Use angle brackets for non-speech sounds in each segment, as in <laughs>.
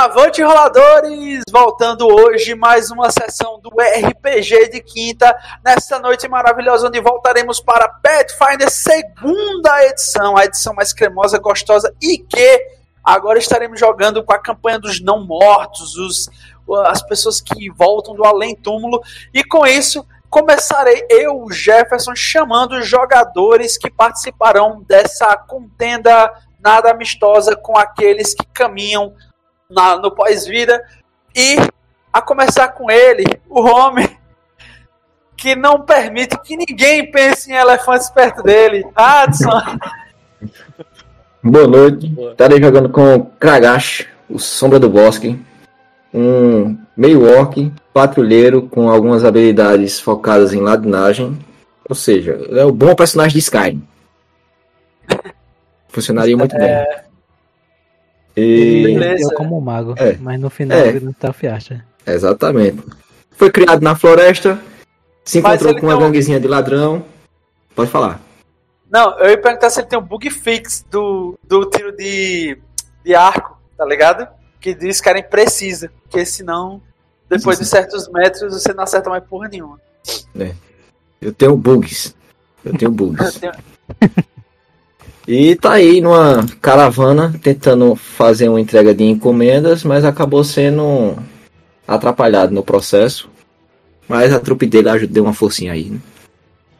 Avante roladores! Voltando hoje mais uma sessão do RPG de quinta, nesta noite maravilhosa onde voltaremos para Pathfinder segunda edição, a edição mais cremosa, gostosa e que agora estaremos jogando com a campanha dos não mortos, os, as pessoas que voltam do além túmulo. E com isso começarei eu, Jefferson, chamando os jogadores que participarão dessa contenda nada amistosa com aqueles que caminham na, no pós-vida. E a começar com ele, o homem que não permite que ninguém pense em elefantes perto dele. Adson. Boa noite. Estarei jogando com Kragash, o Sombra do Bosque. Um meio orc, patrulheiro com algumas habilidades focadas em ladinagem. Ou seja, é o bom personagem de Skyrim. <laughs> Funcionaria muito é... bem. E... Beleza. como mago, é. mas no final é. ele não tá fiacha. Exatamente. Foi criado na floresta, se encontrou com uma tem... ganguezinha de ladrão. Pode falar. Não, eu ia perguntar se ele tem um bug fix do, do tiro de, de arco, tá ligado? Que diz que era imprecisa, porque senão, depois de certos metros, você não acerta mais porra nenhuma. É. Eu tenho bugs. Eu tenho bugs. <laughs> eu tenho... E tá aí numa caravana tentando fazer uma entrega de encomendas, mas acabou sendo atrapalhado no processo. Mas a trupe dele ajudou uma forcinha aí, né?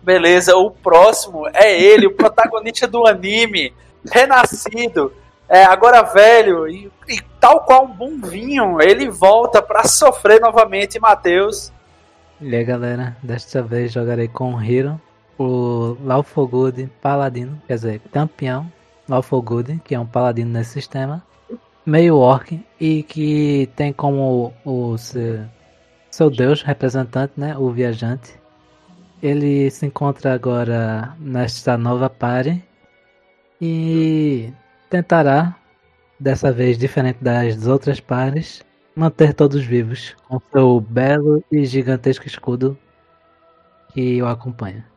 Beleza, o próximo é ele, o protagonista do anime, renascido, é, agora velho, e, e, tal qual um bom vinho, ele volta para sofrer novamente, Matheus. E aí galera, desta vez jogarei com o Hiro, o Laufogud Paladino, quer dizer, campeão Laufogud, que é um paladino nesse sistema, meio orc e que tem como o seu, seu deus representante, né, o viajante. Ele se encontra agora nesta nova party e tentará, dessa vez diferente das outras pares, manter todos vivos com seu belo e gigantesco escudo que o acompanha.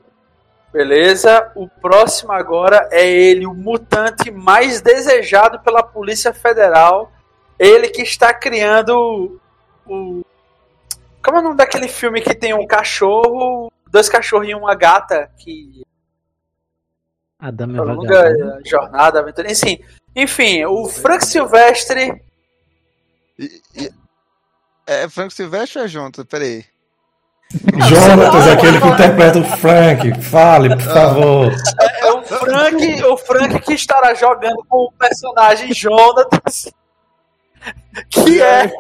Beleza? O próximo agora é ele, o mutante mais desejado pela Polícia Federal. Ele que está criando o. Como é o nome daquele filme que tem um cachorro, dois cachorros e uma gata que. A Dama é Jornada, aventura. Enfim, enfim, o Frank Silvestre. E, e... É Frank Silvestre ou é Jonathan? Peraí. <laughs> Jonatas, aquele que interpreta o Frank. Fale, por favor. É, o Frank, o Frank que estará jogando com o personagem Jonatas. Que é.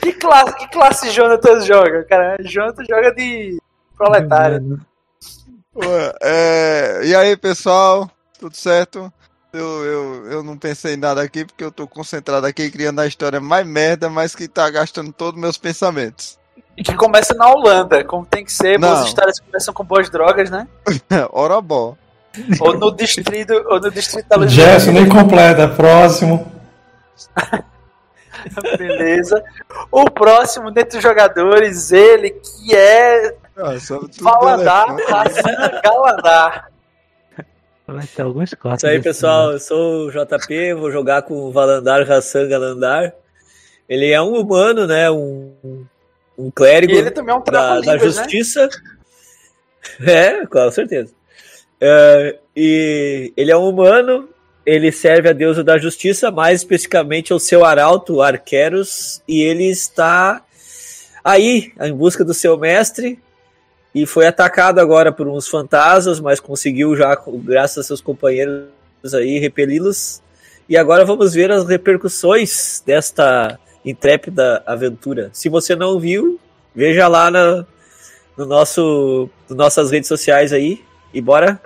Que classe, que classe Jonatas joga, cara? Jonatas joga de proletário. Ué, é, e aí, pessoal? Tudo certo? Eu, eu, eu não pensei em nada aqui porque eu tô concentrado aqui criando a história mais merda, mas que tá gastando todos meus pensamentos. E que começa na Holanda, como tem que ser, boas histórias começam com boas drogas, né? <laughs> Ora bom. Ou no distrito, ou no distrito da Gerson nem completa, próximo. <laughs> Beleza. O próximo dentre os jogadores, ele que é Valandar Hassan Galandar. Vai ter alguns cortes. Isso aí, pessoal. Eu sou o JP, vou jogar com o Valandar Hassan Galandar. Ele é um humano, né? Um, um clérigo é um da, da né? justiça. Né? <laughs> É, com certeza. Uh, e ele é um humano, ele serve a deusa da justiça, mais especificamente ao seu arauto, Arqueros, e ele está aí em busca do seu mestre e foi atacado agora por uns fantasmas, mas conseguiu já, graças a seus companheiros aí, repeli-los. E agora vamos ver as repercussões desta intrépida aventura. Se você não viu, veja lá na, no nosso, nas nossas redes sociais aí e bora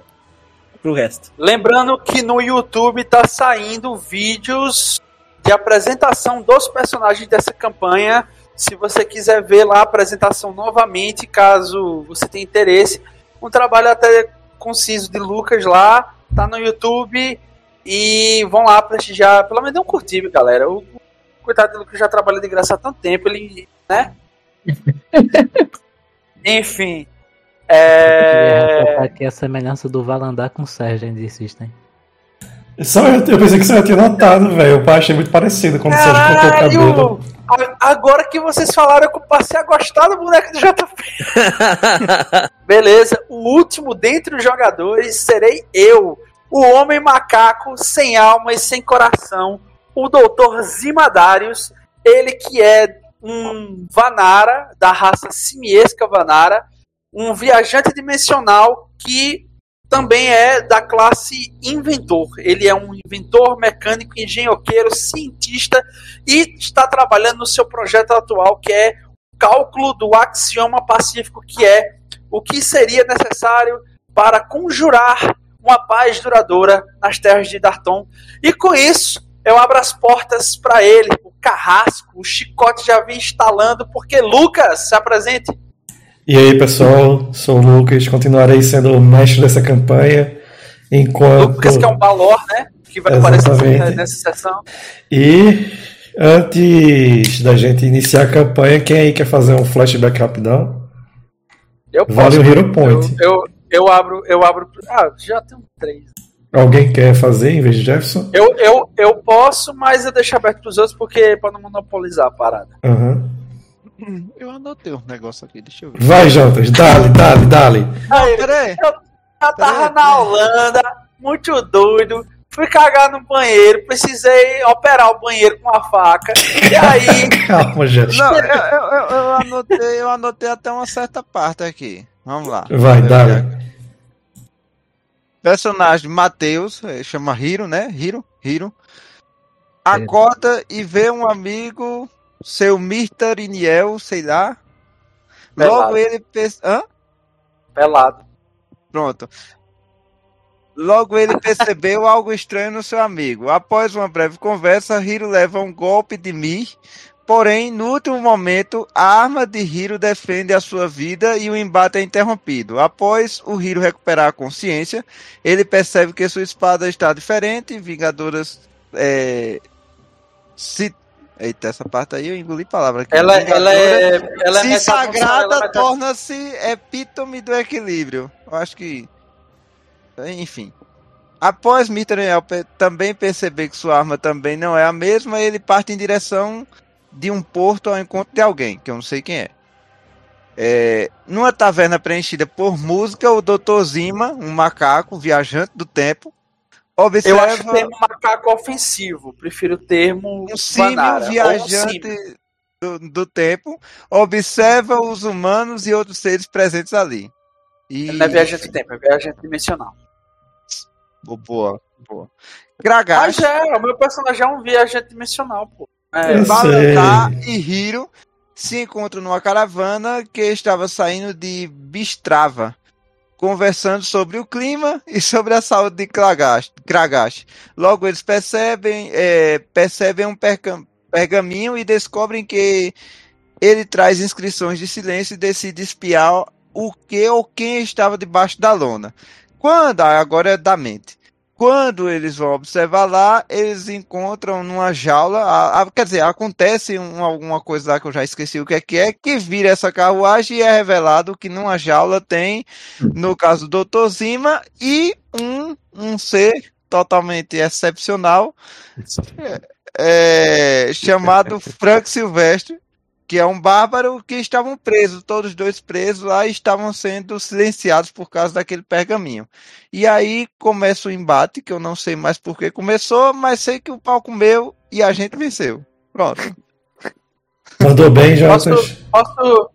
pro resto. Lembrando que no YouTube tá saindo vídeos de apresentação dos personagens dessa campanha. Se você quiser ver lá a apresentação novamente, caso você tenha interesse, um trabalho até conciso de Lucas lá, tá no YouTube e vão lá prestigiar, pelo menos dê um curtir, galera. O coitado do Lucas já trabalha de graça há tanto tempo, ele, né? <laughs> Enfim. É... Aqui a semelhança do Valandar com o Sérgio de System. Só eu, eu pensei que você tinha notado, velho. Eu achei muito parecido quando você cortou o cabelo. Caralho! A- Agora que vocês falaram, eu passei a gostar do boneco do JP. <laughs> Beleza, o último dentre os jogadores serei eu, o homem macaco sem alma e sem coração, o Dr. Zimadarius, ele que é um Vanara, da raça simiesca Vanara, um viajante dimensional que também é da classe inventor. Ele é um inventor, mecânico, engenhoqueiro, cientista e está trabalhando no seu projeto atual, que é o cálculo do axioma pacífico, que é o que seria necessário para conjurar uma paz duradoura nas terras de Darton. E com isso, eu abro as portas para ele, o carrasco, o chicote já vem instalando, porque Lucas, se apresente. E aí, pessoal, sou o Lucas, continuarei sendo o mestre dessa campanha. Enquanto. Lucas, que é um balor, né? Que vai Exatamente. aparecer nessa sessão. E antes da gente iniciar a campanha, quem aí quer fazer um flashback rapidão? Eu Vale posso. o Hero Point. Eu, eu, eu abro, eu abro. Ah, já tenho três. Alguém quer fazer em vez de Jefferson? Eu, eu, eu posso, mas eu deixo aberto pros outros porque para não monopolizar a parada. Aham. Eu anotei um negócio aqui, deixa eu ver. Vai, Jotas, dale, dale, dale. Aí, Peraí. eu já tava Peraí, na Holanda, muito doido. Fui cagar no banheiro, precisei operar o banheiro com a faca. E aí, <laughs> Calma, Jefferson. Não, eu, eu, eu- eu anotei, eu anotei até uma certa parte aqui. Vamos lá. Vai, dale. Personagem Matheus, eh, chama Hiro, né? Hiro, Hiro. Acorda e vê um amigo, seu Mr. Iniel, sei lá. Pelado. Logo ele pensa. Hã? pelado. Pronto. Logo ele percebeu <laughs> algo estranho no seu amigo. Após uma breve conversa, Hiro leva um golpe de Mi. Porém, no último momento, a arma de Hiro defende a sua vida e o embate é interrompido. Após o Hiro recuperar a consciência, ele percebe que sua espada está diferente. Vingadoras. É, se... Eita, essa parte aí eu engoli palavra aqui. Ela, ela é. Ela se é sagrada, torna-se epítome do equilíbrio. Eu acho que. Enfim. Após Mithril também perceber que sua arma também não é a mesma, ele parte em direção de um porto ao encontro de alguém, que eu não sei quem é. É, numa taverna preenchida por música, o Dr. Zima, um macaco viajante do tempo, observa Eu acho o termo macaco ofensivo. Prefiro o termo. um símio um viajante do, do tempo, observa os humanos e outros seres presentes ali. E... Não é viajante do tempo, é viajante dimensional. Boa, boa. boa. Mas é, o meu personagem é um viajante dimensional, pô. É, e Hiro se encontram numa caravana que estava saindo de Bistrava, conversando sobre o clima e sobre a saúde de Kragash. Logo eles percebem, é, percebem um pergaminho e descobrem que ele traz inscrições de silêncio e decide espiar o que ou quem estava debaixo da lona. Quando, ah, agora é da mente. Quando eles vão observar lá, eles encontram numa jaula, a- a- quer dizer, acontece um- alguma coisa lá que eu já esqueci o que é que é, que vira essa carruagem e é revelado que numa jaula tem, no caso do Dr. Zima, e um, um ser totalmente excepcional, é, chamado Frank Silvestre, que é um bárbaro que estavam presos, todos dois presos lá e estavam sendo silenciados por causa daquele pergaminho. E aí começa o embate, que eu não sei mais por que começou, mas sei que o pau comeu e a gente venceu. Pronto. Mandou bem, Posso, Jotas? posso,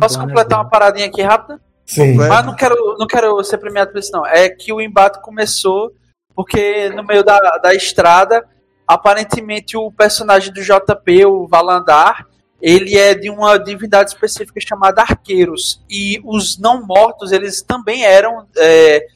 posso né, completar uma paradinha aqui rápida? Sim. Mas não quero, não quero ser premiado por isso, não. É que o embate começou porque no meio da, da estrada, aparentemente o personagem do JP, o Valandar, ele é de uma divindade específica chamada Arqueiros. E os não mortos, eles também eram é,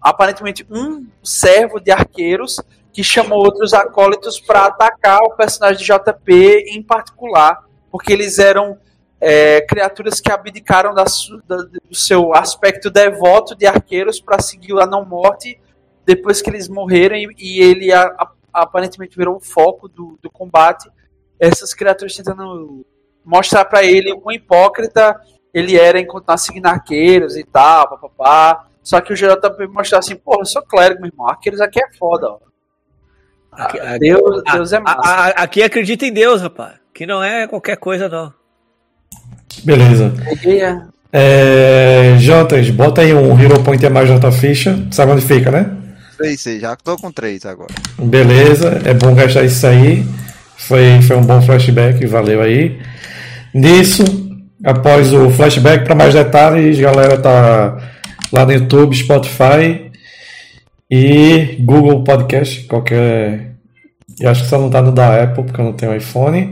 aparentemente um servo de Arqueiros que chamou outros acólitos para atacar o personagem de JP em particular, porque eles eram é, criaturas que abdicaram da da- do seu aspecto devoto de arqueiros para seguir a não morte depois que eles morreram e, e ele a- a- aparentemente virou o foco do, do combate. Essas criaturas tentando mostrar para ele o quão hipócrita ele era em seguindo arqueiros e tal, papapá. Só que o JP mostrou assim, porra, eu sou clérigo, meu irmão, arqueiros aqui é foda, ó. Aqui, aqui- Deus, a- Deus é a- massa. a- aqui acredita em Deus, rapaz. Que não é qualquer coisa, não. Beleza. A- É, Jotas, bota aí um Hero Point a mais na tua ficha. Sabe onde fica, né? Sei, sei, já tô com três agora. Beleza, é bom gastar isso aí. Foi, foi um bom flashback, valeu aí. Nisso, após o flashback, para mais detalhes, galera tá lá no YouTube, Spotify e Google Podcast, qualquer. Eu acho que só não tá no da Apple, porque eu não tenho iPhone.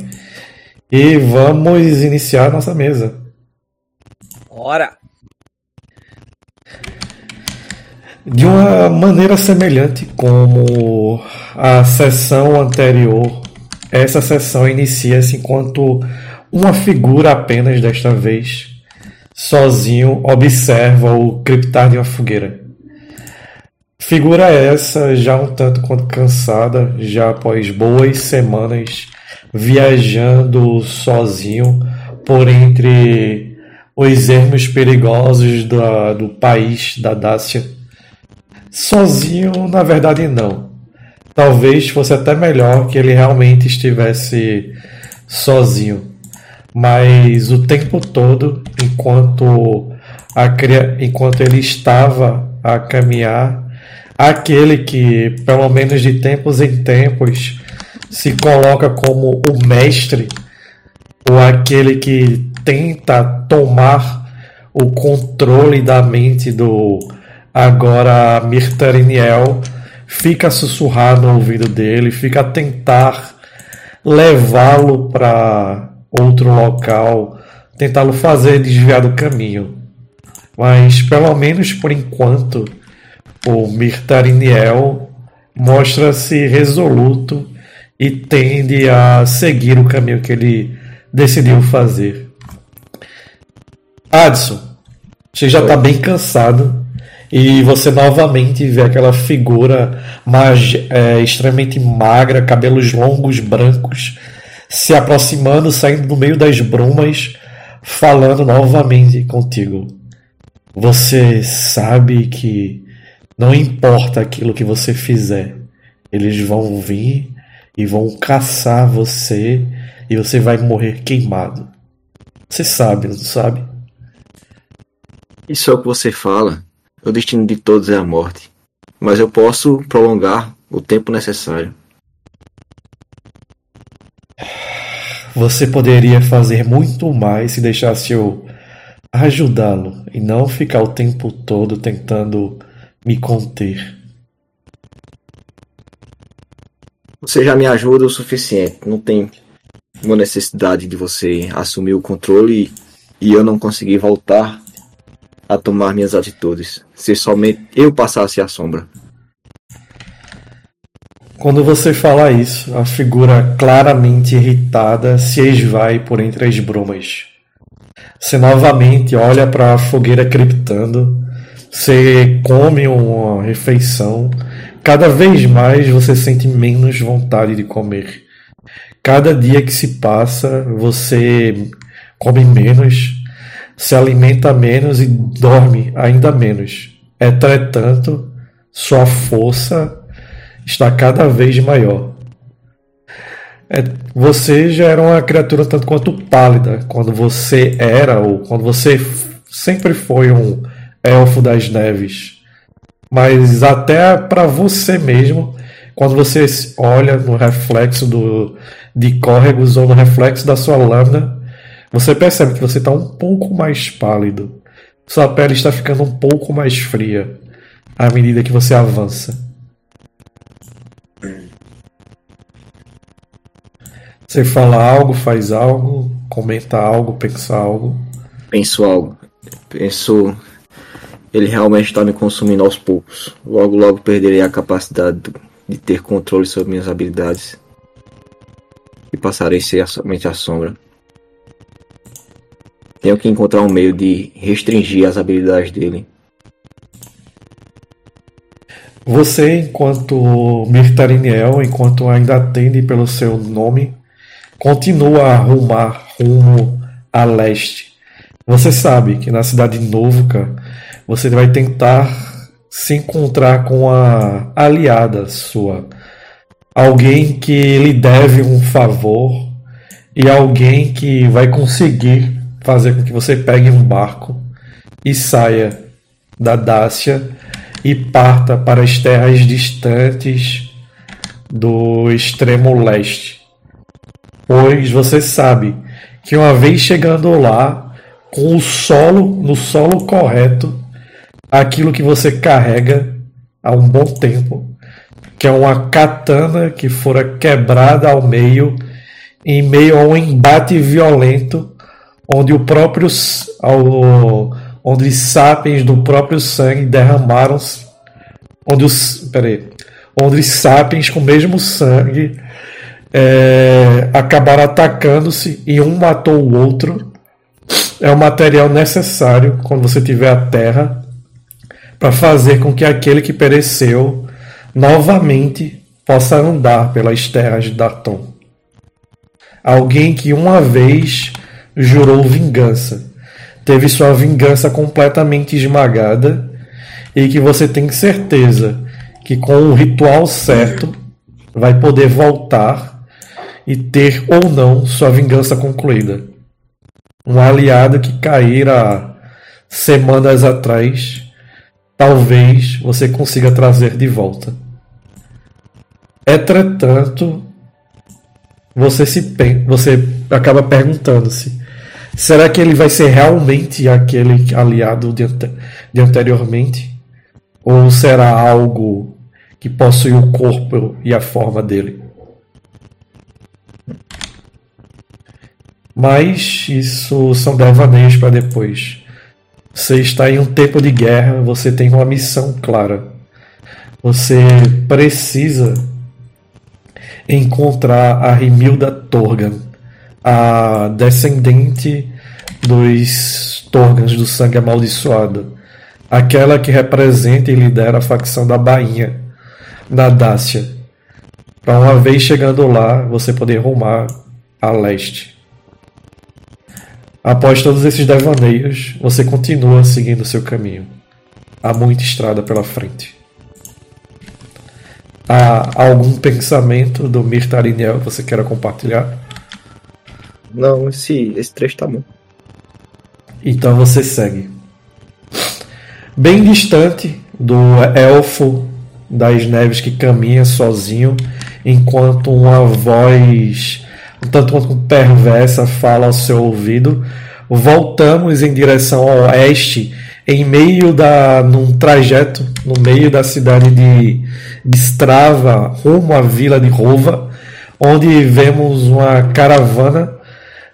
E vamos iniciar nossa mesa. Ora. De uma maneira semelhante como a sessão anterior, essa sessão inicia-se enquanto uma figura apenas desta vez, sozinho, observa o criptar de uma fogueira. Figura essa já um tanto quanto cansada, já após boas semanas viajando sozinho por entre os ermos perigosos da- do país da Dácia. Sozinho, na verdade, não. Talvez fosse até melhor que ele realmente estivesse sozinho. Mas o tempo todo, enquanto, a, enquanto ele estava a caminhar, aquele que, pelo menos de tempos em tempos, se coloca como o mestre, ou aquele que tenta tomar o controle da mente do agora Mirtariniel, fica a sussurrar no ouvido dele, fica a tentar levá-lo para outro local, tentá-lo fazer desviar do caminho. Mas pelo menos por enquanto, o Mirtariniel mostra-se resoluto e tende a seguir o caminho que ele decidiu fazer. Adson, você já está bem cansado e você novamente vê aquela figura mag- é, extremamente magra, cabelos longos, brancos, se aproximando, saindo do meio das brumas, falando novamente contigo. Você sabe que não importa aquilo que você fizer, eles vão vir e vão caçar você e você vai morrer queimado. Você sabe, não sabe? Isso é o que você fala. O destino de todos é a morte. Mas eu posso prolongar o tempo necessário. Você poderia fazer muito mais se deixasse eu ajudá-lo e não ficar o tempo todo tentando me conter. Você já me ajuda o suficiente. Não tem uma necessidade de você assumir o controle e eu não conseguir voltar a tomar minhas atitudes. Se somente eu passasse a sombra. Quando você fala isso, a figura claramente irritada se esvai por entre as brumas. Você novamente olha para a fogueira criptando, você come uma refeição, cada vez mais você sente menos vontade de comer. Cada dia que se passa, você come menos, se alimenta menos e dorme ainda menos. Entretanto, sua força está cada vez maior. É, você já era uma criatura tanto quanto pálida quando você era, ou quando você sempre foi um elfo das neves. Mas até para você mesmo, quando você olha no reflexo do, de córregos ou no reflexo da sua lâmina, você percebe que você está um pouco mais pálido. Sua pele está ficando um pouco mais fria à medida que você avança. Você fala algo, faz algo, comenta algo, pensa algo. Penso algo. Penso. Ele realmente está me consumindo aos poucos. Logo, logo perderei a capacidade de ter controle sobre minhas habilidades. E passarei a ser somente a sombra. Tenho que encontrar um meio de restringir as habilidades dele. Você, enquanto Mirtariniel, enquanto ainda atende pelo seu nome, continua a rumar rumo a leste. Você sabe que na cidade de Novuka você vai tentar se encontrar com a aliada sua, alguém que lhe deve um favor e alguém que vai conseguir fazer com que você pegue um barco e saia da Dácia e parta para as terras distantes do extremo leste. Pois você sabe que uma vez chegando lá, com o solo, no solo correto, aquilo que você carrega há um bom tempo, que é uma katana que fora quebrada ao meio, em meio a um embate violento, onde o próprio ao, onde sapiens do próprio sangue derramaram-se, onde os peraí, onde sapiens com o mesmo sangue é, acabaram atacando-se e um matou o outro. É o material necessário quando você tiver a terra para fazer com que aquele que pereceu novamente possa andar pelas terras de Datom. Alguém que uma vez jurou vingança, teve sua vingança completamente esmagada e que você tem certeza que com o ritual certo vai poder voltar e ter ou não sua vingança concluída. Um aliado que caíra semanas atrás, talvez você consiga trazer de volta. Entretanto, você se você acaba perguntando-se: será que ele vai ser realmente aquele aliado de, de anteriormente? Ou será algo que possui o corpo e a forma dele? Mas isso são devaneios para depois. Você está em um tempo de guerra, você tem uma missão clara. Você precisa encontrar a Rimilda Torgan, a descendente dos Torgans do sangue amaldiçoado, aquela que representa e lidera a facção da Bainha, na Dácia. Para uma vez chegando lá, você poder rumar a leste. Após todos esses devaneios, você continua seguindo seu caminho. Há muita estrada pela frente. Há algum pensamento do Mirtariniel que você queira compartilhar? Não, esse, esse trecho tá bom. Então você segue. Bem distante do elfo das neves que caminha sozinho, enquanto uma voz um tanto quanto perversa fala ao seu ouvido. Voltamos em direção ao oeste, em meio da. num trajeto, no meio da cidade de, de Strava, rumo à vila de Rova, onde vemos uma caravana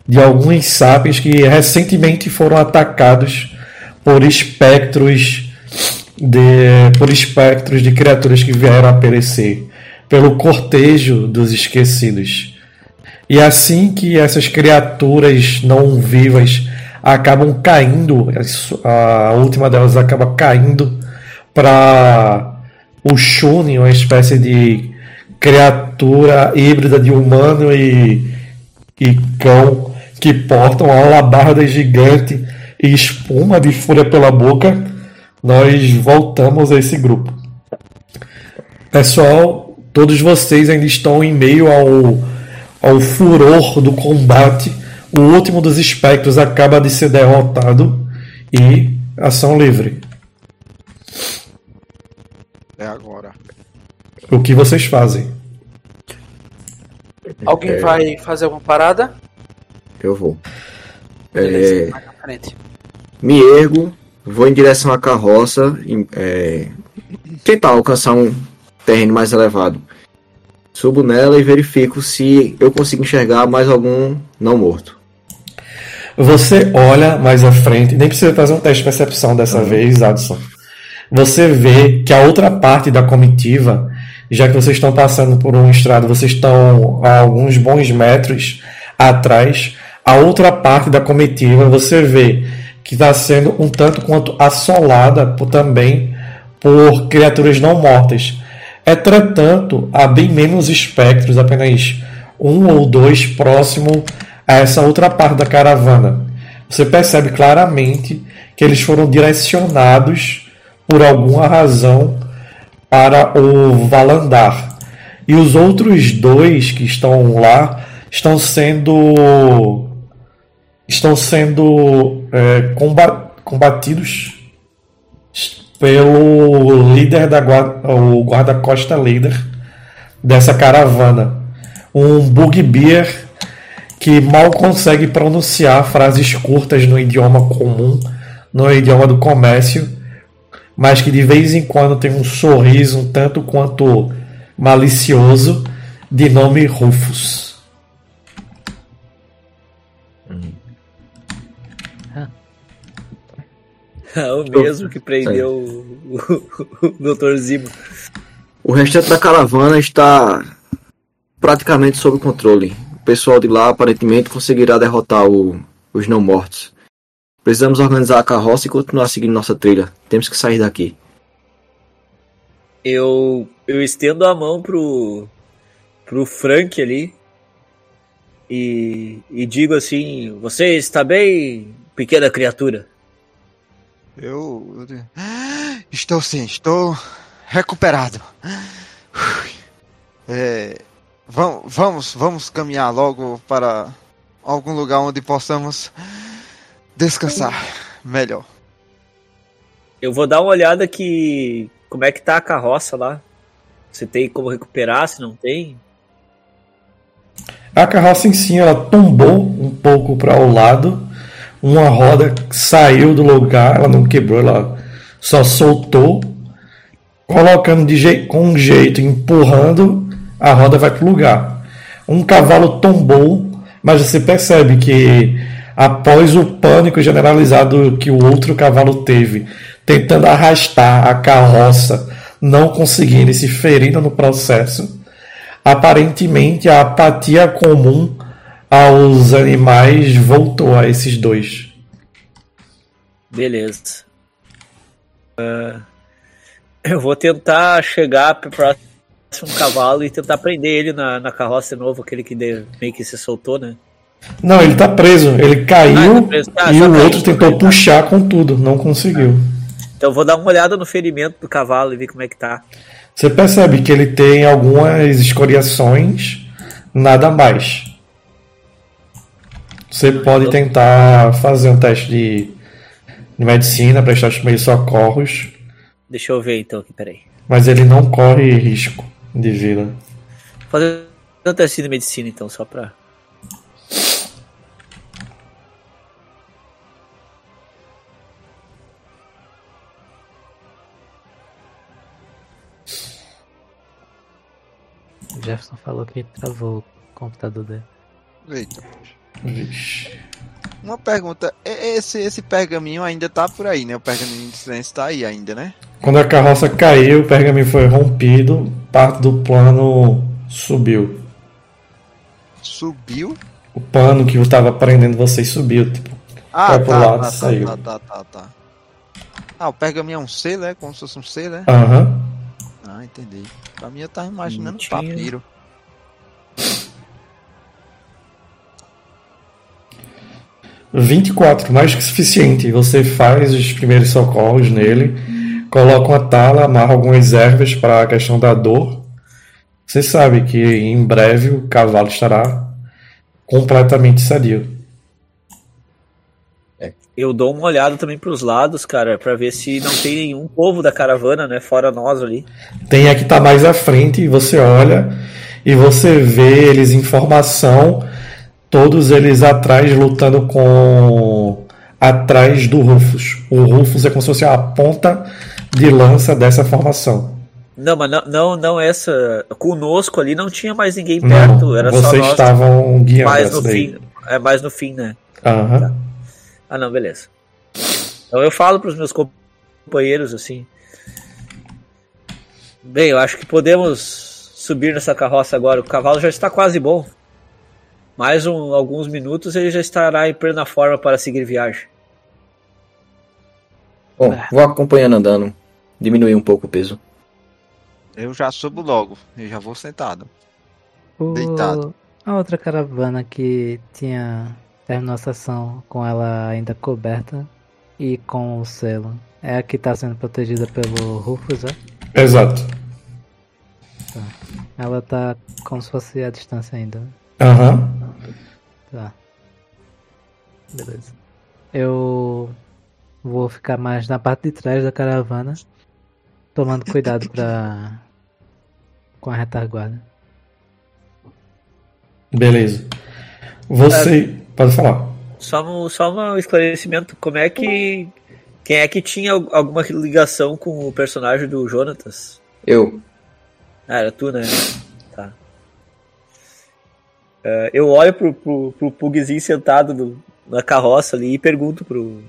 de alguns sábios que recentemente foram atacados por espectros de por espectros de criaturas que vieram a perecer pelo cortejo dos esquecidos. E assim que essas criaturas não vivas acabam caindo, a última delas acaba caindo para o Shunin, uma espécie de criatura híbrida de humano e, e cão que portam uma alabarda gigante e espuma de fúria pela boca, nós voltamos a esse grupo. Pessoal, todos vocês ainda estão em meio ao ao furor do combate, o último dos espectros acaba de ser derrotado e ação livre. É agora. O que vocês fazem? Alguém É. vai fazer alguma parada? Eu vou. Beleza, É, vai na frente. me ergo, vou em direção à carroça, em- é, tentar alcançar um terreno mais elevado. Subo nela e verifico se eu consigo enxergar mais algum não morto. Você olha mais à frente, nem precisa fazer um teste de percepção dessa vez, Adson. Você vê que a outra parte da comitiva, já que vocês estão passando por um estrado, vocês estão a alguns bons metros atrás, a outra parte da comitiva você vê que está sendo um tanto quanto assolada por, também por criaturas não mortas. Entretanto, há bem menos espectros, apenas um ou dois próximo a essa outra parte da caravana. Você percebe claramente que eles foram direcionados por alguma razão para o Valandar. E os outros dois que estão lá estão sendo estão sendo é, combatidos pelo líder da guarda, o guarda-costa líder dessa caravana, um bugbear que mal consegue pronunciar frases curtas no idioma comum, no idioma do comércio, mas que de vez em quando tem um sorriso um tanto quanto malicioso de nome Rufus. O mesmo que prendeu <laughs> o, o, o Dr. Zimo. O restante da caravana está praticamente sob controle. O pessoal de lá aparentemente conseguirá derrotar o, os não mortos. Precisamos organizar a carroça e continuar seguindo nossa trilha. Temos que sair daqui. Eu, eu estendo a mão pro, pro Frank ali e, e digo assim: Você está bem, pequena criatura? Eu. Estou sim, estou recuperado. É, vamos, vamos, vamos caminhar logo para algum lugar onde possamos descansar melhor. Eu vou dar uma olhada que como é que tá a carroça lá. Você tem como recuperar, se não tem? A carroça em si ela tombou um pouco para o lado uma roda saiu do lugar, ela não quebrou, ela só soltou, colocando de jeito, com um jeito, empurrando, a roda vai para o lugar. Um cavalo tombou, mas você percebe que após o pânico generalizado que o outro cavalo teve, tentando arrastar a carroça, não conseguindo e se ferindo no processo, aparentemente a apatia comum aos animais voltou a esses dois. Beleza. Uh, eu vou tentar chegar para próximo cavalo e tentar prender ele na, na carroça novo, aquele que de, meio que se soltou, né? Não, ele tá preso. Ele caiu ah, tá preso. Ah, e o caiu, outro tentou puxar com tudo, não conseguiu. Então eu vou dar uma olhada no ferimento do cavalo e ver como é que tá. Você percebe que ele tem algumas escoriações, nada mais. Você pode tentar fazer um teste de, de medicina, prestar os primeiros socorros. Deixa eu ver então aqui, peraí. Mas ele não corre risco de vida. Fazer um teste de medicina então, só pra. O Jefferson falou que travou o computador dele. Eita, poxa. Vixe. Uma pergunta, esse, esse pergaminho ainda tá por aí, né? O pergaminho de silêncio tá aí ainda, né? Quando a carroça caiu, o pergaminho foi rompido, parte do plano subiu. Subiu? O pano que estava prendendo vocês subiu, tipo. Ah, tá, lado, tá, saiu. tá, tá, tá, tá. Ah, o pergaminho é um C, né? Como se fosse um C, né? Aham. Uhum. Ah, entendi. Pra mim eu tava imaginando um papiro. 24, mais que suficiente. Você faz os primeiros socorros nele, coloca uma tala, amarra algumas ervas para a questão da dor. Você sabe que em breve o cavalo estará completamente sadio. É. Eu dou uma olhada também para os lados, cara, para ver se não tem nenhum povo da caravana, né, fora nós ali. Tem aqui tá mais à frente e você olha e você vê eles em formação todos eles atrás lutando com atrás do Rufus. O Rufus é como se fosse a ponta de lança dessa formação. Não, mas não, não, não essa. Conosco ali não tinha mais ninguém perto. Não, era vocês só nós. estavam guiando mais no daí. fim. É mais no fim, né? Uhum. Tá. Ah, não, beleza. Então eu falo para os meus companheiros assim. Bem, eu acho que podemos subir nessa carroça agora. O cavalo já está quase bom mais um, alguns minutos ele já estará em plena forma para seguir viagem. Bom, é. vou acompanhando andando, diminuir um pouco o peso. Eu já subo logo, eu já vou sentado. O... Deitado. A outra caravana que tinha terminou a sessão com ela ainda coberta e com o selo. É a que está sendo protegida pelo Rufus, é? Exato. Ela tá como se fosse a distância ainda. Aham. Tá. Beleza. Eu vou ficar mais na parte de trás da caravana, tomando cuidado pra. com a retaguarda. Beleza. Você. Pode falar. Só um, só um esclarecimento. Como é que. Quem é que tinha al- alguma ligação com o personagem do Jonatas? Eu. Ah, era tu, né? Tá. É, eu olho pro, pro, pro Pugzinho sentado no- na carroça ali e pergunto pro.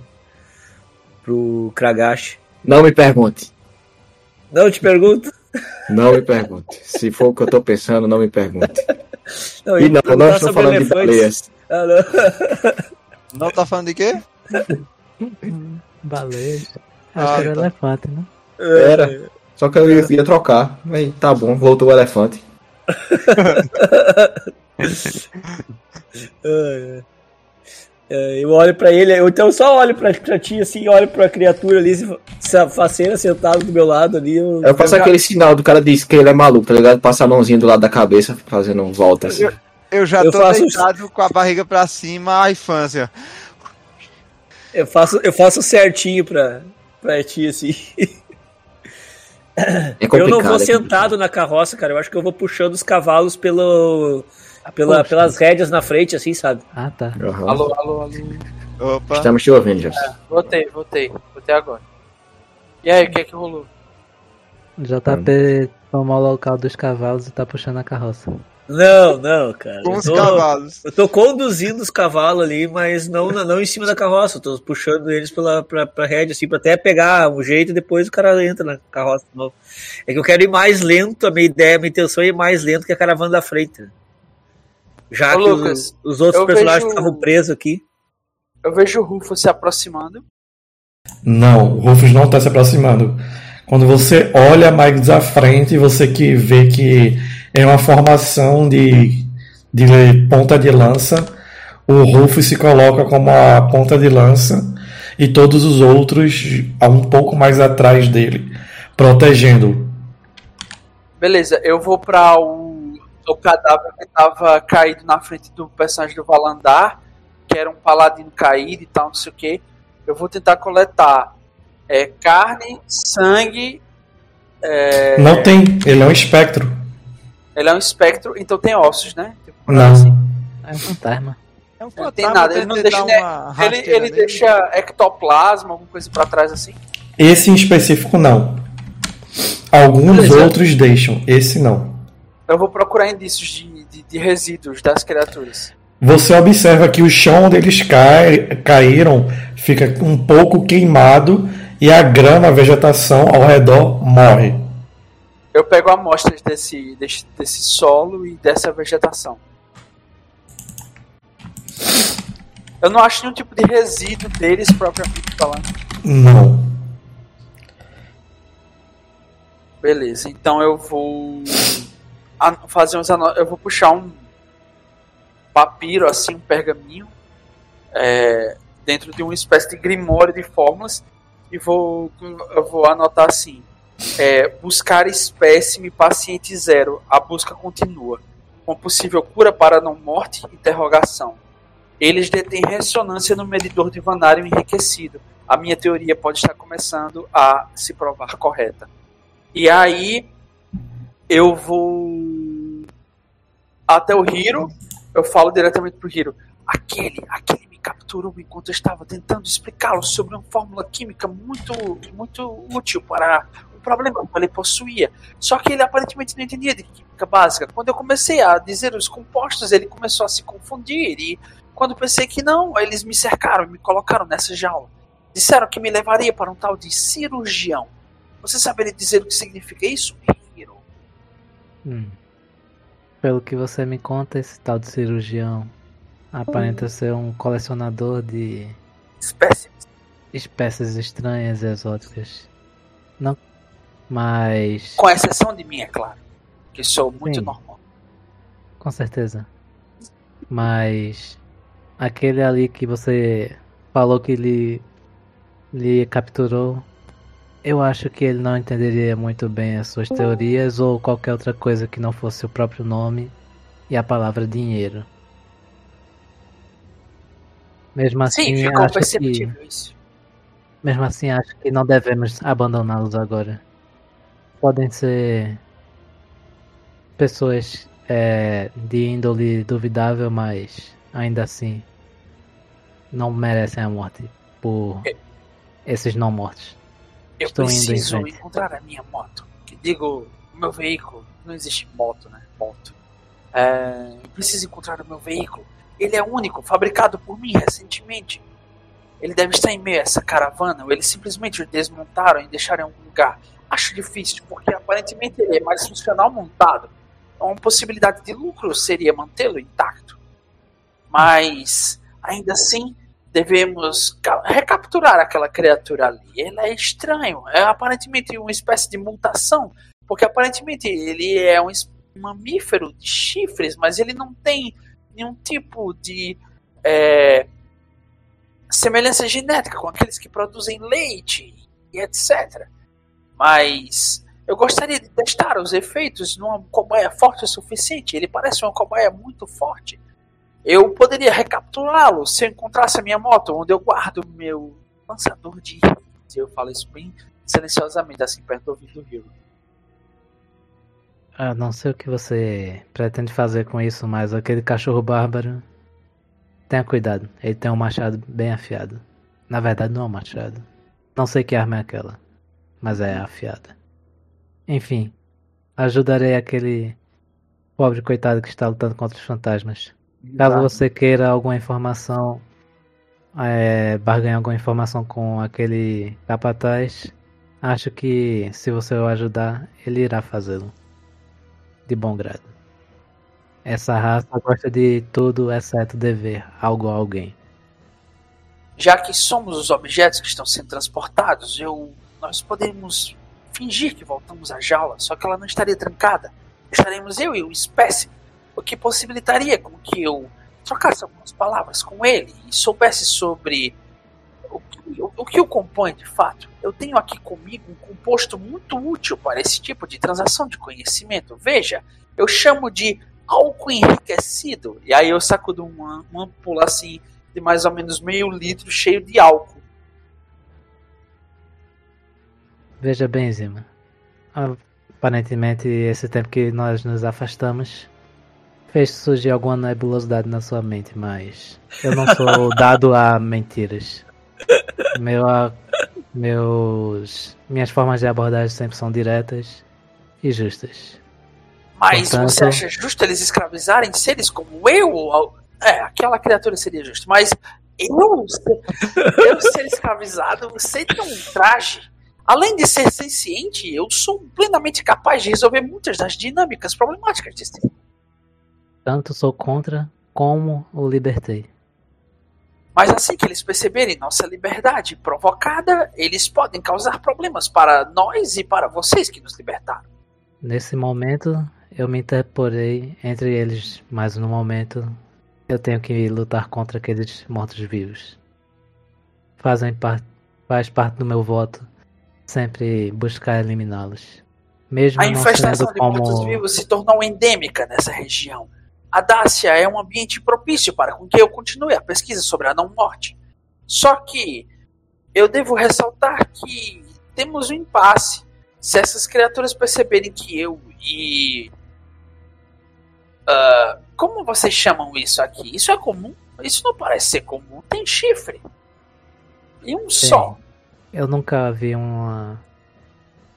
pro Kragashi. Não me pergunte. Não, te pergunto. Não me pergunte. Se for o que eu tô pensando, não me pergunte. <laughs> Não, E não, não estou sobre falando de elefantes. baleias. Ah, não. <laughs> Não tá falando de quê? <laughs> Baleia. Acho Ah, que era tá. elefante, né? Era. Só que eu ia, ia trocar. Aí tá bom, voltou o elefante. É, é, eu olho pra ele, eu então só olho pra, pra ti assim, olho pra criatura ali, se- se a faceira sentado do meu lado ali. Eu, Eu faço aquele sinal do cara diz que ele é maluco, tá ligado? Passa a mãozinha do lado da cabeça, fazendo voltas. Eu, eu já Eu tô faço- deitado com a barriga pra cima, a infância. eu faço, eu faço certinho pra, pra ti, assim. É eu não vou é sentado na carroça, cara. Eu acho que eu vou puxando os cavalos pelo, pela, Poxa. pelas rédeas na frente, assim, sabe? Ah, tá. Aham. Alô, alô, alô. Opa. Estamos te ouvindo, já. Voltei, voltei. Voltei agora. E aí, o que é que rolou? JP tomou o local dos cavalos e tá puxando a carroça. Não, não, cara. Com Eu os tô- cavalos. Eu tô conduzindo os cavalos ali, mas não, não em cima da carroça. Eu tô puxando eles pela, pra, pra rédea, assim, pra até pegar um jeito e depois o cara entra na carroça de novo. É que eu quero ir mais lento, a minha ideia, a minha intenção é ir mais lento que a caravana da frente. Já Ô, que Lucas, os, os outros personagens vejo- estavam presos aqui. Eu vejo o Rufo se aproximando. Não, o Rufus não tá se aproximando. Quando você olha mais à frente, você que vê que é uma formação de, de ponta de lança. O Rufus se coloca como a ponta de lança e todos os outros a um pouco mais atrás dele, protegendo. Beleza, eu vou pra o, o cadáver que tava caído na frente do personagem do Valandar, que era um paladino caído e tal, não sei o que. Eu vou tentar coletar é, carne, sangue. é, Não tem, ele é um espectro. Ele é um espectro, então tem ossos, né? Tipo, Não. assim. É um fantasma. É um Não tem fantasma, nada, ele não deixa uma Ele, ele deixa ectoplasma, alguma coisa pra trás assim. Esse em específico não. Alguns Beleza. outros deixam, esse não. Eu vou procurar indícios de, de, de resíduos das criaturas. Você observa que o chão onde eles cai- caíram fica um pouco queimado e a grama, a vegetação ao redor morre. Eu pego amostras desse, desse, desse solo e dessa vegetação. Eu não acho nenhum tipo de resíduo deles propriamente falando. Não. Beleza, então eu vou fazer uns eu vou puxar um papiro assim, um pergaminho é, dentro de uma espécie de grimório de fórmulas e vou eu vou anotar assim: é, buscar espécime paciente zero. A busca continua. Com possível cura para não morte? Interrogação. Eles detêm ressonância no medidor de vanário enriquecido. A minha teoria pode estar começando a se provar correta. E aí eu vou até o Hiro, eu falo diretamente pro Hiro. Aquele, aquele me capturou enquanto eu estava tentando explicá-lo sobre uma fórmula química muito, muito útil para o problema que ele possuía. Só que ele aparentemente não entendia de química básica. Quando eu comecei a dizer os compostos, ele começou a se confundir e quando pensei que não, eles me cercaram e me colocaram nessa jaula. Disseram que me levaria para um tal de cirurgião. Você saberia dizer o que significa isso? Hum. Pelo que você me conta, esse tal de cirurgião aparenta ser um colecionador de Espécimes. espécies estranhas e exóticas. Não. Mas. Com exceção de mim, é claro. Que sou muito Sim. normal. Com certeza. Mas. Aquele ali que você falou que lhe, lhe capturou. Eu acho que ele não entenderia muito bem as suas teorias ou qualquer outra coisa que não fosse o próprio nome e a palavra dinheiro. Mesmo assim, Sim, ficou acho que, perceptível isso. mesmo assim, acho que não devemos abandoná-los agora. Podem ser pessoas é, de índole duvidável, mas ainda assim não merecem a morte por esses não mortos. Eu Estou indo preciso frente. encontrar a minha moto. Digo, meu veículo. Não existe moto, né? Moto. É, eu preciso encontrar o meu veículo. Ele é único, fabricado por mim recentemente. Ele deve estar em meio a essa caravana, ou eles simplesmente o desmontaram e deixaram em algum lugar. Acho difícil, porque aparentemente ele é mais funcional montado. Então, uma possibilidade de lucro seria mantê-lo intacto. Mas, ainda assim, devemos ca- recapturar aquela criatura ali. Ele é estranho, é aparentemente uma espécie de mutação, porque aparentemente ele é um um mamífero de chifres, mas ele não tem nenhum tipo de é, semelhança genética com aqueles que produzem leite e etc. Mas eu gostaria de testar os efeitos numa cobaia forte o suficiente. Ele parece uma cobaia muito forte. Eu poderia recapturá-lo se eu encontrasse a minha moto, onde eu guardo meu lançador de itens. Eu falo isso bem silenciosamente, assim, perto do ouvido do Hiro. Ah, não sei o que você pretende fazer com isso, mas aquele cachorro bárbaro. Tenha cuidado, ele tem um machado bem afiado. Na verdade, não é um machado. Não sei que arma é aquela, mas é afiada. Enfim, ajudarei aquele pobre coitado que está lutando contra os fantasmas. Caso você queira alguma informação, é, barganhar alguma informação com aquele capataz, acho que se você o ajudar, ele irá fazê-lo. De bom grado. Essa raça gosta de tudo exceto dever algo a alguém. Já que somos os objetos que estão sendo transportados, eu nós podemos fingir que voltamos à jaula, só que ela não estaria trancada. Estaremos eu e o espécie, o que possibilitaria com que eu trocasse algumas palavras com ele e soubesse sobre o que o, o que compõe de fato. Eu tenho aqui comigo um composto muito útil para esse tipo de transação de conhecimento. Veja, eu chamo de álcool enriquecido. E aí eu sacudo uma, uma ampula assim de mais ou menos meio litro cheio de álcool. Veja bem, Zima. Aparentemente, esse tempo que nós nos afastamos fez surgir alguma nebulosidade na sua mente, mas eu não sou <laughs> dado a mentiras. Meu, meus, minhas formas de abordagem sempre são diretas e justas. Mas Portanto- você acha justo eles escravizarem seres como eu? É, aquela criatura seria justo. Mas eu, ser- eu ser escravizado, você tem um traje. Além de ser senciente, eu sou plenamente capaz de resolver muitas das dinâmicas problemáticas desse Tanto sou contra como o libertei. Mas assim que eles perceberem nossa liberdade provocada, eles podem causar problemas para nós e para vocês que nos libertaram. Nesse momento, eu me interporei entre eles, mas no momento eu tenho que lutar contra aqueles mortos-vivos. Fazem parte, faz parte do meu voto sempre buscar eliminá-los. Mesmo A infestação de mortos como vivos se tornou endêmica nessa região. A Dácia é um ambiente propício para com que eu continue a pesquisa sobre a não-morte. Só que eu devo ressaltar que temos um impasse. Se essas criaturas perceberem que eu e. ah, como vocês chamam isso aqui? Isso é comum? Isso não parece ser comum. Tem chifre. E um só. eu nunca vi uma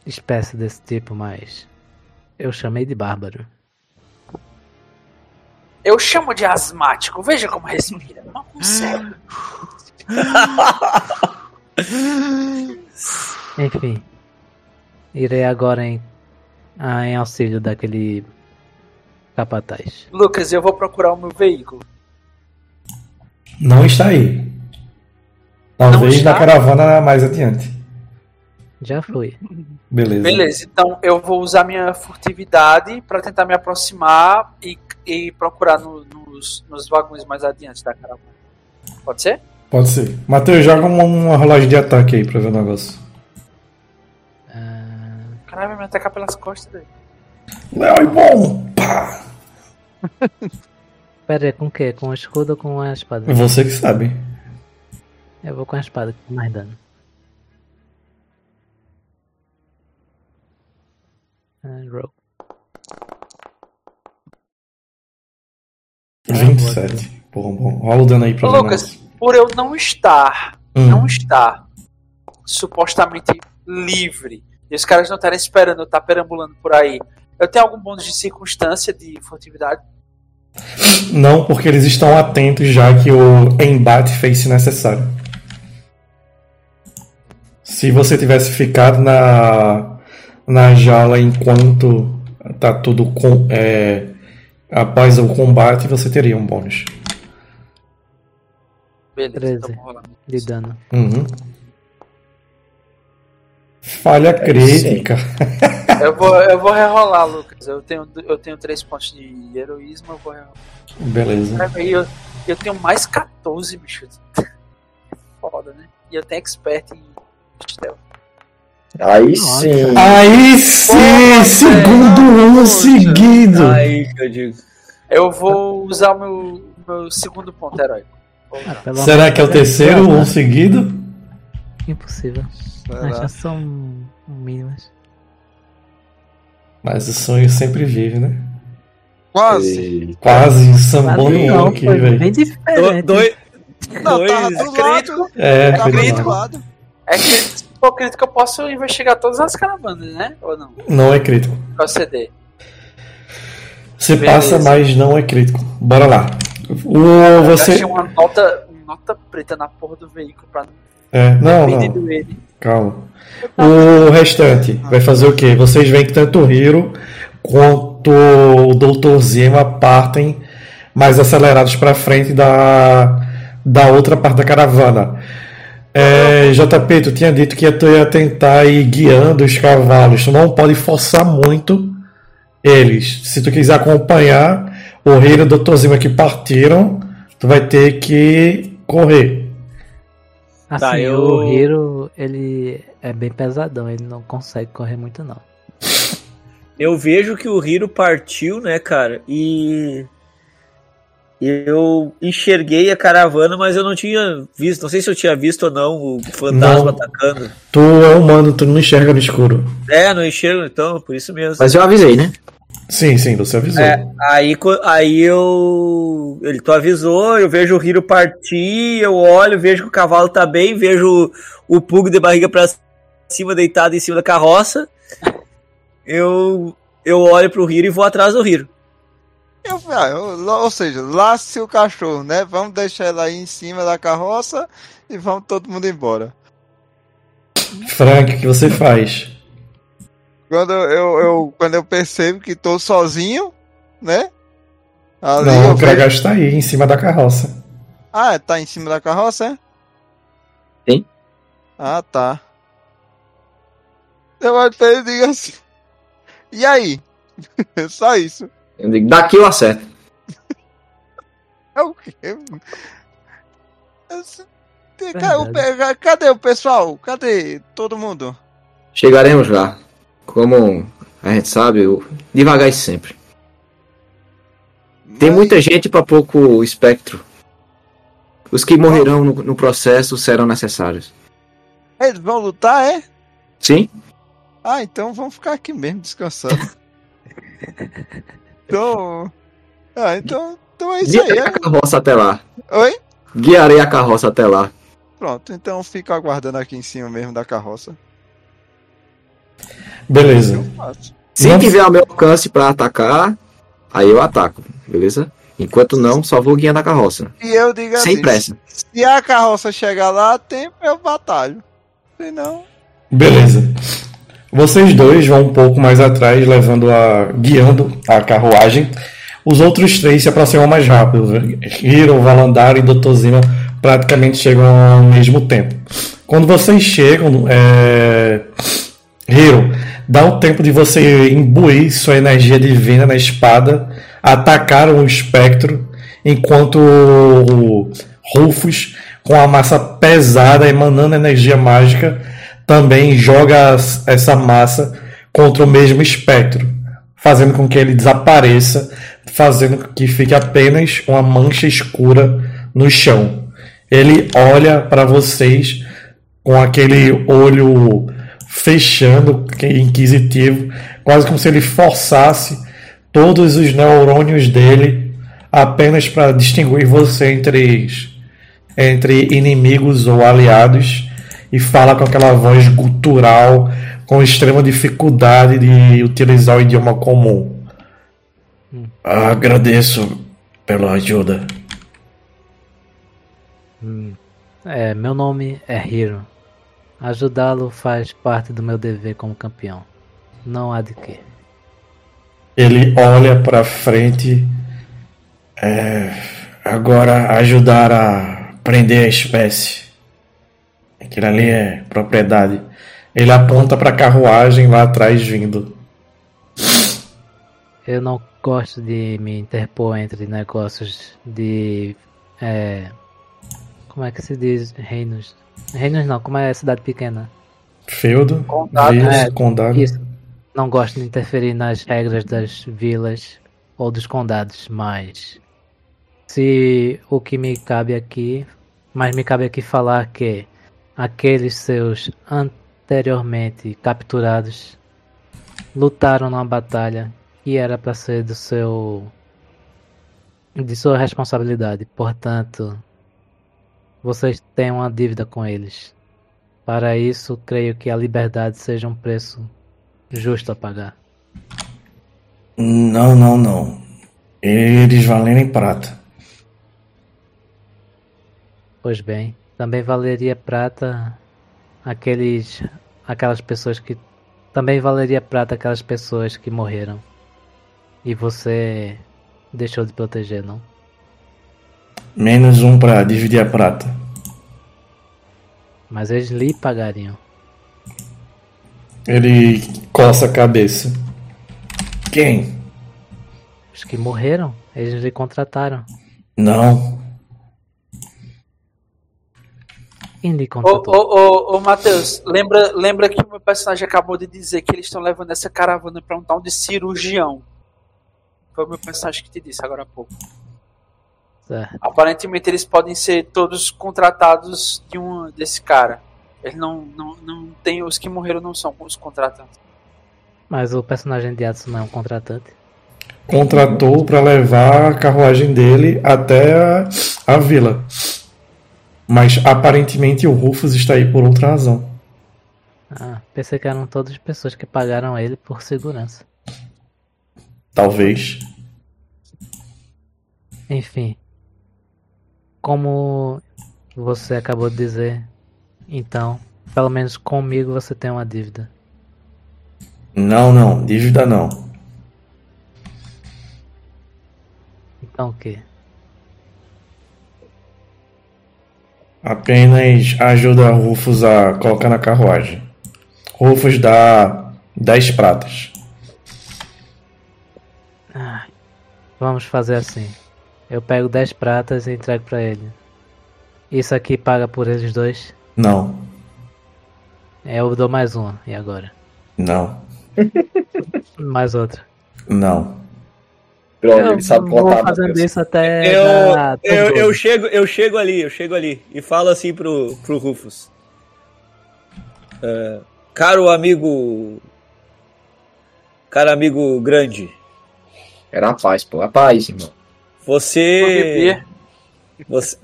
espécie desse tipo, mas eu chamei de bárbaro. Eu chamo de asmático. Veja como respira. Não consegue. <laughs> Enfim, irei agora em, ah, em auxílio daquele capataz. Lucas, eu vou procurar o meu veículo. Não está aí. Talvez está? na caravana mais adiante. Já fui. Beleza. Beleza, então eu vou usar minha furtividade para tentar me aproximar e, e procurar no- nos, nos vagões mais adiante da caravana. Pode ser? Pode ser. Matheus, joga uma, uma rolagem de ataque aí pra ver o negócio. atacar pelas costas dele. Léo é bom! Pá! Pera aí, com o quê? Com o escudo ou com a espada? É você que sabe. Eu vou com a espada, que tem mais dano. Roll. 27. Bom, bom. Rola o dano aí pra Lucas, nós. por eu não estar, Hum. não estar supostamente livre, e os caras não estarem esperando eu estar perambulando por aí, eu tenho algum bônus de circunstância de furtividade? Não, porque eles estão atentos já que o embate fez-se necessário. Se você tivesse ficado na, na jaula enquanto tá tudo com, é, após o combate, você teria um bônus. Beleza, 13. então. De dano. Uhum. Falha crítica. Eu vou, eu vou rerolar, Lucas. Eu tenho, eu tenho 3 pontos de heroísmo, eu vou rerolar. Beleza. Aí eu, eu tenho mais 14, bicho. <laughs> Foda, né? E eu tenho expert em stealth. Aí Nossa. sim. Aí sim, Porra, segundo um poxa. seguido. Aí que eu digo. Eu vou usar o meu, meu segundo ponto heróico. Ah, Será que é o terceiro um seguido? Impossível. As chances são mínimas. Mas o sonho sempre vive, né? Quase. Quase sambou Quase no não, aqui, velho. bem Do, diferente. dois. Não, dois tava do lado. É, foi do do lado. É for crítico eu posso investigar todas as caravanas, né? Ou não? Não é crítico. A CD. Você Beleza. passa, mas não é crítico. Bora lá. O, Eu você. achei uma nota, uma nota preta na porra do veículo pra não É, não, ter não. ele. Calma. O restante vai fazer o quê? Vocês veem que tanto o Hiro quanto o Dr. Zima partem mais acelerados para frente da, da outra parte da caravana. É, JP, tu tinha dito que tu ia tentar ir guiando os cavalos. Tu não pode forçar muito eles. Se tu quiser acompanhar o Hiro e o Dr. Zima que partiram, tu vai ter que correr. Assim, Tá, eu- o Hiro, ele é bem pesadão, ele não consegue correr muito não. Eu vejo que o Hiro partiu, né, cara? E eu enxerguei a caravana, mas eu não tinha visto. Não sei se eu tinha visto ou não o fantasma Não. atacando. Tu é humano, tu não enxerga no escuro. É, não enxergo, então, por isso mesmo. Mas eu avisei, né? Sim, sim, você avisou. É, aí, aí eu. Ele tu avisou, eu vejo o Hiro partir, eu olho, vejo que o cavalo tá bem, vejo o Pug de barriga pra cima, deitado em cima da carroça. Eu, eu olho pro Hiro e vou atrás do Hiro. Eu, ah, eu- ou seja, lace o cachorro, né? Vamos deixar ela aí em cima da carroça e vamos todo mundo embora. Frank, o que você faz? Quando eu, eu- quando eu percebo que tô sozinho, né? Ali não, o vejo... Kragas tá aí, em cima da carroça. Ah, tá em cima da carroça, é? Sim. Ah, tá. Eu olho pra ele e digo assim. E aí? <laughs> Só isso. Eu digo, daqui eu acerto. É o quê? Esse- Ca- Verdade. o pe- Cadê o pessoal? Cadê todo mundo? Chegaremos lá. Como a gente sabe, eu... devagar e sempre. Tem Mas- muita gente para pouco espectro. Os que morrerão no, no processo serão necessários. Eles vão lutar, é? Sim? Ah, então vamos ficar aqui mesmo, descansando. <laughs> então. Ah, então, então é isso aí. Guiarei a é? carroça até lá. Oi? Guiarei a carroça até lá. Pronto, então fico aguardando aqui em cima mesmo da carroça. Beleza. Faço. Se Não- tiver ao meu alcance para atacar, aí eu ataco, beleza? Enquanto não, só vou guiando a carroça. E eu digo Sem assim: pressa. se a carroça chegar lá tempo, eu batalho. Se não. Beleza. Vocês dois vão um pouco mais atrás, levando a. guiando a carruagem. Os outros três se aproximam mais rápido. Hiro, Valandar e Dr. Zima praticamente chegam ao mesmo tempo. Quando vocês chegam, é... Hiro, dá um tempo de você imbuir sua energia divina na espada, atacar o espectro, enquanto Rufus, com a massa pesada emanando energia mágica, também joga essa massa contra o mesmo espectro, fazendo com que ele desapareça, fazendo com que fique apenas uma mancha escura no chão. Ele olha para vocês com aquele olho fechando, inquisitivo, quase como se ele forçasse todos os neurônios dele apenas para distinguir você entre, entre inimigos ou aliados e fala com aquela voz gutural com extrema dificuldade de utilizar o idioma comum. Hum. Agradeço pela ajuda. Hum. É, meu nome é Hiro. Ajudá-lo faz parte do meu dever como campeão. Não há de quê. Ele olha para frente. É, agora ajudar a prender a espécie. Aquilo ali é propriedade. Ele aponta para a carruagem lá atrás vindo. Eu não gosto de me interpor entre negócios de. É, como é que se diz? Reinos. Reinos não, como é cidade pequena? Feudo? Condado. é, condado. Isso. Não gosto de interferir nas regras das vilas ou dos condados, mas se o que me cabe aqui, mas me cabe aqui falar que aqueles seus anteriormente capturados lutaram numa batalha que era para ser do seu de sua responsabilidade. Portanto, vocês têm uma dívida com eles. Para isso, creio que a liberdade seja um preço justo a pagar. Não, não, não. Eles valem prata. Pois bem, também valeria prata aqueles aquelas pessoas que também valeria prata aquelas pessoas que morreram. E você deixou de proteger, não? Menos um para dividir a prata. Mas eles lhe pagariam. Ele coça a cabeça. Quem? Os que morreram. Eles lhe contrataram. Não. Quem lhe contratou? Ô, ô, ô, ô Matheus, lembra, lembra que o meu personagem acabou de dizer que eles estão levando essa caravana para um tal de cirurgião. Foi o meu personagem que te disse agora há pouco. Certo. Aparentemente eles podem ser todos contratados de um desse cara. Ele não, não, não tem. Os que morreram não são os contratantes. Mas o personagem de Adson não é um contratante. Contratou para levar a carruagem dele até a, a vila. Mas aparentemente o Rufus está aí por outra razão. Ah, pensei que eram todas pessoas que pagaram ele por segurança. Talvez. Enfim, como você acabou de dizer, então, pelo menos comigo você tem uma dívida. Não, não, dívida não. Então o que? Apenas ajuda Rufus a colocar na carruagem. Rufus dá 10 pratas. Ah, vamos fazer assim. Eu pego 10 pratas e entrego para ele. Isso aqui paga por eles dois? Não. É, eu dou mais uma. E agora? Não. <laughs> mais outra? Não. Pronto, ele sabe contar. Vou fazendo isso até. Eu, eu, eu, chego, eu chego ali, eu chego ali e falo assim pro, pro Rufus. Uh, caro amigo. Caro amigo grande. Era a paz, pô. A paz, irmão. Você. Você.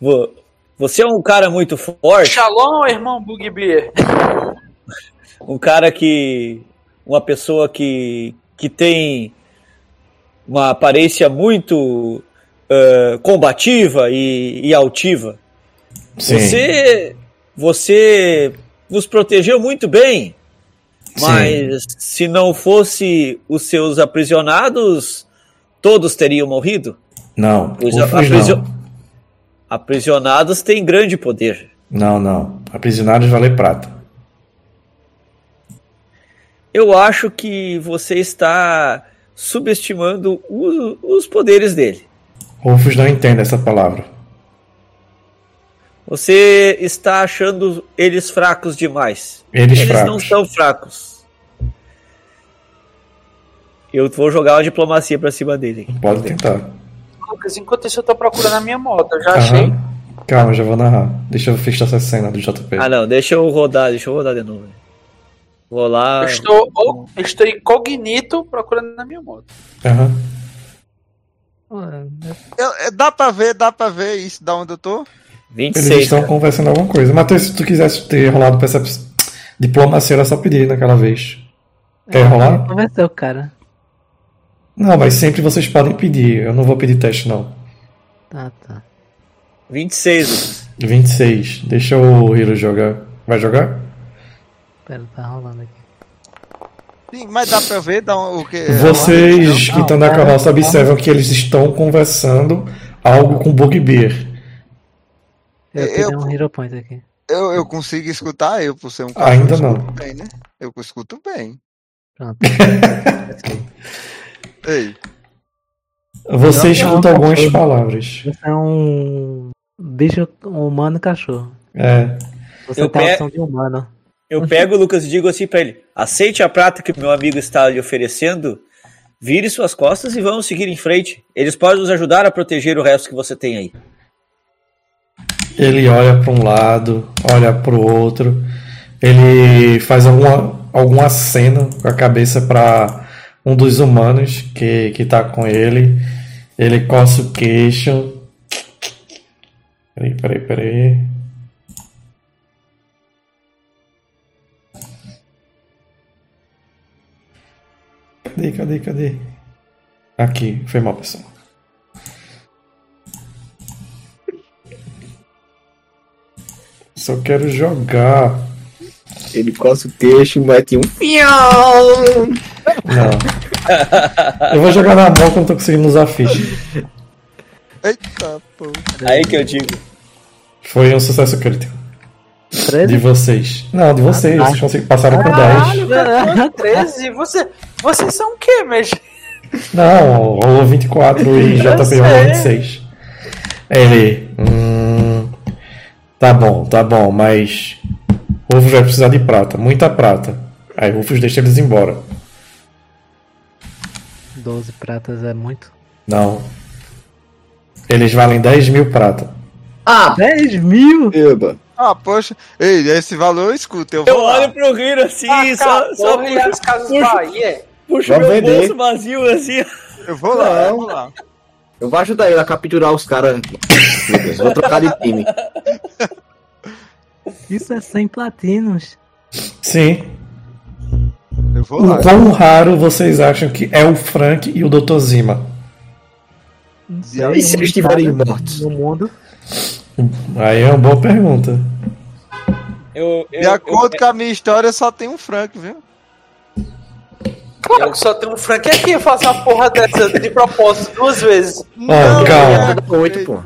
<laughs> Você é um cara muito forte. Shalom, irmão Bugbear. Um cara que. Uma pessoa que. que tem uma aparência muito uh, combativa e, e altiva. Sim. Você. Você nos protegeu muito bem. Mas Sim. se não fosse os seus aprisionados, todos teriam morrido? Não. Os aprisiona... aprisionados têm grande poder. Não, não. Aprisionados vale prata. Eu acho que você está subestimando o, os poderes dele. Rufus não entende essa palavra. Você está achando eles fracos demais. Eles, eles fracos. não são fracos. Eu vou jogar uma diplomacia pra cima dele. Pode tentar. Lucas, enquanto isso eu tô procurando a minha moto. Eu já Aham. achei. Calma, já vou narrar. Deixa eu fechar essa cena do JP. Ah não, deixa eu rodar, deixa eu rodar de novo. Vou lá. Eu estou, oh, eu estou incognito procurando na minha moto. Aham. Ué, Eu- é, dá pra ver, dá pra ver isso da onde eu tô? Eles 26. estão cara. conversando alguma coisa. Matheus, se tu quisesse ter rolado percep... diplomacia, era só pedir naquela vez. Quer rolar? Convenceu o cara. Não, mas sempre vocês podem pedir. Eu não vou pedir teste, não. Tá, tá. 26, Lucas. 26. Deixa o Hiro jogar. Vai jogar? Pera, tá rolando aqui. Sim, mas dá pra ver da onde, o que. Vocês que estão na carroça observam que eles estão conversando algo com Bugbear. Eu Eu- tirei um hero point aqui. Eu, eu consigo escutar eu por ser um cara. Ainda eu não. escuto Bem, né? Eu escuto bem. Pronto. <laughs> Ei, Você Não, escuta não, algumas cachorro. palavras. Você é um bicho humano cachorro. É. Você Eu tem a pe- opção de humano. Eu pego o Lucas e digo assim pra ele: aceite a prata que meu amigo está lhe oferecendo, vire suas costas e vamos seguir em frente. Eles podem nos ajudar a proteger o resto que você tem aí. Ele olha para um lado, olha para o outro. Ele faz alguma, algum aceno com a cabeça para um dos humanos que, que tá com ele. Ele coça o queixo. Peraí, peraí, peraí. Cadê, cadê, cadê? Aqui, foi mal, pessoal. Só quero jogar. Ele coça o queixo e mete um pião. Não. Eu vou jogar na mão que eu não tô conseguindo usar ficha. eita, pô. Aí que eu digo. Foi um sucesso crítico. De 13? vocês. Não, de vocês. Ah, tá. Vocês consegui- passaram com 10. Caralho, cara, foi 13. Você, vocês são o quê, mesmo? Não, rolou 24 e JP rolou <laughs> sei. 26. Ele. Hum, tá bom, tá bom, mas. Rufus vai precisar de prata, muita prata. Aí Rufus deixa eles embora. 12 pratas é muito. Não. Eles valem 10 mil prata. Ah, 10 mil? eba. Ah, poxa. Ei, esse valor eu escuto. Eu Eu vou lá. olho pro assim, Ah, só, só e as puxo, casas puxo, Bahia. puxo meu vender. bolso vazio assim. Eu vou lá, eu vou lá. Eu vou ajudar ele a capturar os caras. Vou trocar de time. Isso é 100 platinos. Sim. Eu vou lá. O quão raro vocês acham que é o Frank e o Dr. Zima? Não sei. E se eles estiverem mortos? No mundo. Aí é uma boa pergunta. Eu, eu, De acordo com a minha história, só tem um Frank, viu? Claro que só tem um Frank aqui fazer uma porra dessa de propósito duas vezes. Ó, calma. Dá oito, pô.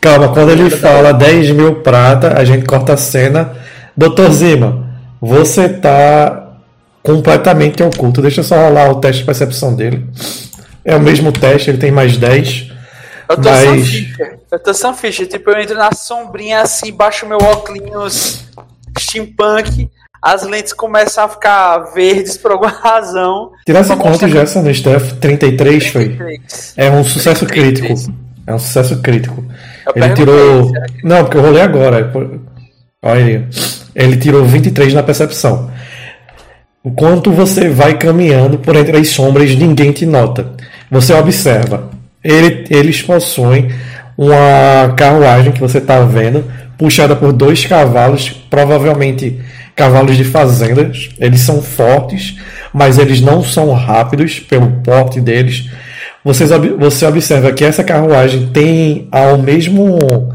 Calma, quando ele fala 10 mil prata, a gente corta a cena. Doutor Zima, você tá completamente oculto. Deixa eu só rolar o teste de percepção dele. É o mesmo teste, ele tem mais 10. Eu tô sem Mas- ficha. Eu tô sem ficha. Tipo, eu entro na sombrinha assim, baixo meu óculos steampunk, as lentes começam a ficar verdes por alguma <laughs> razão. Tirasse quanto, mostra- Gerson, no Steph? 33 foi? 33. É um sucesso 33. crítico. É um sucesso crítico. Eu Ele tirou. Não, porque eu rolei agora. Olha aí. Ele tirou 23 na percepção. Enquanto você vai caminhando por entre as sombras, ninguém te nota. Você observa. Ele- eles possuem uma carruagem que você está vendo, puxada por dois cavalos, provavelmente cavalos de fazendas. Eles são fortes, mas eles não são rápidos pelo porte deles. Você observa que essa carruagem tem ao mesmo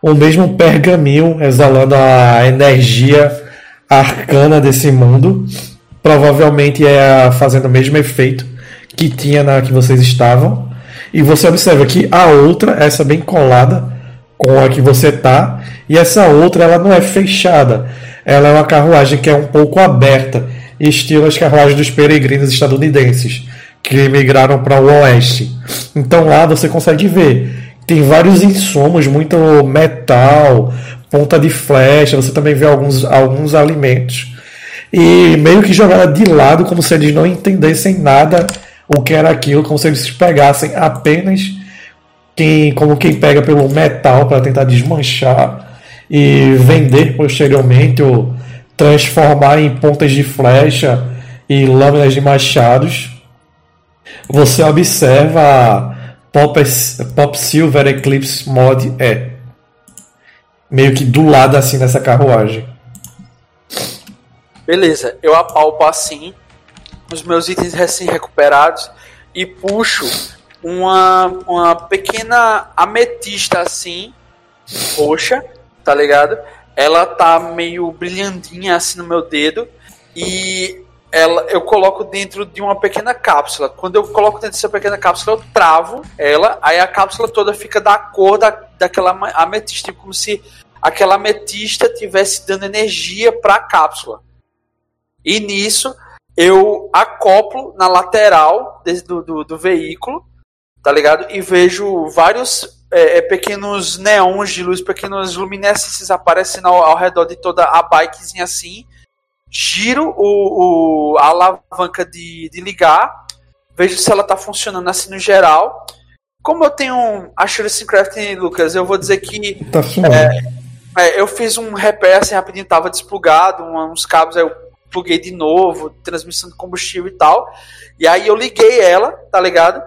o mesmo pergaminho exalando a energia arcana desse mundo. Provavelmente é fazendo o mesmo efeito que tinha na que vocês estavam. E você observa que a outra, essa bem colada com a que você tá, e essa outra ela não é fechada. Ela é uma carruagem que é um pouco aberta, estilo as carruagens dos peregrinos estadunidenses que migraram para o oeste. Então lá você consegue ver tem vários insumos, muito metal, ponta de flecha, você também vê alguns, alguns alimentos. E meio que jogada de lado, como se eles não entendessem nada o que era aquilo, como se eles pegassem apenas quem, como quem pega pelo metal para tentar desmanchar e vender posteriormente ou transformar em pontas de flecha e lâminas de machados. Você observa Pop, Pop Silver Eclipse Mod E. Meio que do lado assim nessa carruagem. Beleza, eu apalpo assim os meus itens recém-recuperados e puxo uma, uma pequena ametista assim, roxa, tá ligado? Ela tá meio brilhantinha assim no meu dedo e ela, eu coloco dentro de uma pequena cápsula. Quando eu coloco dentro dessa pequena cápsula, eu travo ela, aí a cápsula toda fica da cor da, daquela ametista, como se aquela ametista tivesse dando energia para a cápsula. E nisso eu acoplo na lateral do, do, do veículo, tá ligado? E vejo vários é, é, pequenos neons de luz, pequenas luminescências aparecendo ao, ao, redor de toda a bikezinha assim. Giro o, o a alavanca de, de ligar, vejo se ela tá funcionando assim no geral. Como eu tenho a Craft, Lucas, eu vou dizer que. Tá funcionando. É, é, eu fiz um repair assim rapidinho, tava desplugado, uns cabos, aí eu pluguei de novo, transmissão de combustível e tal. E aí eu liguei ela, tá ligado?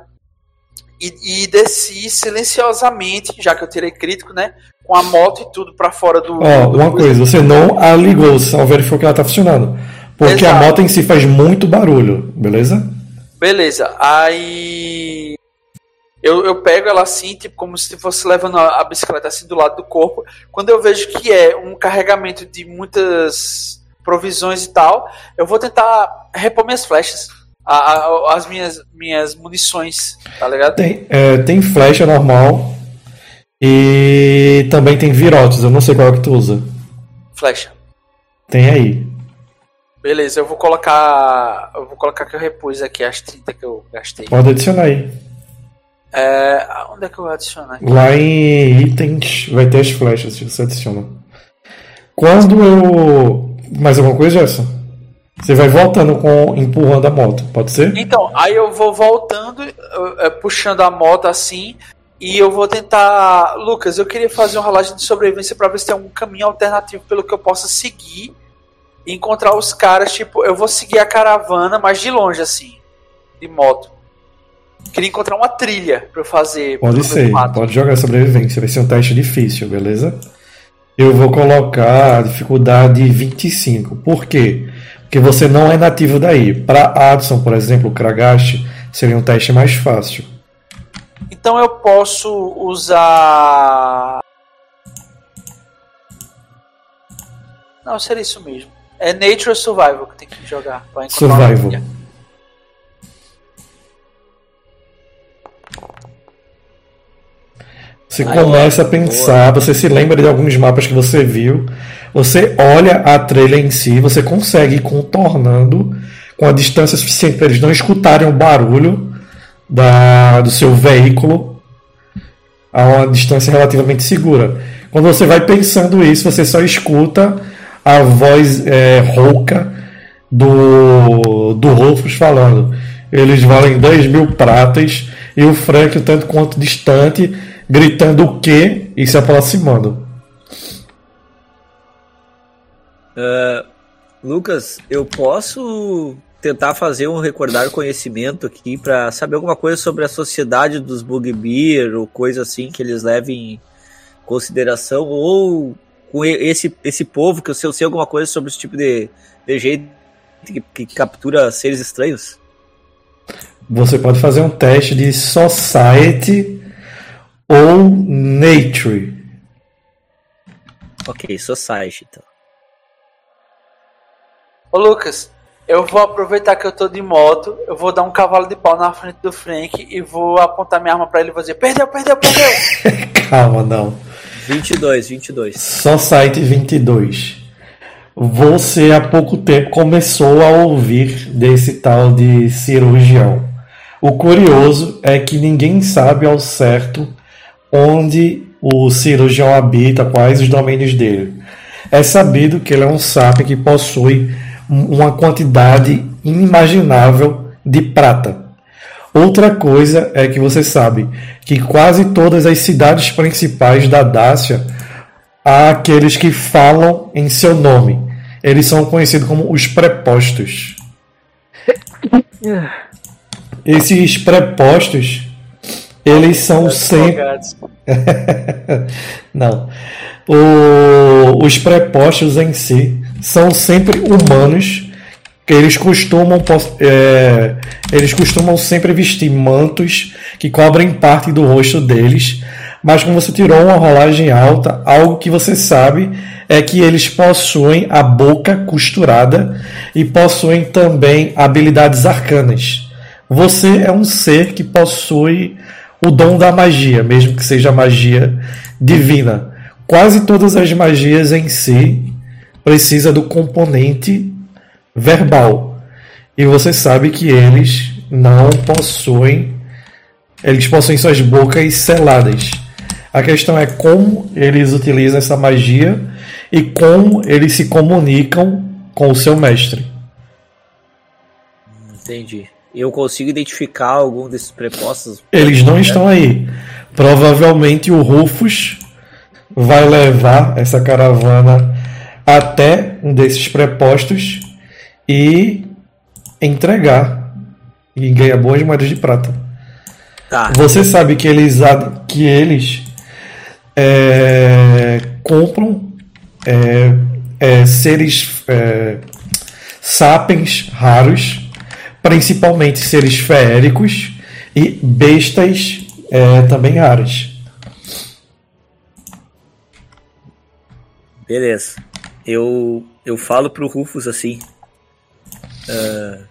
E, e desci silenciosamente, já que eu tirei crítico, né? Com a moto e tudo para fora do. Ó, do uma coisa, você não a ligou, só verificou que ela tá funcionando. Porque Exato. a moto em si faz muito barulho, beleza? Beleza. Aí eu, eu pego ela assim, tipo, como se fosse levando a, a, bicicleta assim do lado do corpo. Quando eu vejo que é um carregamento de muitas provisões e tal, eu vou tentar repor minhas flechas. A, a, as minhas, minhas munições, tá ligado? Tem, é, tem flecha normal e também tem virotes, eu não sei qual é que tu usa. Flecha. Tem aí. Beleza, eu vou colocar. Eu vou colocar que eu repus aqui as 30 que eu gastei. Pode adicionar aí. É, onde é que eu vou adicionar? Aqui? Lá em itens vai ter as flechas você adiciona. Quando eu. Mais alguma coisa, Gerson? Você vai voltando com empurrando a moto, pode ser? Então, aí eu vou voltando, é, puxando a moto assim, e eu vou tentar. Lucas, eu queria fazer uma rolagem de sobrevivência para ver se tem algum caminho alternativo pelo que eu possa seguir e encontrar os caras. Tipo, eu vou seguir a caravana, mas de longe assim, de moto. Queria encontrar uma trilha para eu fazer. Pode ser, pode jogar sobrevivência, vai ser um teste difícil, beleza? Eu vou colocar a dificuldade 25. Por quê? Porque você não é nativo daí. Para Adson, por exemplo, Kragashi, seria um teste mais fácil. Então eu posso usar. Não, seria isso mesmo. É Nature Survival que tem que jogar. Survival. Você Ai, começa a pensar, boa. você se lembra de alguns mapas que você viu, você olha a trilha em si, você consegue ir contornando com a distância suficiente para eles não escutarem o barulho da, do seu veículo a uma distância relativamente segura. Quando você vai pensando isso, você só escuta a voz é, rouca do, do Rolfos falando. Eles valem 10 mil pratas e o Frank, tanto quanto distante, gritando o quê e se aproximando. Uh, Lucas, eu posso tentar fazer um recordar conhecimento aqui para saber alguma coisa sobre a sociedade dos Bugbear ou coisa assim que eles levem em consideração ou com esse, esse povo que eu sei, eu sei alguma coisa sobre esse tipo de, de jeito que, que captura seres estranhos? Você pode fazer um teste de Society ou Nature? Ok, Society então. Ô Lucas, eu vou aproveitar que eu tô de moto, eu vou dar um cavalo de pau na frente do Frank e vou apontar minha arma para ele e vou dizer: Perdeu, perdeu, perdeu! <laughs> Calma, não. 22, 22. Society 22. Você há pouco tempo começou a ouvir desse tal de cirurgião. O curioso é que ninguém sabe ao certo onde o cirurgião habita, quais os domínios dele. É sabido que ele é um sapo que possui uma quantidade inimaginável de prata. Outra coisa é que você sabe que quase todas as cidades principais da Dácia há aqueles que falam em seu nome. Eles são conhecidos como os prepostos. Esses prepostos, eles são sempre. <laughs> Não. O... Os prepostos em si são sempre humanos. Que eles costumam, é... eles costumam sempre vestir mantos que cobrem parte do rosto deles. Mas como você tirou uma rolagem alta, algo que você sabe é que eles possuem a boca costurada e possuem também habilidades arcanas. Você é um ser que possui o dom da magia, mesmo que seja magia divina. Quase todas as magias em si precisa do componente verbal. E você sabe que eles não possuem eles possuem suas bocas seladas. A questão é como eles utilizam essa magia e como eles se comunicam com o seu mestre. Entendi. Eu consigo identificar algum desses prepostos? Eles não estão aí. Provavelmente o Rufus vai levar essa caravana até um desses prepostos e entregar e ganhar boas moedas de prata. Tá. Você sabe que eles que eles é, compram é, é, seres é, sapiens raros, principalmente seres feéricos e bestas é, também raras. Beleza. Eu, eu falo pro Rufus assim. Uh,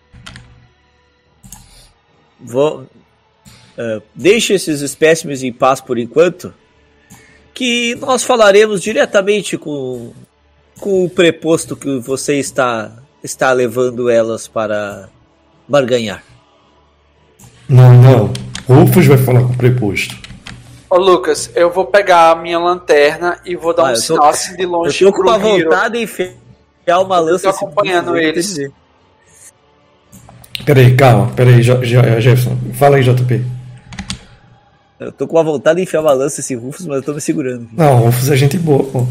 vou, uh, deixe esses espécimes em paz por enquanto que nós falaremos diretamente com, com o preposto que você está, está levando elas para barganhar. Não, não. Rufus vai falar com o preposto. Ô Lucas, eu vou pegar a minha lanterna e vou dar ah, um sinal tô, assim de longe. Eu tô com a vontade de enfiar uma lança. Eu tô acompanhando eles. Peraí, calma, peraí, Jefferson. Fala aí, JP. Eu tô com a vontade de enfiar uma lança esse Rufus, mas eu tô me segurando. Não, Rufus é gente boa, pô.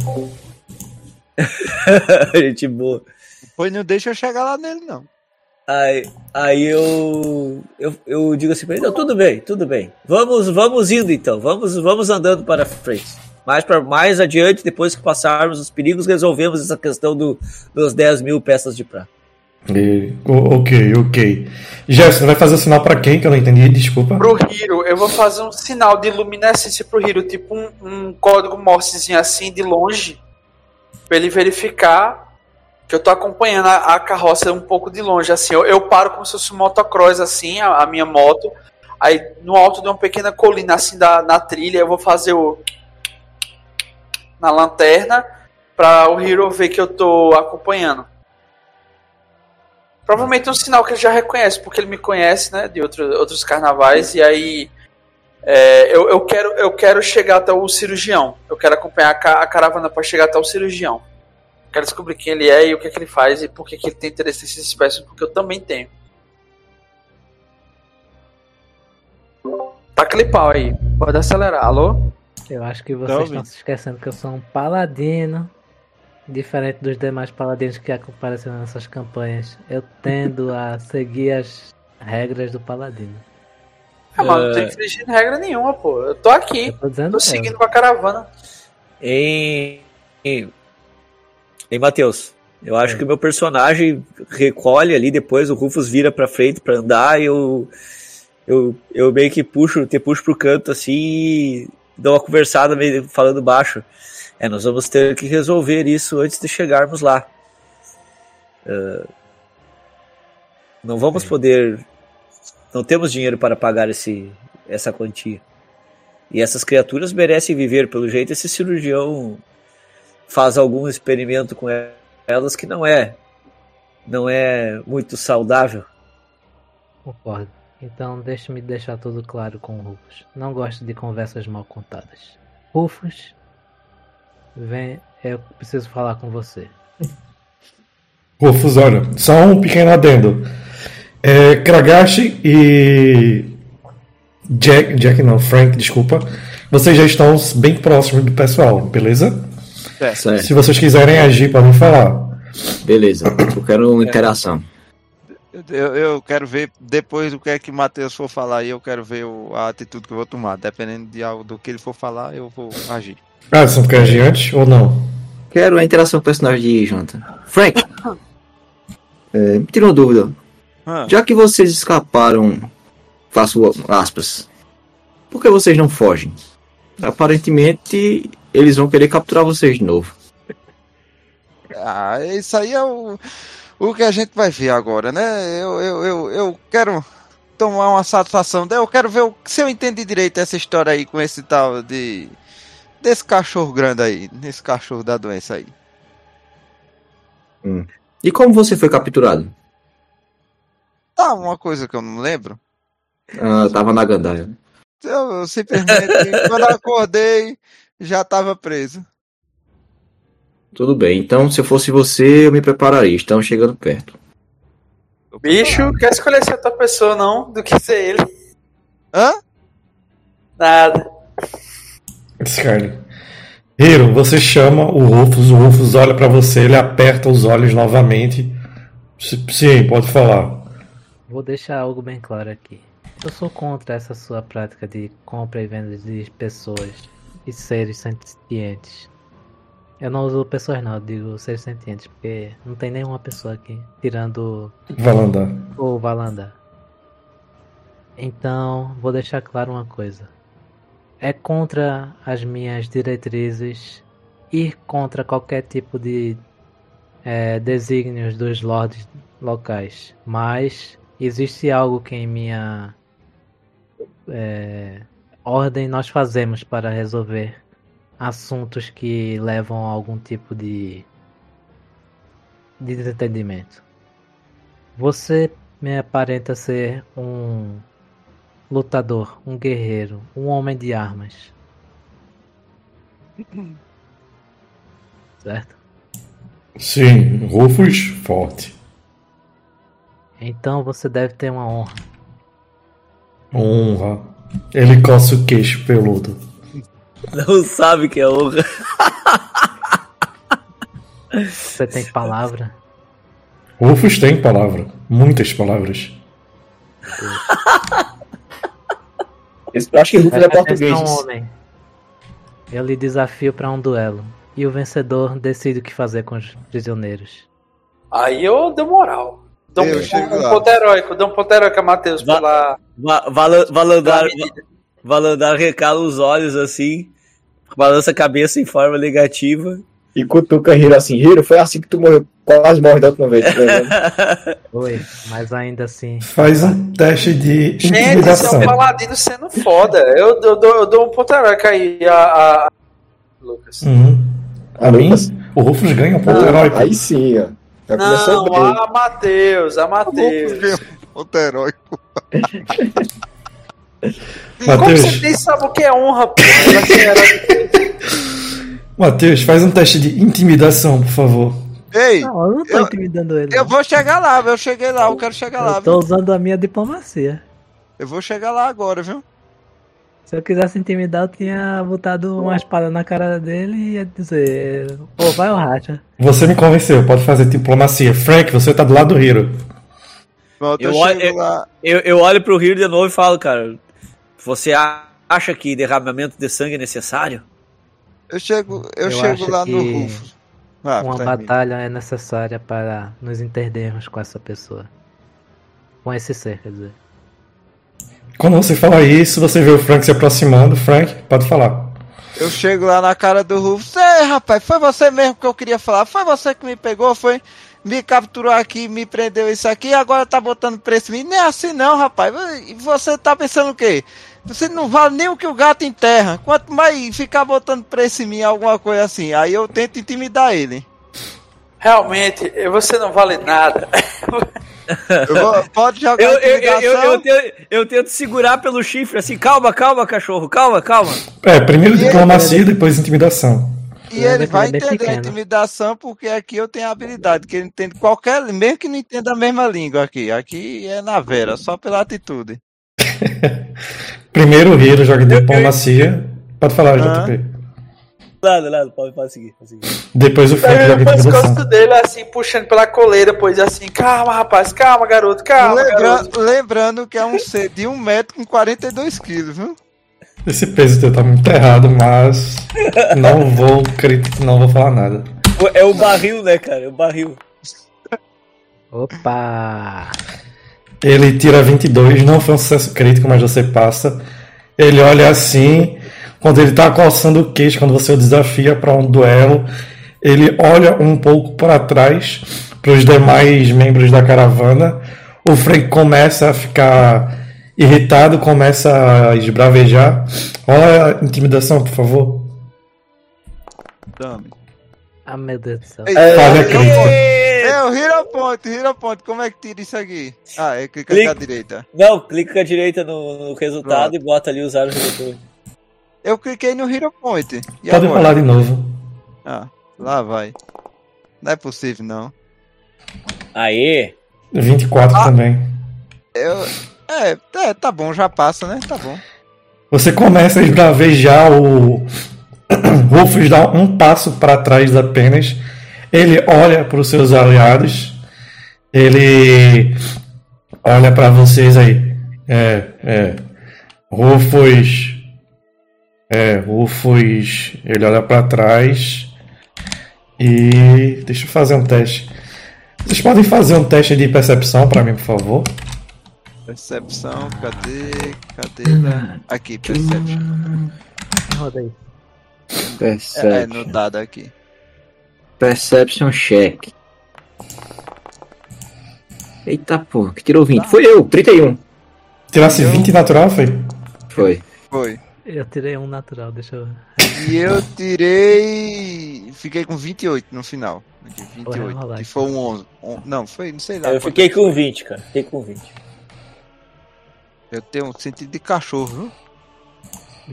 <laughs> gente boa. Pois não deixa eu chegar lá nele, não. Aí, aí eu, eu, eu digo assim pra ele, tudo bem, tudo bem. Vamos, vamos indo então, vamos, vamos andando para frente. Mais, pra, mais adiante, depois que passarmos os perigos, resolvemos essa questão do, dos 10 mil peças de prata. E, ok, ok. Jefferson, vai fazer o sinal para quem que eu não entendi? Desculpa. Pro Hiro, eu vou fazer um sinal de luminescência pro Hiro, tipo um, um código Morsezinho assim de longe, para ele verificar que eu tô acompanhando a, a, carroça um pouco de longe, assim. Eu, eu paro como se fosse um motocross, assim, a, a, minha moto. Aí no alto de uma pequena colina, assim, da, na trilha, eu vou fazer o. na lanterna, para o Hiro ver que eu tô acompanhando. Provavelmente é um sinal que ele já reconhece, porque ele me conhece, né, de outro, outros carnavais, e aí é, eu, eu, quero, eu quero chegar até o cirurgião. Eu quero acompanhar a, a caravana para chegar até o cirurgião. Quero descobrir quem ele é e o que, é que ele faz e por que, que ele tem interesse nessas espécies, porque eu também tenho. Tá aquele pau aí. Pode acelerar. Alô? Eu acho que vocês estão se esquecendo que eu sou um paladino Diferente dos demais paladinos que aparecem nessas campanhas, eu tendo a <laughs> seguir as regras do paladino. Ah, mas não tô é. infringindo regra nenhuma, pô. Eu tô aqui. Eu tô, tô seguindo com a caravana. Em. Em, em Matheus, eu acho é. que o meu personagem recolhe ali, depois o Rufus vira pra frente pra andar e eu. Eu, eu meio que puxo, te puxo pro canto assim e dou uma conversada meio falando baixo. É, nós vamos ter que resolver isso antes de chegarmos lá. Uh, não vamos Sim. poder. Não temos dinheiro para pagar esse, essa quantia. E essas criaturas merecem viver. Pelo jeito, esse cirurgião faz algum experimento com elas que não é. Não é muito saudável. Concordo. Então, deixe-me deixar tudo claro com o Rufus. Não gosto de conversas mal contadas. Rufus Vem, eu preciso falar com você. Rufus, olha, só um pequeno adendo. É, Kragashi e Jack, Jack não, Frank, desculpa. Vocês já estão bem próximos do pessoal, beleza? Certo. Se vocês quiserem agir, podem falar. Beleza. Eu quero uma interação. Eu, eu quero ver depois do que é que Matheus for falar e eu quero ver o- a atitude que eu vou tomar. Dependendo de algo do que ele for falar, eu vou agir. Ah, você não quer agir antes ou não? Quero a interação com o personagem de Jonathan. Frank! É, me tira uma dúvida. Ah, Já que vocês escaparam, faço aspas, por que vocês não fogem? Aparentemente, eles vão querer capturar vocês de novo. Ah, isso aí é o, o que a gente vai ver agora, né? Eu, eu, eu, eu quero tomar uma satisfação. Eu quero ver o- se eu entendi direito essa história aí com esse tal de. desse cachorro grande aí, desse cachorro da doença aí. E como você foi capturado? Tá, uma coisa que eu não lembro. Ah, tava na gandaia. Eu, eu simplesmente, quando eu acordei, já tava preso. Tudo bem, então se eu fosse você, eu me prepararia. Estamos chegando perto. Bicho, quer escolher ser outra pessoa, não, do que ser ele. Hã? Nada. Scarly. Hiro, você chama o Rufus, o Rufus olha pra você, ele aperta os olhos novamente. Sim, pode falar. Vou deixar algo bem claro aqui. Eu sou contra essa sua prática de compra e venda de pessoas e seres sentientes. Eu não uso pessoas não, digo seres sentientes, porque não tem nenhuma pessoa aqui, tirando Valandar. o Valanda. Então, vou deixar claro uma coisa. É contra as minhas diretrizes ir contra qualquer tipo de eh, desígnios dos lords locais. Mas existe algo que em minha eh, ordem nós fazemos para resolver assuntos que levam a algum tipo de, de desentendimento. Você me aparenta ser um lutador, um guerreiro, um homem de armas. Certo? Sim, Rufus, forte. Então você deve ter uma honra. Honra. Ele coça o queixo peludo. Não sabe que é honra. Você tem palavra. Rufus tem palavra. Muitas palavras. Eu acho que Rufus é português. homem. Eu lhe desafio para um duelo. E o vencedor decide o que fazer com os prisioneiros. Aí eu dou moral. Dou um, Eu um ponto heróico, dou um ponto heróico a Matheus Va- pela, Va medida. Valandar recala os olhos assim, balança a cabeça em forma negativa. E cutuca Hiro assim, Hiro, foi assim que tu morreu, quase morre da última vez. tá ligado? <laughs> Oi, mas ainda assim. Faz um teste de Gente, esse é um paladino sendo foda. Eu, eu dou, eu dou um ponto heróico aí a, a- Lucas. Uhum. A mim, Lucas? o Rufus ganha um ponto Não, heróico. Aí sim, ó. Já Não, bem. a Matheus, a Matheus. Ponto heróico. <laughs> Como você Matheus, nem sabe o que é honra, pô? Herói. Matheus, faz um teste de intimidação, por favor. Ei, Não, eu não tô Eu- intimidando ele. eu não. vou chegar lá, eu cheguei lá, eu quero chegar lá, Eu tô viu? usando a minha diplomacia. Eu vou chegar lá agora, viu? Se eu quisesse intimidar, eu tinha botado uma espada na cara dele e ia dizer: Ô, vai o racha. Você me convenceu, pode fazer diplomacia. Frank, você tá do lado do Hiro. Pronto, eu, Eu olho- lá. Eu, eu olho pro Rio de novo e falo, cara, você acha que derramamento de sangue é necessário? Eu chego, eu, Eu chego acho lá no Rufus. Ah, Uma batalha é necessária para nos entendermos com essa pessoa. Com esse ser, quer dizer. Quando você fala isso, você vê o Frank se aproximando. Frank, pode falar. Eu chego lá na cara do Rufus. Ei, rapaz, foi você mesmo que eu queria falar. Foi você que me pegou, foi me capturou aqui, me prendeu isso aqui, agora tá botando preço em mim. Nem é assim não, rapaz. E você tá pensando o quê? Você não vale nem o que o gato enterra. Quanto mais ficar botando preço em mim, alguma coisa assim. Aí eu tento intimidar ele. Realmente, você não vale nada. Vou- pode jogar Eu, eu, eu, eu, eu tento, eu tento segurar pelo chifre assim, calma, calma, cachorro, calma, calma. É, primeiro E ele- diplomacia, depois intimidação. E ele vai Ele é bem entender a intimidação porque aqui eu tenho habilidade, que ele entende qualquer, mesmo que não entenda a mesma língua aqui. Aqui é na vera, só pela atitude. <laughs> Primeiro o Hiro joga diplomacia. Pode falar, Ah. Nada, nada, pode, pode seguir. Pode seguir. Depois o Frank Aí joga o pescoço intimidação. dele, assim, puxando pela coleira, pois assim, calma, rapaz, calma, garoto, calma, Lembra- garoto. lembrando que é um ser de 1 metro com 42 quilos, viu? Esse peso teu tá muito errado, mas não vou crit... não vou falar nada. É o barril, né, cara? É o barril. Opa! Ele tira 22, não foi um sucesso crítico, mas você passa. Ele olha assim, quando ele tá coçando o queixo, quando você o desafia para um duelo, ele olha um pouco para trás para os demais membros da caravana. O Frank começa a ficar irritado, começa a esbravejar. Olha a intimidação, por favor. Dame. Ah, meu Deus do céu. Falha crítica. É o Hero Point, Hero Point, como é que tira isso aqui? Ah, é Clica. à direita. Não, clica com a direita no, no resultado Pronto. e bota ali usar o redutor. Eu cliquei no Hero Point. E Pode agora? falar de novo. Ah, lá vai. Não é possível, não. Aê! 24 também. Eu. É, é, tá bom, já passa, né? Tá bom. Você começa a esbravejar o <coughs> Rufus dá um passo para trás apenas. Ele olha para os seus aliados. Ele olha para vocês aí. É, é. Rufus. É, Rufus. Ele olha para trás. E. Deixa eu fazer um teste. Vocês podem fazer um teste de percepção para mim, por favor? Percepção, cadê? Cadê? né? Aqui, Perception. Roda aí. É, é, Perception. no dado aqui. Perception check. Eita porra, que tirou 20. Foi eu, 31. Tirasse 20 natural, foi? Foi. Foi. Eu tirei um natural, deixa eu ver. E eu tirei. Fiquei com 28 no final. De Porra, 28. rolar E aqui. foi um 11. Um- não, foi, não sei lá. Eu fiquei foi. com 20, cara. Fiquei com 20. Eu tenho um sentido de cachorro, viu?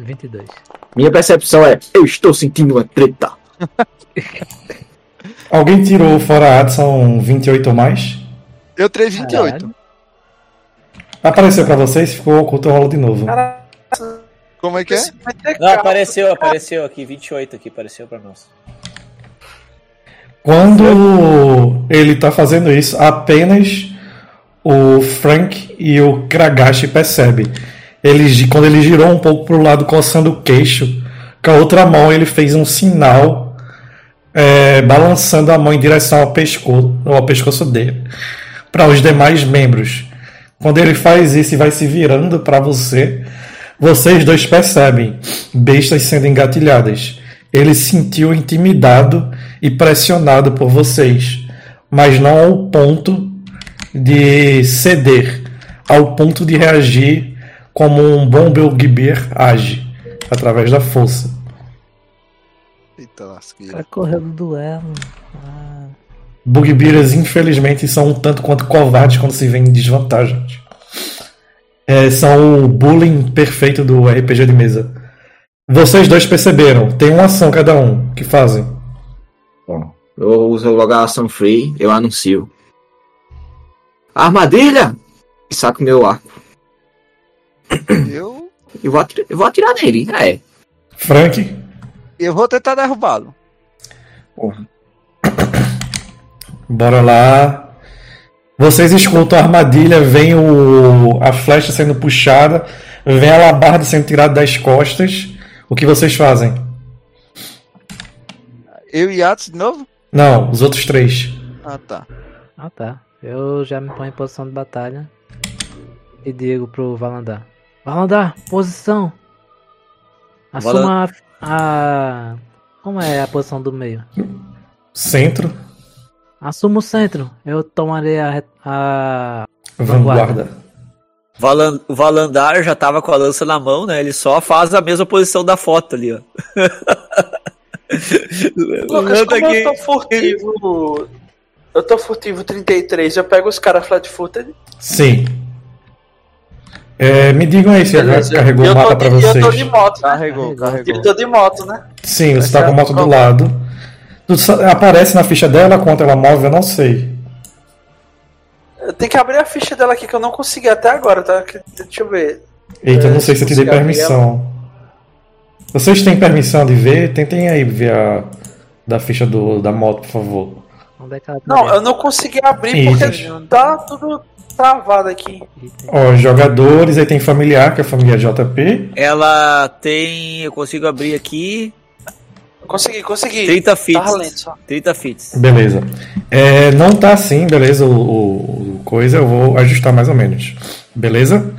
22. Minha percepção é: eu estou sentindo uma treta. <laughs> Alguém tirou fora a Adson 28 ou mais? Eu tirei 28. Caralho. Apareceu pra vocês? Ficou oculto, rolo de novo. Como é que é? Não, apareceu, apareceu aqui. 28 aqui, apareceu pra nós. Quando ele tá fazendo isso, apenas o Frank e o Kragashi percebem. Ele, quando ele girou um pouco pro lado, coçando o queixo, com a outra mão ele fez um sinal, é, balançando a mão em direção ao pescoço, ao pescoço dele, para os demais membros. Quando ele faz isso e vai se virando para você, vocês dois percebem bestas sendo engatilhadas. Ele se sentiu intimidado e pressionado por vocês, mas não ao ponto de ceder, ao ponto de reagir como um bom Belgibir age, através da força. Eita lasqueira. cara correu do duelo. Ah, Bugbears, infelizmente, são um tanto quanto covardes quando se vêem em desvantagem. É, são o bullying perfeito do RPG de mesa. Vocês dois perceberam, tem uma ação cada um que fazem. Bom, eu uso logo a ação free, eu anuncio. Armadilha! E saco meu arco. Eu. Eu vou, atirar, eu vou atirar nele, é. Frank, Eu vou tentar derrubá-lo. bora lá. Vocês escutam a armadilha, vem o, a flecha sendo puxada, vem a labarda sendo tirada das costas. O que vocês fazem? Eu e Atos de novo? Não, os outros três. Ah, tá. ah tá. Eu já me ponho em posição de batalha. E digo pro Valandar. Valandar, posição! Assuma a, a. Como é a posição do meio? Centro, Assuma o centro. Eu tomarei a. a... vanguarda. Valan- O Valandar já tava com a lança na mão, né? Ele só faz a mesma posição da foto ali, ó. <laughs> Lucas, como aqui. eu tô furtivo. Eu tô furtivo 33, eu pego os caras flat footed. Sim. É, me digam aí se Beleza. carregou o mapa de- pra e Eu tô vocês. de moto, né? Carregou, carregou. Eu tô de moto, né? Sim, você tá Essa com a moto é do lado. Aparece na ficha dela quanto ela move, eu não sei. Eu tenho que abrir a ficha dela aqui que eu não consegui até agora, tá? Deixa eu ver. Eita, É, não sei se eu te dei abrir, permissão. Vocês têm permissão de ver? Tentem aí ver a da ficha do, da moto, por favor. É tá? Não, eu não consegui abrir porque tá tudo travado aqui. Ó, jogadores, aí tem familiar, que é a família JP. Ela tem. Eu consigo abrir aqui. Consegui, consegui. 30 fits. Tava lento só. 30 fits. Beleza. É, não tá assim, beleza? O, o- o coisa, eu vou ajustar mais ou menos. Beleza?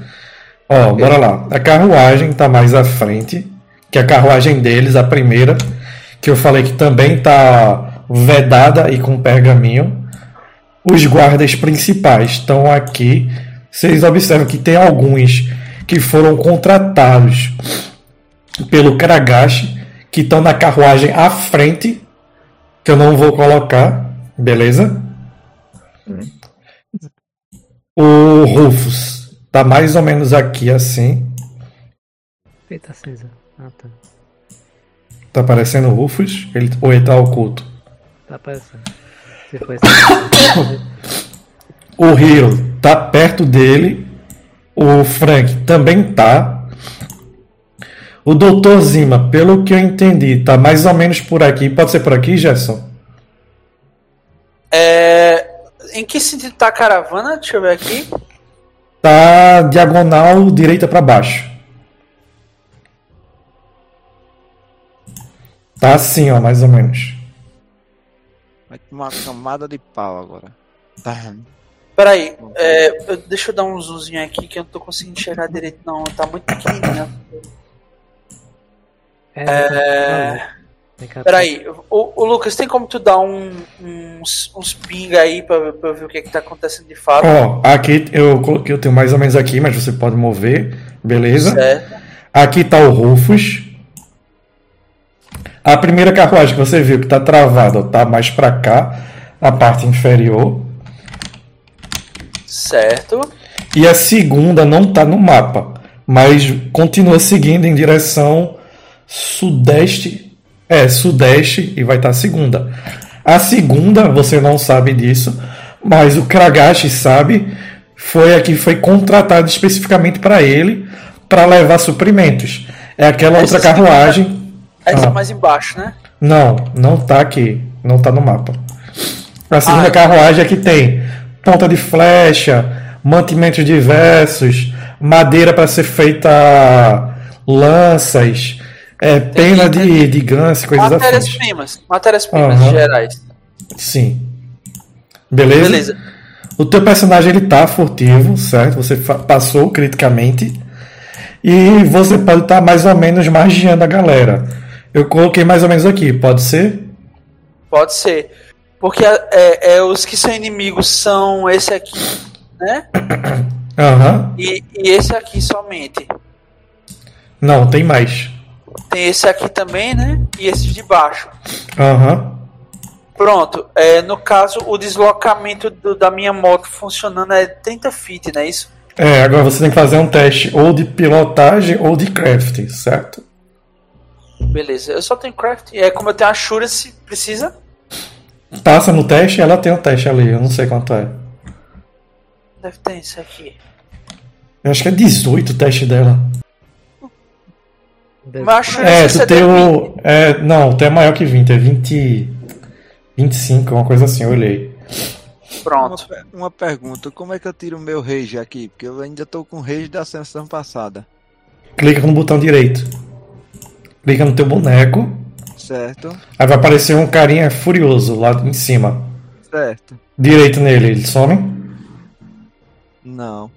Ó, bora lá. A carruagem tá mais à frente, que a carruagem deles, a primeira, que eu falei que também tá vedada e com pergaminho. Os guardas principais estão aqui. Vocês observam que tem alguns que foram contratados pelo Karagashi, que estão na carruagem à frente, que eu não vou colocar, beleza? O Rufus tá mais ou menos aqui assim. Fita cinza. Ah, tá. Tá aparecendo o Rufus? Ele, ou ele tá oculto? Tá aparecendo. Se for esse <coughs> O Hiro tá perto dele. O Frank também tá. O Dr. Zima, pelo que eu entendi, tá mais ou menos por aqui. Pode ser por aqui, Gerson? É, Em que sentido tá a caravana? Deixa eu ver aqui. Tá diagonal direita para baixo. Tá assim, ó, mais ou menos. Vai tomar uma camada de pau agora. Tá. Peraí, é, eu- deixa eu dar um zoomzinho aqui que eu não tô conseguindo enxergar direito, não. Tá muito pequenininho. É, que peraí, o, o Lucas, tem como tu dar um, uns, uns ping aí pra, pra eu ver o que, que tá acontecendo de fato? Ó, aqui eu coloquei, eu tenho mais ou menos aqui, mas você pode mover, beleza? Certo. Aqui tá o Rufus. A primeira carruagem que você viu que tá travada, ó, tá mais pra cá, a parte inferior. Certo. E a segunda não tá no mapa, mas continua seguindo em direção sudeste. É, sudeste e vai estar a segunda. A segunda, você não sabe disso, mas o Kragashi sabe, foi a que foi contratado especificamente para ele para levar suprimentos. É aquela Essa outra carruagem. Essa Ah. mais embaixo, né? Não, não tá aqui. Não tá no mapa. A segunda Ah, carruagem é que tem ponta de flecha, mantimentos diversos, madeira para ser feita lanças, é, pena de, de ganso, coisas assim. Matérias-primas. Matérias-primas Aham. gerais. Sim. Beleza? Beleza. O teu personagem ele tá furtivo, certo? Você passou criticamente. E você pode estar mais ou menos magiando a galera. Eu coloquei mais ou menos aqui, pode ser? Pode ser. Porque é, é, os que são inimigos são esse aqui, né? <coughs> Aham. E, e esse aqui somente. Não, tem mais. Tem esse aqui também, né? E esses de baixo. Aham. Pronto. É, no caso, o deslocamento do- da minha moto funcionando é 30 feet, não é isso? É, agora você tem que fazer um teste ou de pilotagem ou de crafting, certo? Beleza. Eu só tenho craft. É como eu tenho assurance, precisa? Passa no teste, ela tem o teste ali, eu não sei quanto é. Deve ter isso aqui. Eu acho que é 18 o teste dela. Mas É, você tu tem o. É, não, tu é maior que 20, é 20. 25, uma coisa assim, eu olhei. Uma, Pronto. pe- uma pergunta, como é que eu tiro o meu rage aqui? Porque eu ainda tô com rage da sessão passada. Clica no botão direito. Clica no teu boneco. Certo? Aí vai aparecer um carinha furioso lá em cima. Certo. Direito nele, ele some. Não.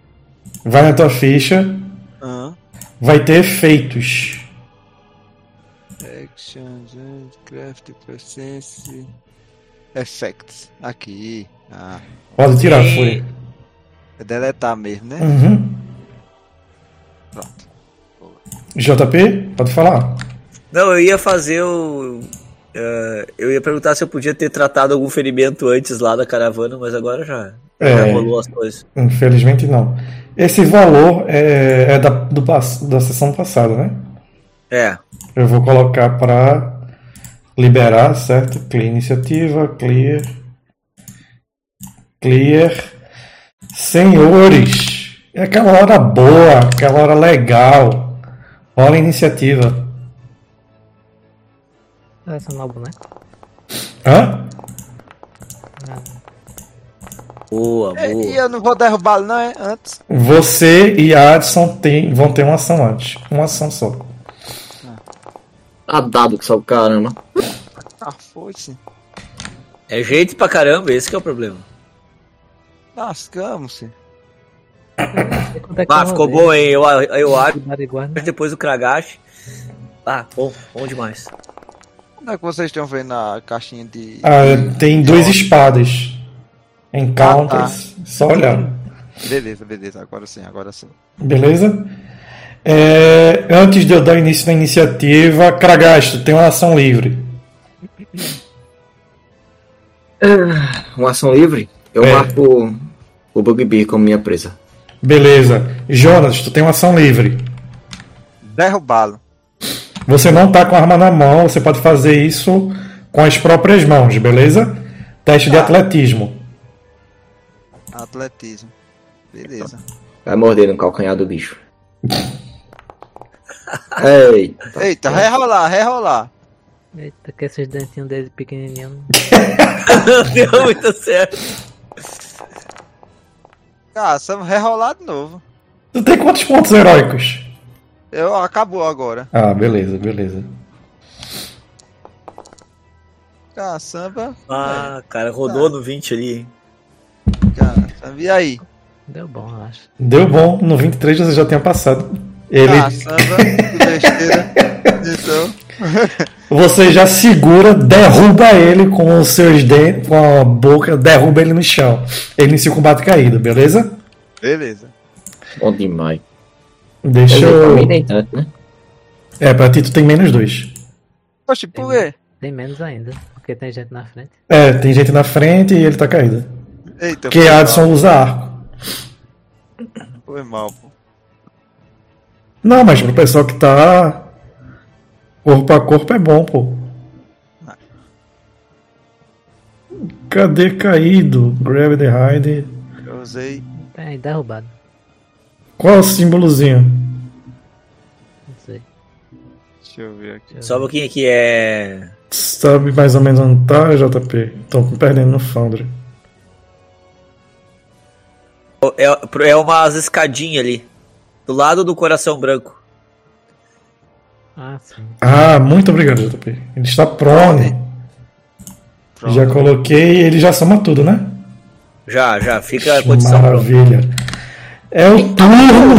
Vai na tua ficha. Hã? Vai ter efeitos. Action, craft, presence, effects. Aqui. Ah, Pode tirar, E- fúria. é deletar mesmo, né? Uhum. Pronto. JP, pode falar. Não, eu ia fazer o. eh, eu ia perguntar se eu podia ter tratado algum ferimento antes lá da caravana, mas agora já, É. já rolou as coisas. Infelizmente não. Esse valor é, é da, do, da sessão passada, né? É. Eu vou colocar para liberar, certo? Clear iniciativa, clear. Clear. Senhores, É aquela hora boa, aquela hora legal. Rola a iniciativa. Selecionar o boneco. Hã? Boa, E boa. eu não vou derrubá-lo, não, é? Antes. Você e a Adson tem, vão ter uma ação antes. Uma ação só. Tá dado que só o caramba. Ah, foi-se. É jeito pra caramba, esse que é o problema. Lascamos-se. Ah, eu ficou bom, hein? Eu, eu acho. Bariguarda. Depois do Kragash. Ah, bom, bom demais. Onde é que vocês estão vendo a caixinha de. Ah, tem duas espadas. Encounters. Só olhar. Beleza, beleza. Agora sim, agora sim. Beleza? É, antes de eu dar início na iniciativa, Kragasto, tem uma ação livre. Uma ação livre? Eu É. marco o Bugbear como minha presa. Beleza. Jonas, tu tem uma ação livre. Derrubá-lo. Você não tá com a arma na mão, você pode fazer isso com as próprias mãos, beleza? Teste de Tá. atletismo. Atletismo. Beleza. Vai morder no calcanhar do bicho. <laughs> Eita. Eita, rerolar, rerolar. Eita, que esses dentinhos dele pequenininhos. Não <laughs> deu muito certo. Caça, rerolar de novo. Tu tem quantos pontos heróicos? Eu, acabou agora. Ah, beleza, beleza. Caçamba. Ah, cara, rodou no 20 ali, hein? Caçamba. E aí? Deu bom, eu acho. Deu bom, no 23 você já tinha passado. Ele, Caçamba. que besteira. Então. <laughs> você já segura, derruba ele com os seus dentes, com a boca, derruba ele no chão. Ele inicia o combate caído, beleza? Beleza. Bom demais. Deixa mim eu. né? É, pra ti tu tem menos dois. Oxe, por quê? Tem menos ainda, porque tem gente na frente. É, tem gente na frente e ele tá caído. Eita, Porque Adson mal. usa arco. Foi mal, pô. Não, mas pro pessoal que tá corpo a corpo é bom, pô. Cadê caído? Grab the hide. Eu usei. Aí, derrubado. Qual é o símbolozinho? Não sei. Deixa eu ver aqui. Só um pouquinho aqui, é. Sabe mais ou menos onde tá, JP? Tô perdendo no Foundry. É, é umas escadinhas ali. Do lado do coração branco. Ah, sim. Ah, muito obrigado, JP. Ele está prone. Pronto. Já coloquei, ele já soma tudo, né? Já, já, fica a condição pronta. Maravilha. É o turno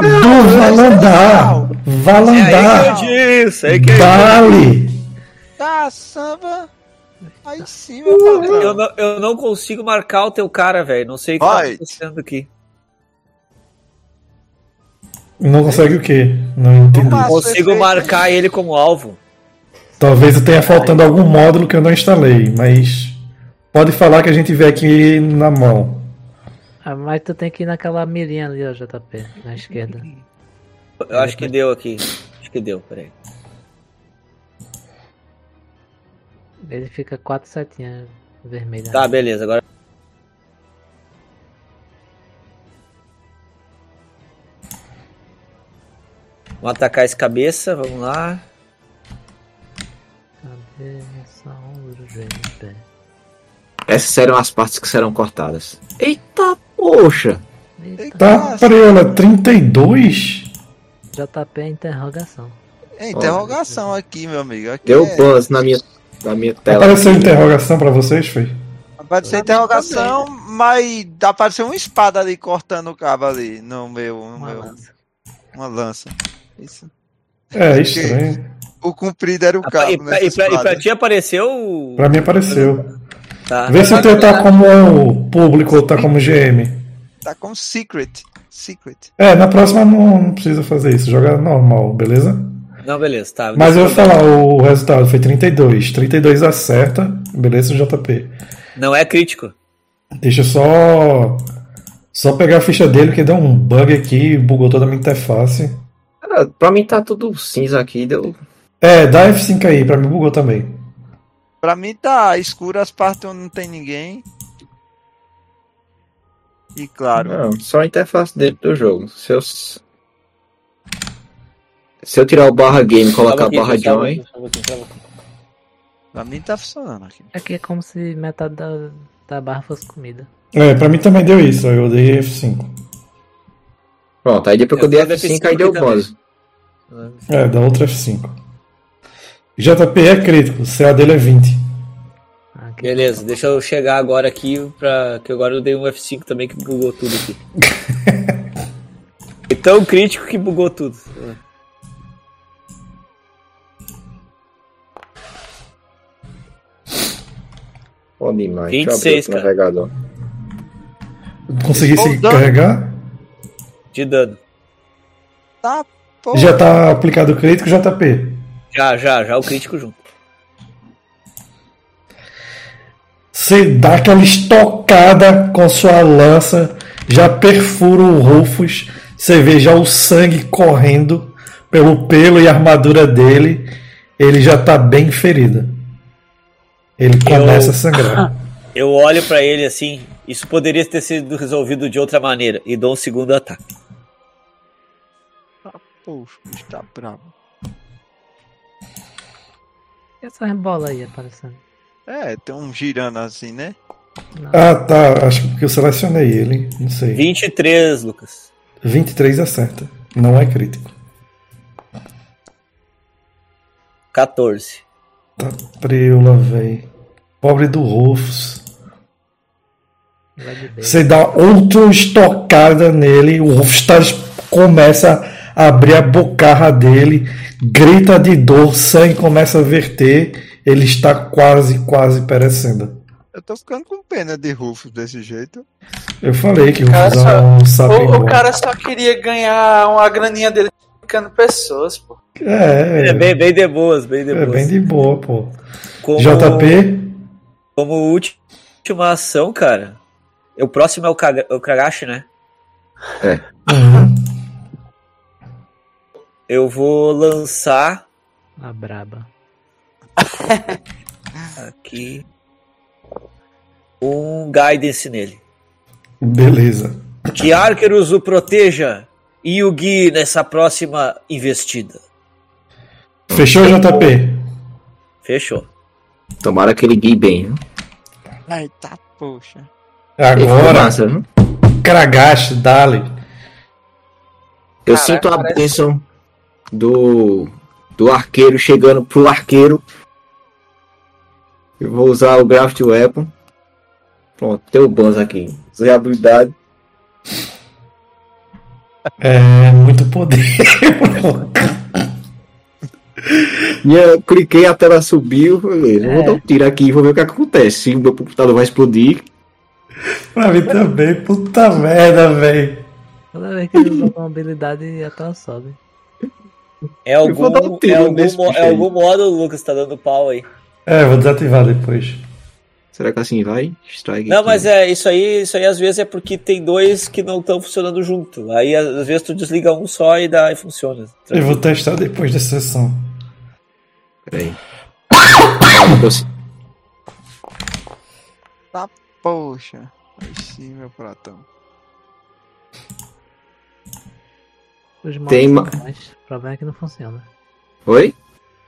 do Valandar. É aí que Valandar. eu disse, é aí que eu Dale. Caçamba. Aí sim, meu patrão. Eu não, eu não consigo marcar o teu cara, velho. Não sei o que tá acontecendo aqui. Não consegue o quê? Não entendi. Vamos lá. Consigo perfeito. marcar ele como alvo. Talvez eu tenha faltando algum módulo que eu não instalei, mas pode falar que a gente vê aqui na mão. Ah, mas tu tem que ir naquela mirinha ali, ó, JP, na esquerda. Eu acho que deu aqui. Acho que deu, peraí. Ele fica quatro setinhas vermelhas. Tá, beleza. Agora. Vamos atacar esse cabeça, vamos lá. Cabeça, ombro, joelho, pé. Essas serão as partes que serão cortadas. Eita, poxa! Eita, Tá, Prela, 32? JP é interrogação. É interrogação aqui, meu amigo. Aqui Deu é... buzz na minha, na minha tela. Apareceu interrogação pra vocês, foi? Apareceu interrogação, mas apareceu uma espada ali cortando o cabo ali no meu. No Uma meu lança. uma lança. Isso. É, estranho. O comprido era o Ah, cabo. e, pra, nessa e, pra, e pra ti apareceu. o- Pra mim apareceu. Tá. Vê se o teu tá como público ou tá como GM. Tá com secret. Secret. É, na próxima não, não precisa fazer isso, joga normal, beleza? Não, beleza, tá. Mas eu vou falar, o resultado foi 32. 32 acerta, beleza, JP. Não é crítico. Deixa eu só. Só pegar a ficha dele, que deu um bug aqui, bugou toda a minha interface. Pra mim tá tudo cinza aqui, deu. É, dá F5 aí, pra mim bugou também. Pra mim tá escuro as partes onde não tem ninguém. E claro, Não, só a interface dentro do jogo. Se eu, se eu tirar o barra game e colocar aqui, barra join, pra mim tá funcionando aqui. Aqui é como se metade da, da barra fosse comida. É, pra mim também deu isso, eu dei F5. pronto. Aí depois que eu Eu dei dei F5, aí F5 deu bônus. É, dá outra F5. JP é crítico, o CA dele é 20. Aqui. Beleza, deixa eu chegar agora aqui, pra... que agora eu dei um F5 também que bugou tudo aqui. <laughs> e tão crítico que bugou tudo. Pô, demais. 26, Deixa eu abrir cara. o navegador. Consegui se carregar? De dano. Tá, pô. Já tá aplicado o crítico, JP. Já, já, já o crítico junto. Você dá aquela estocada com sua lança, já perfura o Rufus, você vê já o sangue correndo pelo pelo e armadura dele, ele já tá bem ferido. Ele começa a sangrar. Eu olho pra ele assim, isso poderia ter sido resolvido de outra maneira, e dou um segundo ataque. Poxa, o bicho tá bravo. E essa bola aí aparecendo? É, tem um girando assim, né? Não. Ah, tá. Acho que porque eu selecionei ele. Não sei. 23, Lucas. 23 acerta. Não é crítico. 14. Tá preula, véi. Pobre do Rufus. Você dá outra estocada nele, o Rufus tá, começa abrir a bocarra dele, grita de dor, sangue começa a verter, ele está quase, quase perecendo. Eu tô ficando com pena de Rufus desse jeito. Eu falei que o Cara, Rufus só- é um sapinho O, o cara só queria ganhar uma graninha dele ficando pessoas, pô. É, É bem, bem de boas, bem de é boas. bem de boa, pô. Como, JP, Como última ação, cara. O próximo é o, Kaga, o Kagashi, né? uhum. Eu vou lançar A braba. <laughs> aqui um Guidance nele. beleza. Que Arquerus o proteja e o guie nessa próxima investida. Fechou, JP? Fechou. Tomara que ele guie bem. Né? Ai, tá, poxa. Ficou Agora, massa? Kragash, Dali. Eu Cara, sinto a parece- bênção do, do arqueiro chegando pro arqueiro. Eu vou usar o Graft Weapon. Pronto, tem o Bans aqui. Usei a habilidade. É muito poder. E eu cliquei, a tela subiu. Beleza, eu vou É. dar um tiro aqui e vou ver o que acontece. Se o meu computador vai explodir. pra mim também, puta merda, velho. Toda vez que ele usa uma habilidade, a tela sobe. É algum, vou dar um tiro é algum, é algum modo o Lucas tá dando pau aí. É, vou desativar depois. Será que assim vai? Strike Não, aqui. mas é isso aí, isso aí às vezes é porque tem dois que não estão funcionando junto. Aí às vezes tu desliga um só e dá e funciona. Eu vou testar depois da sessão. Peraí. <coughs> Ah, eu- Poxa. Aí sim, meu pratão. Os mods Tem são bons, o problema é que não funciona. Oi?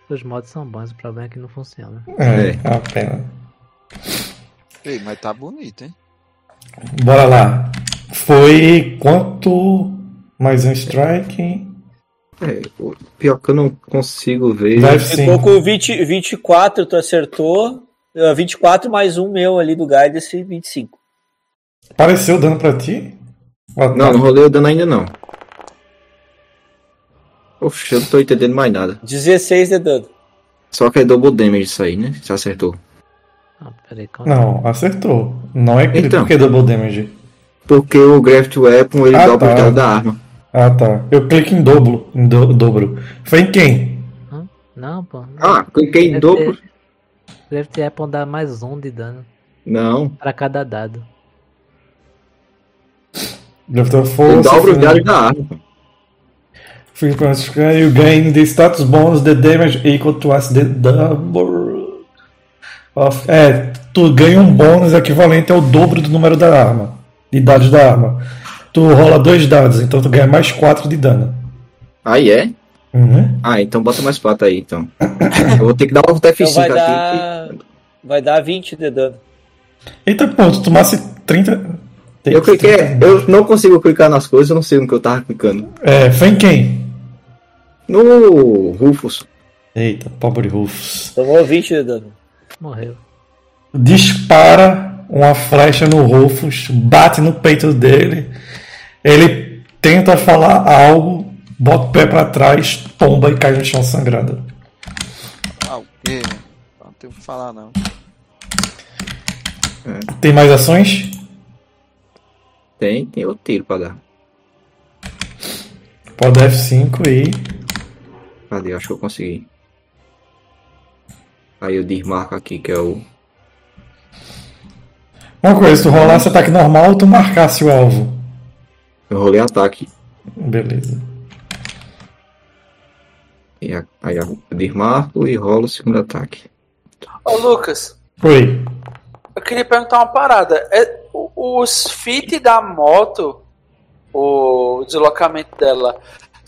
Os mods são bons, o problema é que não funciona. É, É. é uma pena. Ei, mas tá bonito, hein? Bora lá. Foi quanto mais um strike? É, o pior que eu não consigo ver. Vai Ficou com 20, 24, tu acertou. Ah, 24 mais um meu ali do Guidance, 25. Apareceu dano pra ti? Tá. Não, não rolei o dano ainda não. Oxe, eu não tô entendendo mais nada. 16 de dano. Só que é double damage isso aí, né? Você acertou. Ah, peraí. Não, acertou. Não é crítico Então. porque é double damage. Porque o Graft Weapon ele Ah, dobra tá. o dano da arma. Ah, tá. Eu clico em dobro. Em do- dobro. Foi em quem? Hã? Não, pô. Não. Ah, cliquei em dobro. ter Apple dar mais um de dano Não. pra cada dado. Ele força. dobra os foi- dados da arma. Free points you gain the status bonus the damage equal to as the double of. É, tu ganha um bônus equivalente ao dobro do número da arma. de dados da arma. Tu rola dois dados, então tu ganha mais 4 de dano. Aí é? Uhum. Ah, então bota mais 4 aí, então. <coughs> Eu vou ter que dar um F5 Então vai aqui. dar. Vai dar 20 de dano. Eita, pô, tu tomasse 30. Eu cliquei, eu não consigo clicar nas coisas, eu não sei no que eu tava clicando. É, foi em quem? No Rufus. Eita, pobre Rufus. Tomou 20 de dano. Morreu. Dispara uma flecha no Rufus, bate no peito dele. Ele tenta falar algo, bota o pé pra trás, tomba e cai no chão sangrando. Ah, o quê? Não tenho o que falar, não. Tem mais ações? Tem, tem outro tiro pra dar. Pode F5 e. Cadê? Acho que eu consegui. Aí eu desmarco aqui, que é o. Uma coisa, se tu rolasse ataque normal ou tu marcasse o alvo? Eu rolei ataque. Beleza. E aí eu desmarco e rolo o segundo ataque. Ô, Lucas, Oi. eu queria perguntar uma parada. É, os fit da moto, o deslocamento dela,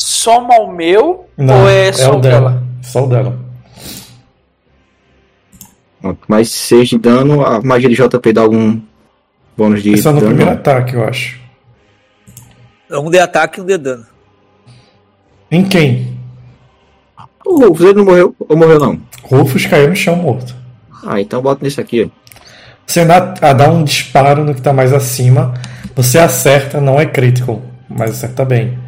soma o meu Não, ou é, é só o dela. Só o dela. Pronto, Mais 6 de dano, a magia de JP dá algum bônus de Isso é no dano. primeiro ataque, eu acho. Um de ataque e um de dano. Em quem? O Rufus, ele não morreu? Ou morreu não? Rufus caiu no chão morto. Ah, então bota nesse aqui. Você dá, a dá um disparo no que tá mais acima. Você acerta, não é crítico, mas acerta bem.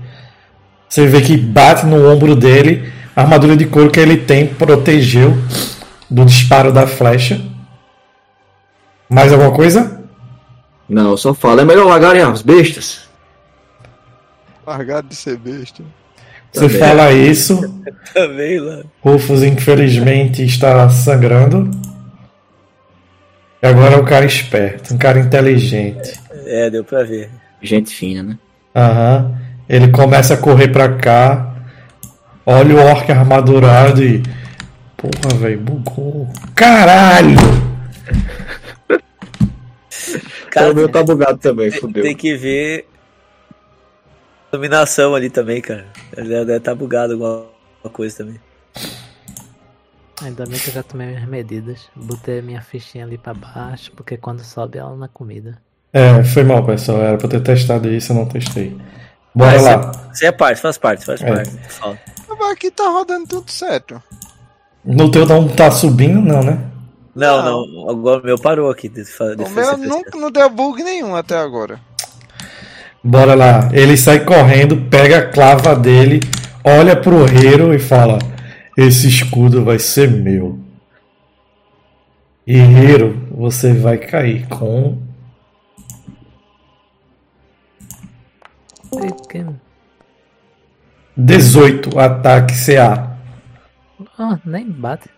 Você vê que bate no ombro dele. A armadura de couro que ele tem protegeu do disparo da flecha. Mais alguma coisa? Não, eu só falo, é melhor largarem as bestas. Largado de ser besta. Você Também. fala isso. <laughs> Também lá. Rufus, infelizmente, está sangrando. E agora é um cara esperto, um cara inteligente. É, deu pra ver. Gente fina, né? Aham. Ele começa a correr pra cá. Olha o orc armadurado e. Porra, velho, bugou. Caralho! Cara, o meu tá bugado também, tem, fudeu. tem que ver. Dominação ali também, cara. Ele deve estar bugado alguma coisa também. Ainda bem que eu já tomei minhas medidas. Botei a minha fichinha ali pra baixo, porque quando sobe ela na comida. É, foi mal, pessoal. Era pra eu ter testado isso, eu não testei. Bora Mas lá. Você é parte, faz parte, faz É. parte. Fala. Mas aqui tá rodando tudo certo. No teu não tá subindo, não, né? Não, Não. não, agora o meu parou aqui. De, de O meu nunca não deu bug nenhum até agora. Bora lá. Ele sai correndo, pega a clava dele, olha pro Hero e fala: Esse escudo vai ser meu. E Hero, você vai cair com. 18 ataque CA. Ah, nem bate.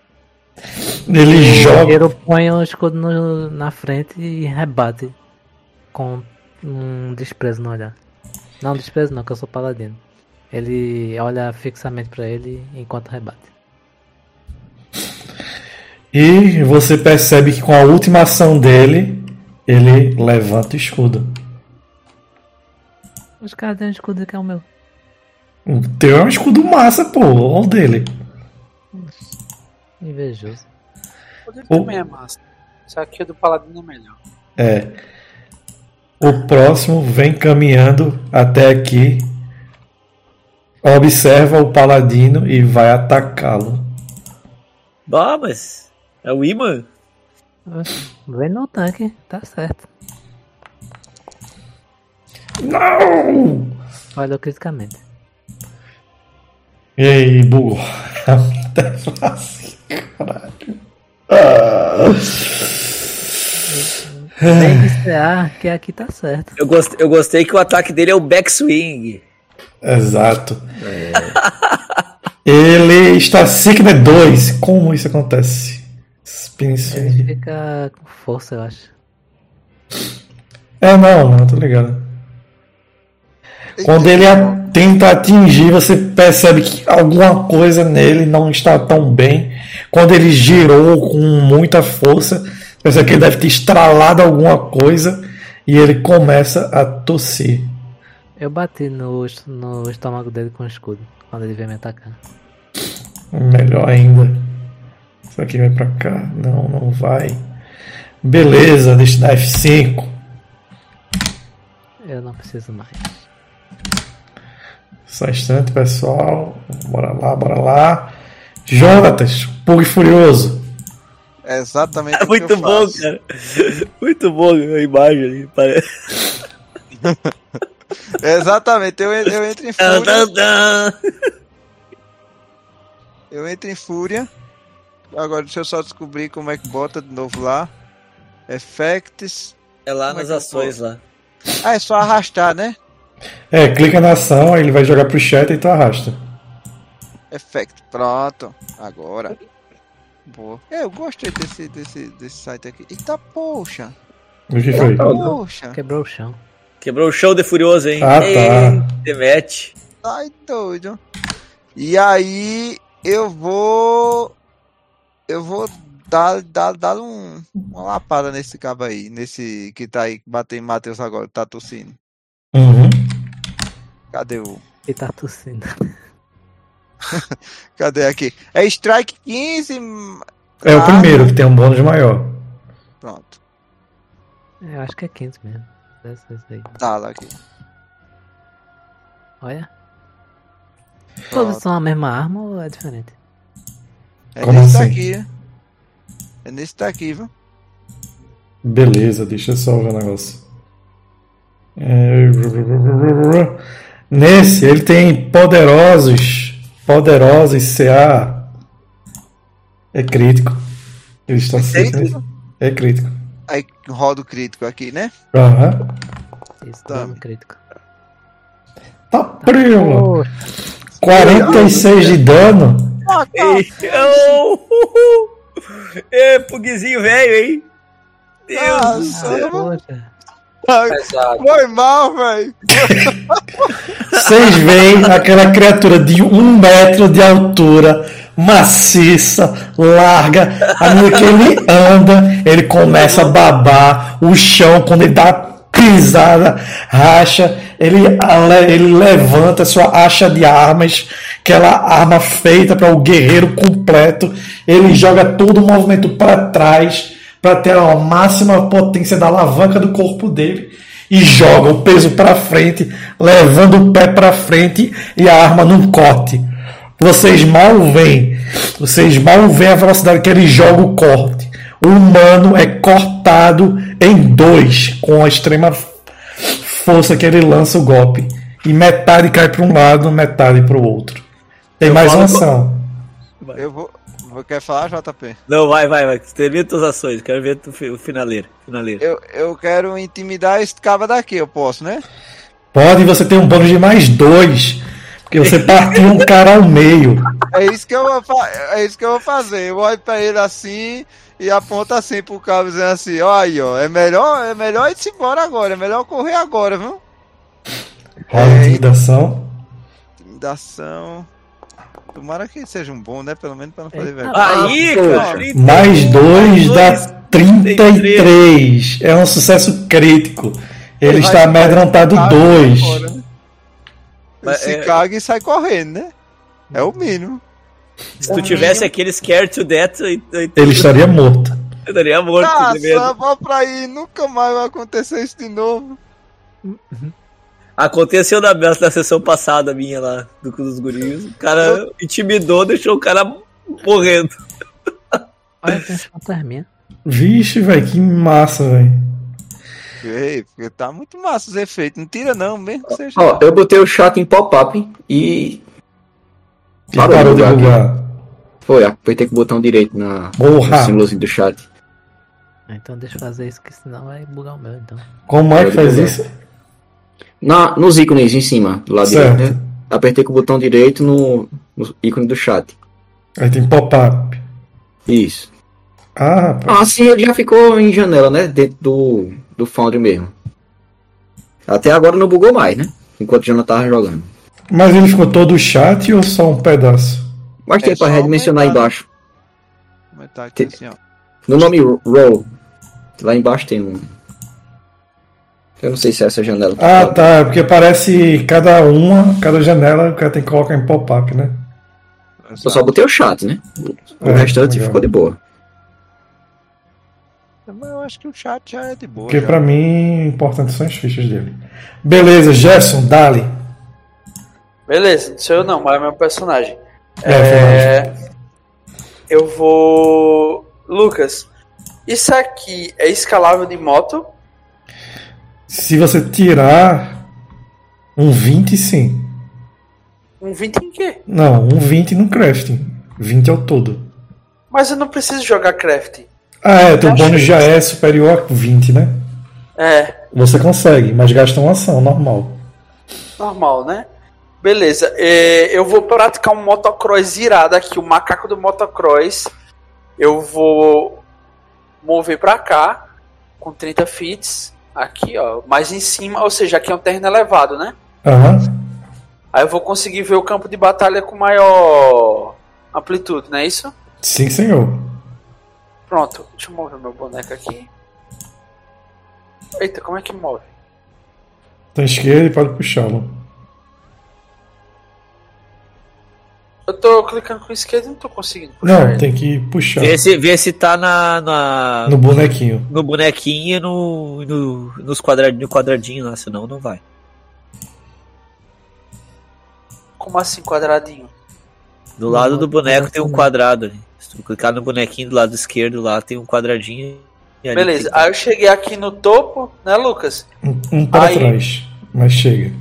Ele O joga. guerreiro põe o escudo no- na frente e rebate. Com um desprezo no olhar. Não, desprezo não, que eu sou paladino. Ele olha fixamente pra ele enquanto rebate. E você percebe que com a última ação dele, ele levanta o escudo. Os caras têm um escudo que é o meu. O teu é um escudo massa, pô. Olha o dele. Invejoso. O dele O- também é massa. Isso aqui do Paladino é melhor. É. O próximo vem caminhando até aqui. Observa o paladino e vai atacá-lo. Bah, mas. É o imã? Vem no tanque, tá certo. Não! Olha criticamente. E aí, bugou. <laughs> Tá fácil, caralho. Ah. Tem que CA, que aqui tá certo. Eu gostei, eu gostei que o ataque dele é o backswing. Exato. <laughs> Ele está Sickness 2. Como isso acontece? Spin Ele swing. fica com força, eu acho. É, não, não, tô ligado. Quando ele a- tenta atingir, você percebe que alguma coisa nele não está tão bem. Quando ele girou com muita força, percebe que ele deve ter estralado alguma coisa e ele começa a tossir. Eu bati no, no estômago dele com o escudo quando ele veio me atacar. Melhor ainda. Isso aqui vai pra cá. Não, não vai. Beleza, deixa dar F5. Eu não preciso mais. Só um instante, pessoal. Bora lá, bora lá. Jonatas, Pug Furioso. É exatamente <laughs> que Muito eu bom, faço. cara. Muito bom a imagem ali. Parece. É <laughs> exatamente, eu, eu entro em fúria. Eu entro em fúria. Agora deixa eu só descobrir como é que bota de novo lá. Effects. É lá Como é nas eu ações lá. Ah, é só arrastar, né? É, clica na ação, aí ele vai jogar pro chat e tu arrasta. Effect. Pronto. Agora. Boa. É, eu gostei desse, desse, desse site aqui. Eita, poxa. O que foi? Poxa. Quebrou o chão. Quebrou o show de Furioso, hein? Ah, tá. Demete. Ai, doido. E aí, eu vou. Eu vou dar, dar, dar um, uma lapada nesse cabo aí. Nesse que tá aí, bateu em Matheus agora, que tá tossindo. Uhum. Cadê o. E tá tossindo. <laughs> Cadê aqui? É Strike 15. É o Ah, primeiro que tem um bônus maior. Pronto. Eu acho que é 15 mesmo. Tá lá aqui. Olha. Todos Pronto. são a mesma arma ou é diferente? É Como nesse assim? daqui. É nesse daqui, viu? Beleza, deixa eu só ver o negócio. É, Nesse, ele tem poderosos. Poderosos CA. É crítico. Eles estão crítico? É crítico. Aí roda o crítico aqui, né? Aham. Isso, Tá. dano crítico. Tá prima! Poxa, 46 de dano. Ei, oh, <laughs> É, Pugzinho velho, hein? Deus do Nossa, céu. Pesado. Foi mal, velho. Vocês veem aquela criatura de um metro de altura, maciça, larga. À medida que ele anda, ele começa a babar o chão quando ele dá pisada, racha. Ele, ele levanta sua acha de armas, aquela arma feita para o guerreiro completo. Ele joga todo o movimento para trás para ter a máxima potência da alavanca do corpo dele e joga o peso para frente, levando o pé para frente e a arma num corte. Vocês mal veem, vocês mal veem a velocidade que ele joga o corte. O humano é cortado em dois com a extrema força que ele lança o golpe. E metade cai para um lado, metade para o outro. Tem Eu mais uma ação. Eu vou. Quer falar, JP? Não, vai, vai, vai. Termina tuas ações. Quero ver tu, o finaleiro. finaleiro. Eu, eu quero intimidar esse cabo daqui, eu posso, né? Pode você ter um bônus de mais dois. Porque você partiu um cara ao meio. É isso que eu vou, fa- é isso que eu vou fazer. Eu olho pra ele assim e aponto assim pro cabo dizendo assim, ó aí, ó, é melhor, é melhor ir embora agora, é melhor correr agora, viu? Rola É, intimidação. Intimidação. Tomara que seja um bom, né? Pelo menos pra não fazer Eita. vergonha. Aí, poxa. cara. 31, Mais dois dá dois, 33. É um sucesso crítico. Ele está amedrontado caga, 2. sai fora, né? Ele se é- caga e sai correndo, né? É o mínimo. Se tu tivesse aquele scare to death, eu, eu, Ele estaria morto. eu estaria morto Ah, de medo. só vou pra aí, nunca mais vai acontecer isso de novo. Aconteceu na, na sessão passada minha lá, do dos guris. O cara intimidou, deixou o cara morrendo. Olha, tem as fantasminhas. Vixe, velho, que massa, velho. Ei, porque tá muito massa os efeitos. Não tira não, mesmo que seja. Ó, eu botei o chat em pop-up e. E parou de bugar. Foi, apertei com o botão direito na, Porra. no símbolozinho do chat. Ah, Então deixa eu fazer isso, que senão vai bugar o meu, então. Como é que faz isso? Na, nos ícones em cima, do lado Certo. direito, né? Apertei com o botão direito no, no ícone do chat. Aí tem pop-up. Isso. Ah, rapaz. Ah, assim ele já ficou em janela, né? Dentro do, do Foundry mesmo. Até agora não bugou mais, né? Enquanto o Jonathan tava jogando. Mas ele ficou todo o chat ou só um pedaço? Mas tem É pra só redimensionar aumentar, embaixo. Mas tá aqui Tem- assim, ó. No nome Roll. Lá embaixo tem um. Eu não sei se essa janela Ah, tá. É porque parece cada uma, cada janela o cara tem que colocar em pop-up, né? Eu só botei o chat, né? O É, restante legal. ficou de boa. Mas eu acho que o chat já é de boa. Porque já. pra mim, importante são as fichas dele. Beleza, Gerson, Dali. Beleza, não sou eu não, mas é meu personagem. É, É, eu vou. Lucas, isso aqui é escalável de moto? Se você tirar um 20, sim. Um 20 em quê? Não, um 20 no crafting. 20 ao todo. Mas eu não preciso jogar craft. Ah, é, teu bônus já é superior a 20, né? É, Você consegue, mas gasta uma ação, normal. normal, né? Beleza, é, eu vou praticar um motocross irado aqui, o macaco do motocross. Eu vou mover pra cá, com 30 fits. Aqui, ó, mais em cima, ou seja, aqui é um terreno elevado, né? Aham. Aí eu vou conseguir ver o campo de batalha com maior amplitude, não é isso? Sim, senhor. Pronto, deixa eu mover meu boneco aqui. Eita, como é que move? Tá à esquerda e pode puxá-lo. Eu tô clicando com esquerda e não tô conseguindo puxar Não, ele. tem que puxar. Vê se, vê se tá na, na- No bonequinho. no bonequinho e no, no, nos quadradinho, no quadradinho lá, senão não vai. Como assim, quadradinho? Do lado do boneco tem um quadrado ali. Se tu clicar no bonequinho do lado esquerdo lá, tem um quadradinho. Beleza, tem- aí eu cheguei aqui no topo, né, Lucas? Um, um para Aí- trás. Mas chega.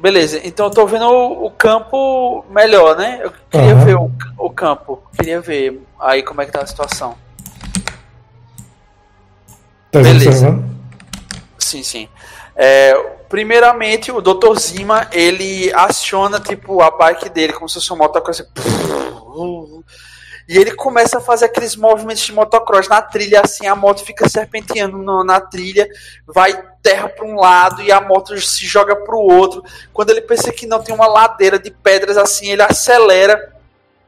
Beleza, então eu tô vendo o, o campo melhor, né? Eu queria Aham. ver o, o campo, queria ver aí como é que tá a situação. Tá Beleza. observando? Sim, sim. É, primeiramente, o Dr. Zima, ele aciona, tipo, a bike dele como se fosse um motocross. assim, E ele começa a fazer aqueles movimentos de motocross na trilha, assim, a moto fica serpenteando no- na trilha, vai terra para um lado e a moto se joga para o outro. Quando ele pensa que não tem uma ladeira de pedras assim, ele acelera,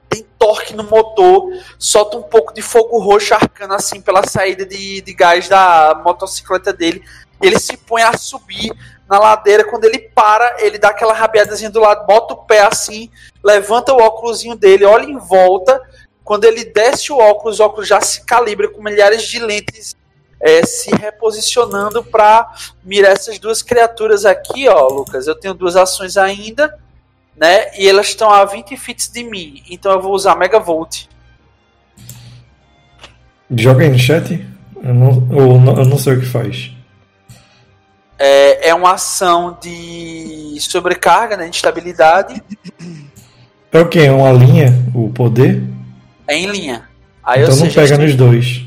tem torque no motor, solta um pouco de fogo roxo arcando assim pela saída de, de gás da motocicleta dele. Ele se põe a subir na ladeira. Quando ele para, ele dá aquela rabiadazinha do lado, bota o pé assim, levanta o óculosinho dele, olha em volta. Quando ele desce o óculos, o óculos já se calibra com milhares de lentes é, se reposicionando para mirar essas duas criaturas aqui, ó, Lucas. Eu tenho duas ações ainda, né? E elas estão a 20 fits de mim. Então eu vou usar Megavolt. Joga aí no chat. Eu não, ou não- eu não sei o que faz. É, é uma ação de sobrecarga, né? De estabilidade. É o que? É uma linha? O poder? É em linha. Aí, então não seja, pega nos dois.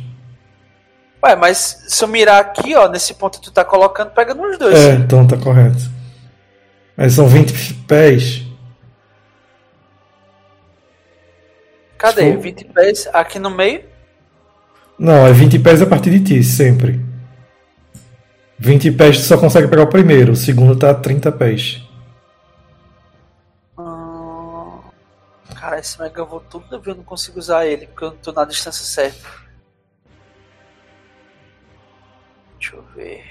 Ué, mas se eu mirar aqui, ó, nesse ponto que tu tá colocando, pega nos dois. É, então tá correto. Mas são 20 pés. Cadê? Show. 20 pés aqui no meio. Não, é 20 pés a partir de ti, sempre. 20 pés tu só consegue pegar o primeiro, o segundo tá a 30 pés. Cara, esse Megavolt tudo eu não consigo usar ele, porque eu não tô na distância certa. Deixa eu ver.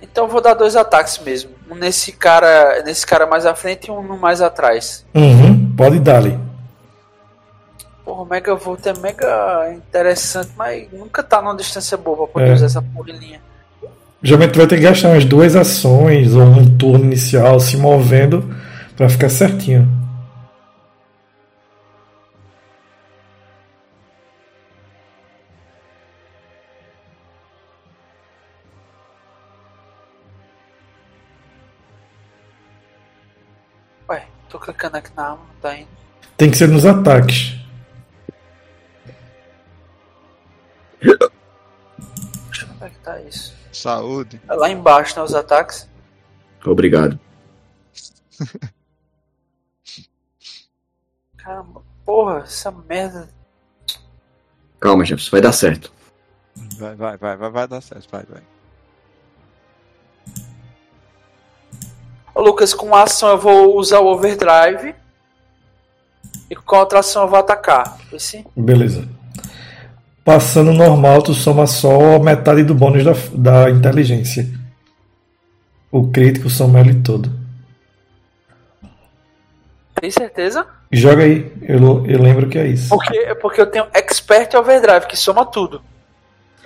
Então eu vou dar dois ataques mesmo. Um nesse cara, nesse cara mais à frente e um no mais atrás. Uhum, pode dar ali. Porra, o Megavolt é mega interessante, mas nunca tá numa distância boa pra poder É. usar essa linha. Geralmente tu vai ter que gastar umas duas ações ou um turno inicial se movendo pra ficar certinho. Ué, tô clicando aqui na arma, não tá indo. Tem que ser nos ataques. Onde é que tá isso. Saúde. É lá embaixo, né, os ataques. Obrigado. <laughs> Caramba, porra, essa merda. Calma, Jefferson, vai dar certo. Vai, vai, vai, vai, vai dar certo, vai, vai. Ô, Lucas, com a ação eu vou usar o overdrive. E com a outra ação eu vou atacar. Esse? Beleza. passando normal, tu soma só metade do bônus da, da inteligência. O crítico soma ele todo. Tem certeza? Joga aí, eu, eu lembro que é isso. Porque, porque eu tenho Expert Overdrive, que soma tudo.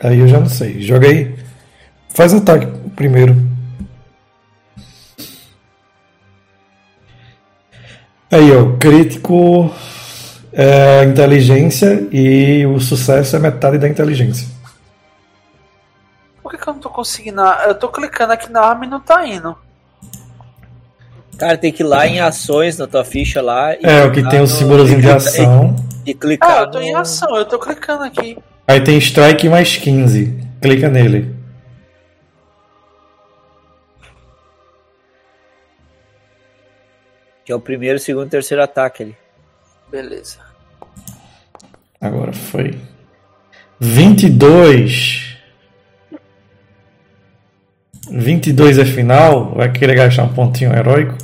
Aí eu já não sei. Joga aí. Faz ataque primeiro. Aí, ó, crítico é inteligência e o sucesso é metade da inteligência. Por que, que eu não tô conseguindo? Eu tô clicando aqui na arma e não tá indo. Cara, tem que ir lá em ações na tua ficha lá. e É, o que tem o símbolozinho de ação. E, e clicar. Ah, eu tô em no- ação, eu tô clicando aqui. Aí tem strike mais 15. Clica nele. Que é o primeiro, segundo e terceiro ataque ali. Beleza. Agora foi. 22. 22 é final. Vai querer gastar um pontinho heróico?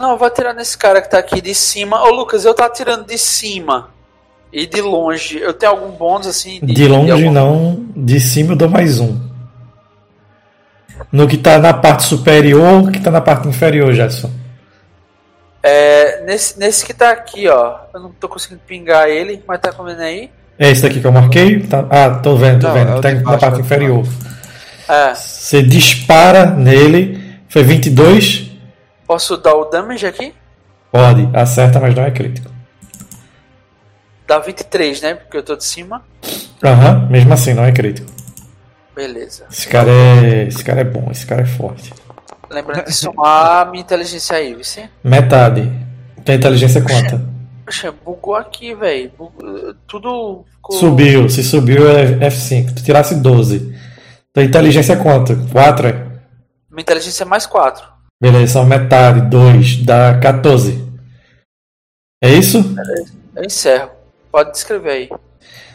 Não, eu vou atirar nesse cara que tá aqui de cima. Ô Lucas, eu tô atirando de cima. E de longe. Eu tenho algum bônus assim? De longe algum- não. De cima eu dou mais um. No que tá na parte superior, o que tá na parte inferior, Gerson. É, nesse, nesse que tá aqui, ó. Eu não tô conseguindo pingar ele, mas tá comendo aí. É esse daqui que eu marquei? Tá- Ah, tô vendo, tô Não, vendo. é Tá de na baixo, parte é de inferior. É. Você dispara nele. Foi 22? Posso dar o damage aqui? Pode. Acerta, mas não é crítico. Dá 23, né? Porque eu tô de cima. Aham, mesmo assim, não é crítico. Beleza. Esse cara é. Esse cara é bom, esse cara é forte. Lembrando de somar a minha inteligência aí, vice? Metade. Tem inteligência quanto? Poxa, bugou aqui, velho. Tudo ficou... Subiu. Se subiu é F5. Tu tirasse 12. Tua inteligência é quanto? 4? é? Minha inteligência é mais 4. Beleza, são metade. 2. Dá 14. É isso? Eu encerro. Pode descrever aí.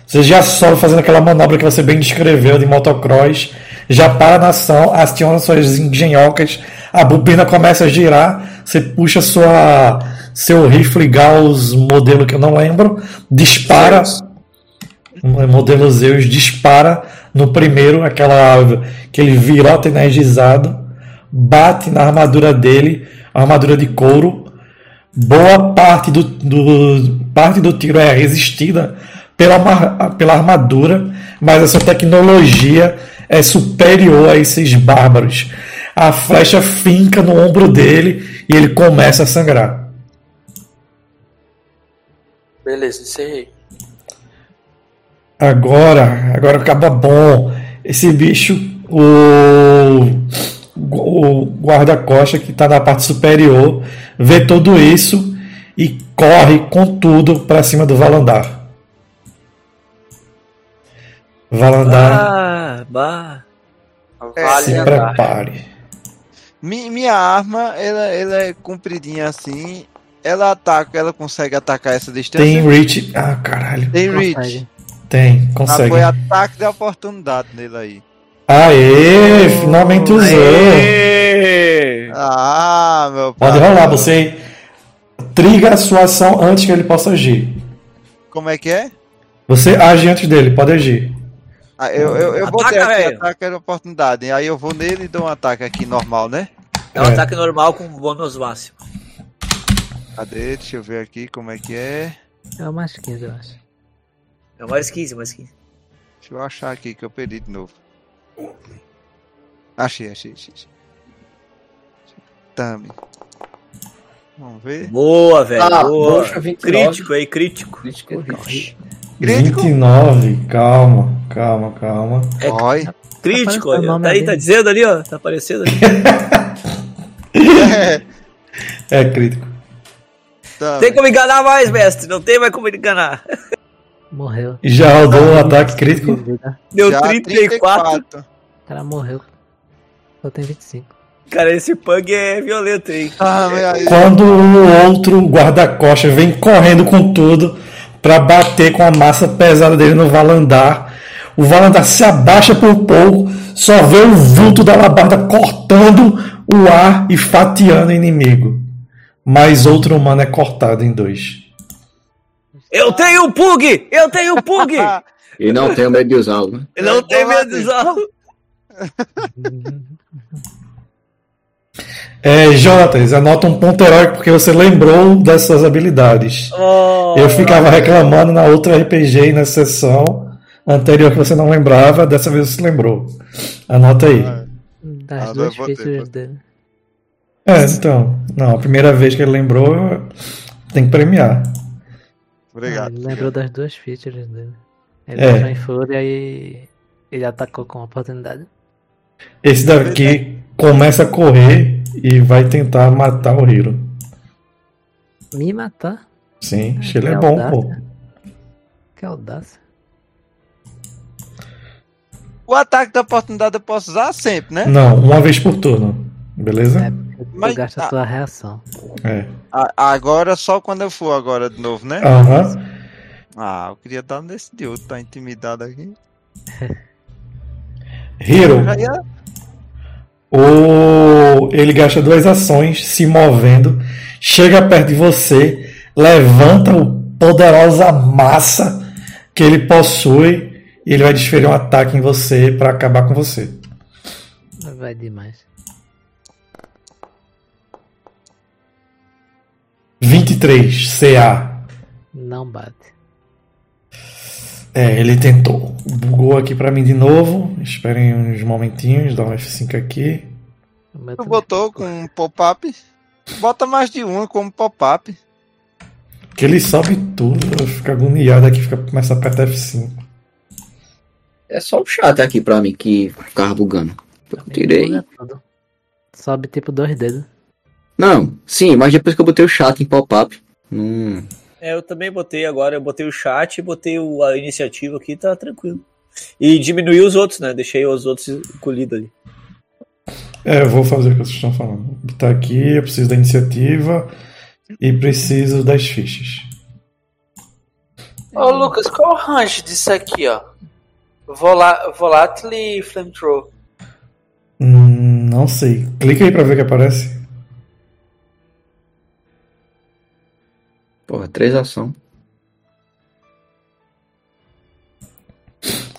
Você já sobe fazendo aquela manobra que você bem descreveu de motocross, já para na ação, aciona suas engenhocas, a bobina começa a girar, você puxa sua seu rifle Gauss modelo que eu não lembro, dispara modelo Zeus dispara no primeiro aquela aquele virote energizado, bate na armadura dele, a armadura de couro, boa parte do, do parte do tiro é resistida pela, pela armadura, mas essa tecnologia é superior a esses bárbaros. A flecha finca no ombro dele e ele começa a sangrar. Beleza, encerrei. Agora, agora acaba bom. Esse bicho, o, o guarda-costa que está na parte superior, vê tudo isso e corre com tudo para cima do Valandar. Valandar, Ah, bah. Vale se andar. prepare. Mi- minha arma, ela, ela é compridinha assim. Ela ataca, ela consegue atacar essa distância. Tem reach. Ah, caralho. Tem reach. Consegue. Tem, Ah, consegue. foi ataque de oportunidade nele aí. Aê, finalmente usou. Aê! Ah, meu Pode pai. rolar, você triga a sua ação antes que ele possa agir. Como é que é? Você age antes dele, pode agir. Ah, eu, eu, eu Ataca, aqui velho. ataque de oportunidade. Aí eu vou nele e dou um ataque aqui normal, né? É um É. ataque normal com bônus máximo. Cadê? Deixa eu ver aqui como é que é. É o mais 15, eu acho. É mais 15, mais 15. Deixa eu achar aqui que eu perdi de novo. Achei, achei, achei. achei. Tame. Vamos ver. Boa, velho. Ah, boa. poxa, 29. Crítico aí, crítico. Crítico é horrível. Crítico? 29, calma, calma, calma. É- Olha. Crítico, o olha. Tá aí, ali. tá dizendo ali, ó. Tá aparecendo ali. <laughs> É crítico. Tame. tem como enganar mais, mestre. Não tem mais como enganar. <laughs> Morreu. Já rodou o ataque crítico? Vida. Deu Já 34. 34. O cara morreu. Só tem 25. Cara, esse pug é violento, hein? Aí. Quando o outro guarda-costas vem correndo com tudo pra bater com a massa pesada dele no Valandar, o Valandar se abaixa por pouco, só vê o vulto da labarda cortando o ar e fatiando o inimigo. Mas outro humano é cortado em dois. Eu tenho um pug! Eu tenho um pug! <laughs> E não tenho medo de usá-lo, né? Não tem medo de usar. <laughs> É, Jonatas, anota um ponto heróico porque você lembrou das suas habilidades. Oh, Eu ficava reclamando na outra RPG e na sessão anterior que você não lembrava, dessa vez você lembrou. Anota aí. Das Ah, duas dele. É, então. Não, a primeira vez que ele lembrou, tem que premiar. Obrigado. Ele lembrou das duas features dele. Ele É. entrou em fúria e ele atacou com oportunidade. Esse daqui começa a correr e vai tentar matar o Hiro. Me matar? Sim, Ah, acho que ele é bom, pô. Que audácia. O ataque da oportunidade eu posso usar sempre, né? Não, uma vez por turno. Beleza? É, porque tu Mas- gasta a tua reação. É. A- Agora só quando eu for agora de novo, né? Aham. Ah, eu queria dar nesse de outro, tá intimidado aqui. <laughs> Hiro, ia- o... ele gasta duas ações se movendo, chega perto de você, levanta o poderosa massa que ele possui e ele vai desferir um ataque em você para acabar com você. Vai demais. 23 CA. Não bate. É, ele tentou. Bugou aqui pra mim de novo. Esperem uns momentinhos, dá um F5 aqui. Tu botou com um pop-up. Bota mais de uma como pop-up. Que ele sobe tudo, eu fico agoniado aqui, fica, começa a apertar F5. É só o chat aqui pra mim que ficava bugando. Eu tirei. Sobe tipo dois dedos. Não, sim, mas depois que eu botei o chat em pop-up. Hum, É, eu também botei agora, eu botei o chat, botei o- a iniciativa aqui, tá tranquilo. E diminuí os outros, né? Deixei os outros encolhidos ali. É, eu vou fazer o que vocês estão falando. Tá aqui, eu preciso da iniciativa e preciso das fichas. Ô Lucas, qual o range disso aqui, ó? Vola Volatile Flamethrower. Hum, não sei. Clica aí pra ver o que aparece. Porra, três ação.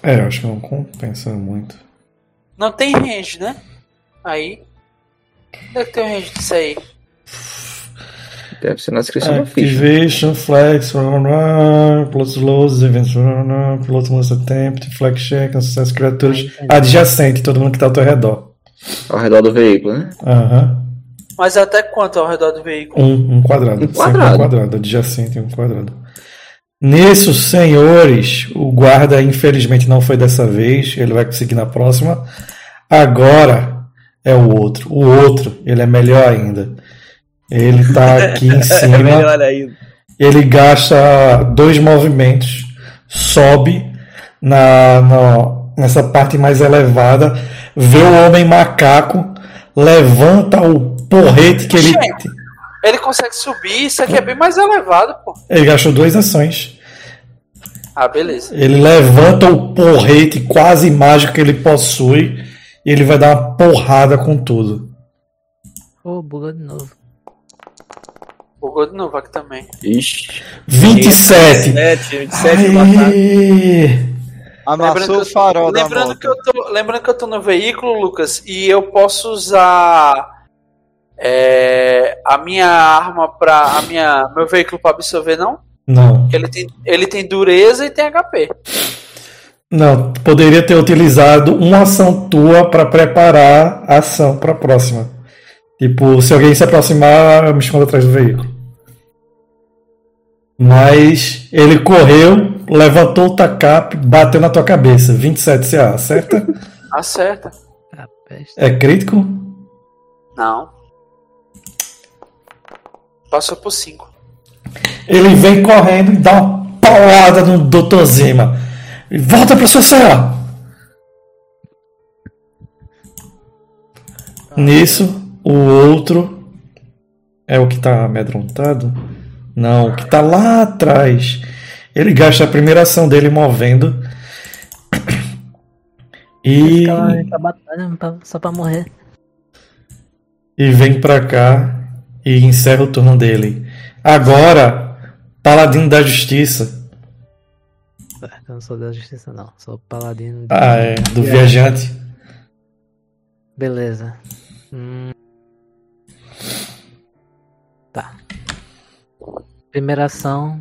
É, eu acho que não compensa muito. Não tem range, né? Aí. Onde é que tem o range disso aí? Deve ser na descrição da ficha. Activation, flex, plus loads, events, run, run, plus most attempt, flex check, sucesso criaturas adjacente, todo mundo que tá ao teu redor. Ao redor do veículo, né? Aham. Mas até quanto ao redor do veículo? Um, um quadrado. Um Sempre quadrado. um quadrado, adjacente um quadrado. Nisso, senhores, o guarda infelizmente não foi dessa vez, ele vai conseguir na próxima. Agora é o outro. O outro, ele é melhor ainda. Ele tá aqui em <laughs> É cima. melhor ainda. ele gasta dois movimentos, sobe na, na- nessa parte mais elevada, vê o homem macaco, levanta o porrete que ele. Gente. Ele consegue subir, isso aqui é bem mais elevado, pô. Ele gastou duas ações. Ah, beleza. Ele levanta o porrete quase mágico que ele possui e ele vai dar uma porrada com tudo. Ô, bugou de novo. Bugou de novo aqui também. Ixi. 27! 27, 27 no ataque. Aê! Amassou o farol da lembrando moto. que, eu tô, lembrando que eu tô no veículo, Lucas, e eu posso usar é, a minha arma para a minha meu veículo para absorver não? Não. Ele tem ele tem dureza e tem HP. Não, poderia ter utilizado uma ação tua para preparar a ação para a próxima. Tipo, se alguém se aproximar, eu me escondo atrás do veículo. Mas ele correu, levantou o tacap, bateu na tua cabeça. 27 CA, acerta? Acerta. É crítico? Não. Passou por 5. Ele vem correndo e dá uma paulada no Dr. Zima. E volta pra sua cela! Nisso, o outro é o que tá amedrontado? Não, o que tá lá atrás. Ele gasta a primeira ação dele movendo. E, tá só pra morrer. e vem pra cá e encerra o turno dele. Agora, Paladino da Justiça. certo. Eu não sou da justiça, não. Sou paladino. de- Ah, é. Do viajante. Beleza. Hum. Tá. Primeira ação.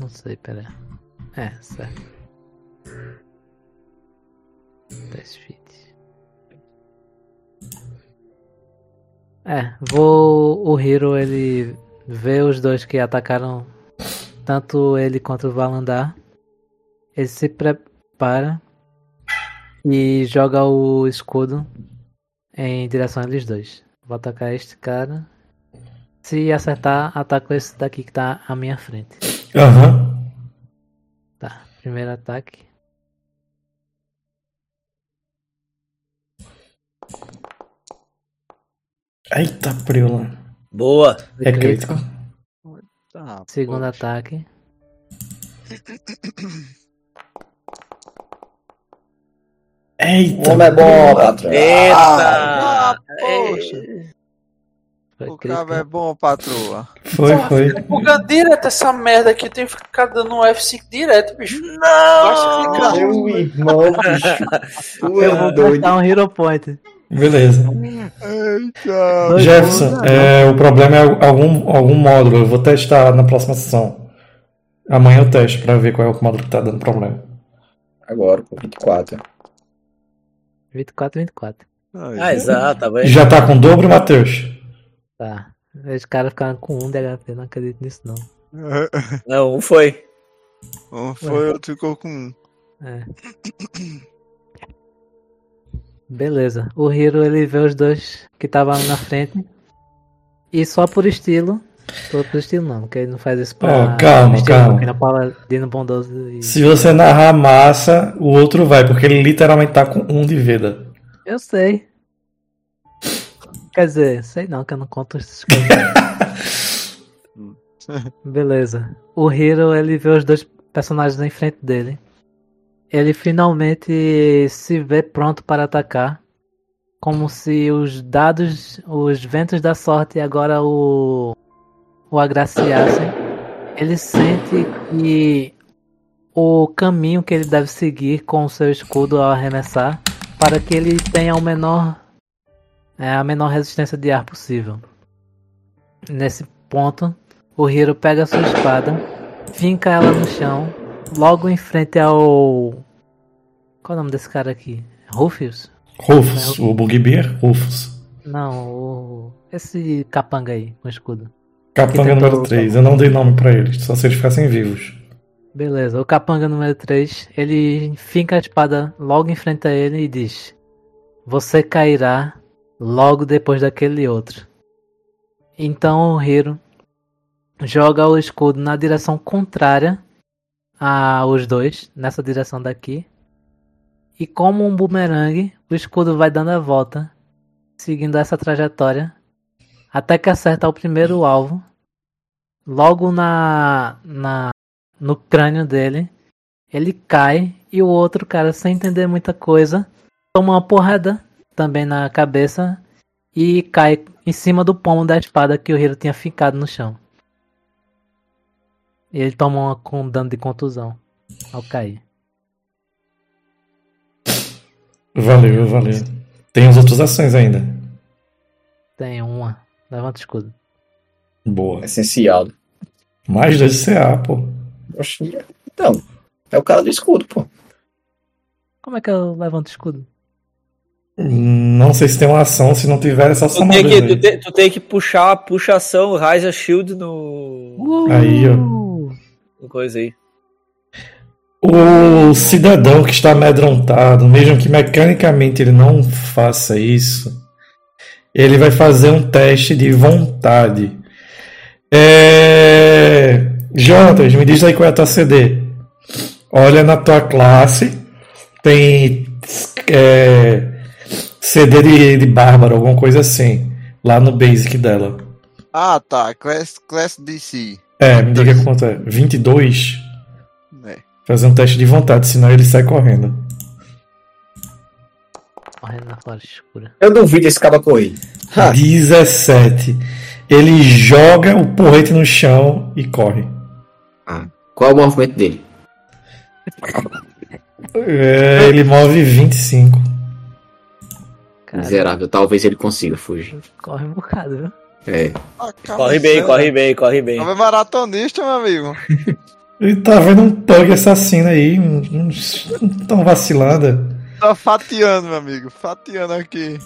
Não sei, pera. É, certo. 10 feet. É, vou. O Hiro ele vê os dois que atacaram tanto ele quanto o Valandar. Ele se prepara e joga o escudo em direção a eles dois. Vou atacar este cara. Se acertar, ataco esse daqui que tá à minha frente. Aham. Tá, primeiro ataque. Eita, preula. Boa. É crítico? Tá, Segundo poxa. ataque. Eita. O homem é bom, patrão. Eita! Ah, poxa. Foi O cabo é bom, patroa. Foi, foi. Bugando direto essa merda aqui, eu tenho que ficar dando um F5 direto, bicho. Não! Meu irmão, bicho. Tu Eu vou é doido. gastar um Hero Point. Beleza. Jefferson, é, o problema é algum, algum módulo. Eu vou testar na próxima sessão. Amanhã eu testo pra ver qual é o módulo que tá dando problema. Agora, pô, 24. 24, 24. Ah, exato, tá vendo? Já tá com dobro, Matheus? Tá. Os caras ficaram com 1 de HP, não acredito nisso não. <laughs> Não, um foi. Um foi, outro ficou com um. É. <coughs> Beleza. O Hiro ele vê os dois que estavam na frente. E só por estilo. Só por estilo não, porque ele não faz isso pra. Ó, calma, estilo, calma. Ele é paladino bondoso e. Se você narrar massa, o outro vai, porque ele literalmente tá com um de vida. Eu sei. Quer dizer, sei não, que eu não conto essas coisas. <laughs> Beleza. O Hiro, ele vê os dois personagens em frente dele. Ele finalmente se vê pronto para atacar. Como se os dados, os ventos da sorte agora o, o agraciassem. Ele sente que o caminho que ele deve seguir com o seu escudo ao arremessar para que ele tenha o menor é, a menor resistência de ar possível. Nesse ponto, o Hiro pega sua espada, finca ela no chão, logo em frente ao qual é o nome desse cara aqui? Rufius? Rufus, o Bugbear, Rufus. Não, o esse capanga aí com escudo. Capanga número 3. Eu não dei nome pra eles, só se eles ficassem vivos. Beleza, o capanga número 3, ele finca a espada logo em frente a ele e diz: Você cairá logo depois daquele outro. Então o Hiro joga o escudo na direção contrária aos dois, nessa direção daqui. E como um bumerangue, o escudo vai dando a volta, seguindo essa trajetória, até que acerta o primeiro alvo, logo na, na no crânio dele. Ele cai e o outro cara, sem entender muita coisa, toma uma porrada também na cabeça e cai em cima do pomo da espada que o Hiro tinha ficado no chão. E ele toma uma, com dano de contusão ao cair. Valeu, valeu. Tem as outras ações ainda. Tem uma. Levanta o escudo. Boa. Essencial. Mais dois CA, pô. Então, é o cara do escudo, pô. Como é que eu levanto o escudo? Não sei se tem uma ação, se não tiver essa Tu ação tu, tem, tu tem que puxar a puxação Rise a Shield no. Aí, ó. Coisa aí. O cidadão que está amedrontado, mesmo que mecanicamente ele não faça isso, ele vai fazer um teste de vontade. É... Jonas, me diz aí qual é a tua CD. Olha na tua classe, tem é, CD de, de Bárbara, alguma coisa assim, lá no basic dela. Ah, tá. Class, class DC. É, me diga quanto é. 22? É. Fazer um teste de vontade, senão ele sai correndo. Correndo na floresta escura. Eu duvido esse cara correr. Ha, 17. Ele joga o porrete no chão e corre. qual é o movimento dele? É, ele move 25. Cara, Miserável, talvez ele consiga fugir. corre um bocado, viu? É. Ah, Corre bem, corre bem, corre bem. É maratonista, meu amigo. <laughs> Ele tá vendo um pug assassino aí, uns tão vacilada. Tá fatiando, meu amigo. Fatiando aqui.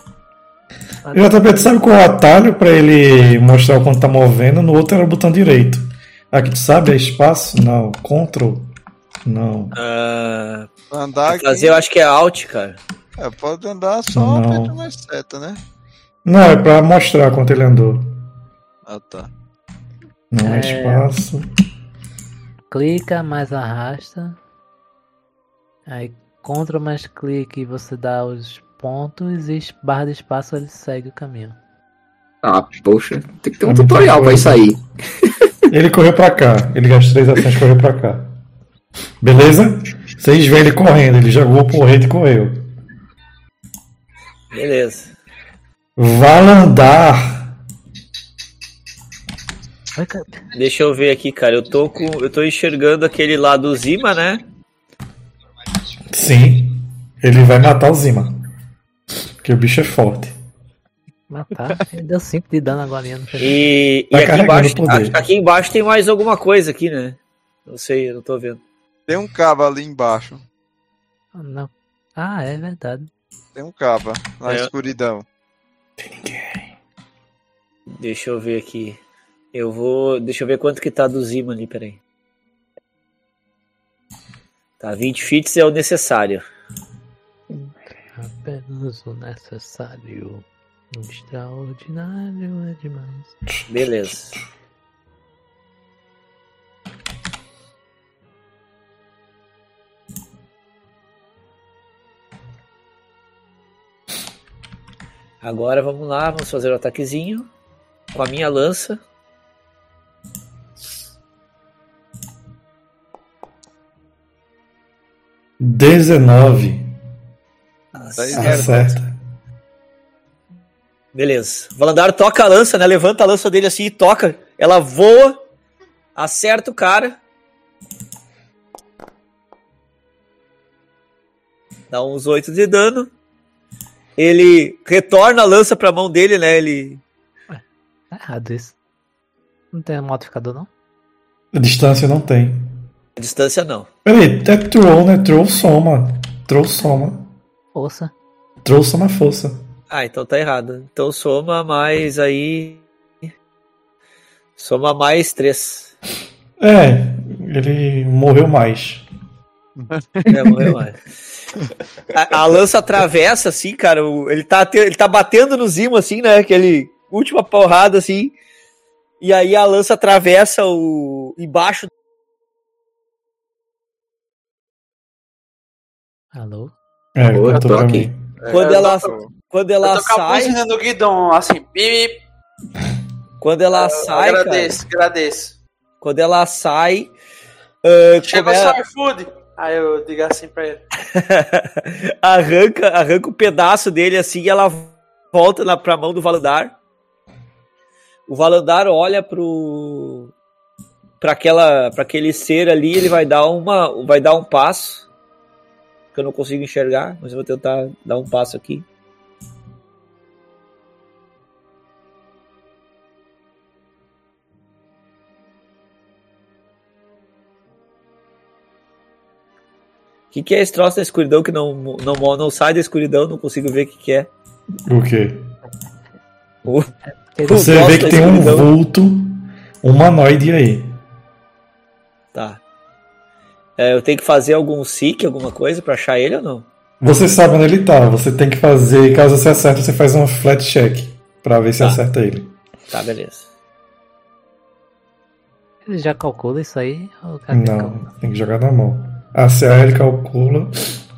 JP, tu sabe qual é o atalho pra ele mostrar o quanto tá movendo? No outro era o botão direito. Aqui tu sabe, é espaço? Não. Control? Não. Ah, Andar aqui. fazer eu acho que é alt, cara. É, pode andar só apertando as setas, né? Não, é pra mostrar quanto ele andou. Ah, tá. Não é, espaço. Clica, mais arrasta. Aí Ctrl mais clique você dá os pontos e barra de espaço ele segue o caminho. Ah, poxa, tem que ter um É tutorial pra isso aí. Ele correu pra cá. Ele gastou três ações e correu pra cá. Beleza? Vocês veem ele correndo. Ele jogou o porrete e correu. Beleza. Valandar. Deixa eu ver aqui, cara. Eu tô com. Eu tô enxergando aquele lá do Zima, né? Sim. Ele vai matar o Zima. Porque o bicho é forte. Matar. Ele deu 5 de dano agora. E, Tá e aqui, embaixo, aqui embaixo tem mais alguma coisa aqui, né? Não sei, eu não tô vendo. Tem um cabo ali embaixo. Ah, Não. Ah, é verdade. Tem um cabo na É. escuridão. Deixa eu ver aqui. Eu vou. Deixa eu ver quanto que tá do Zima ali, peraí. Tá, 20 fits é o necessário. Apenas o necessário. O extraordinário é demais. Beleza. Agora vamos lá, vamos fazer o ataquezinho com a minha lança. Dezenove. Acerta. Acerta. Beleza. O Valandar toca a lança, né? Levanta a lança dele assim e toca. Ela voa, acerta o cara. Dá uns 8 de dano. Ele retorna a lança pra mão dele, né? Ele. Tá errado isso. Não tem modificador não? A distância não tem. A distância não. Peraí, é troll, né? Troll soma. Troll soma. Força. Troll soma força. Ah, então tá errado. Então soma mais aí. Soma mais 3. É, ele morreu mais. <laughs> É, morreu mais. A, a lança atravessa, assim, cara. o- ele, tá, ele tá batendo no Zimo, assim, né? Aquele última porrada, assim. E aí a lança atravessa o. embaixo. Alô? É, Boa, contou tô aqui. Quando eu ela, tô- quando Eu ela sai. no guidão, assim, bip, Quando ela sai, cara. agradeço, agradeço. Quando ela sai. ah, Chegou come- seu iFood. Aí eu digo assim pra ele. <laughs> arranca, arranca um pedaço dele assim e ela volta na, pra mão do Valandar. O Valandar olha pro para aquela para aquele ser ali, ele vai dar uma vai dar um passo que eu não consigo enxergar, mas eu vou tentar dar um passo aqui. Que, que é esse troço da escuridão que não, não, não sai da escuridão, não consigo ver o que, que é. O quê? O- Você vê que tem um escuridão. vulto humanoide aí. Tá. É, eu tenho que fazer algum seek, alguma coisa pra achar ele ou não? Você sabe onde ele tá. Você tem que fazer, caso você acerte, você faz um flat check pra ver se Tá. acerta ele. Tá, beleza. Ele já calcula isso aí? Ou cadê que Não, tem que jogar na mão. A CA ele calcula,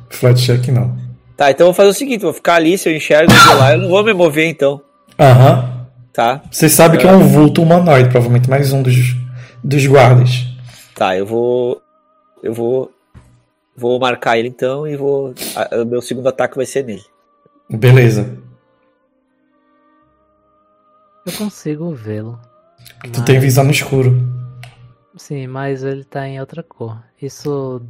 flat check não. Tá, então eu vou fazer o seguinte, vou ficar ali, se eu enxergo de lá, eu não vou me mover então, Aham. tá? Você sabe que é um vulto humanoide, provavelmente mais um dos, dos guardas. Tá, eu vou. Eu vou. Vou marcar ele então e vou. a- O meu segundo ataque vai ser nele. Beleza. Eu consigo vê-lo. Tu tem visão no escuro. Sim, mas ele tá em outra cor. Isso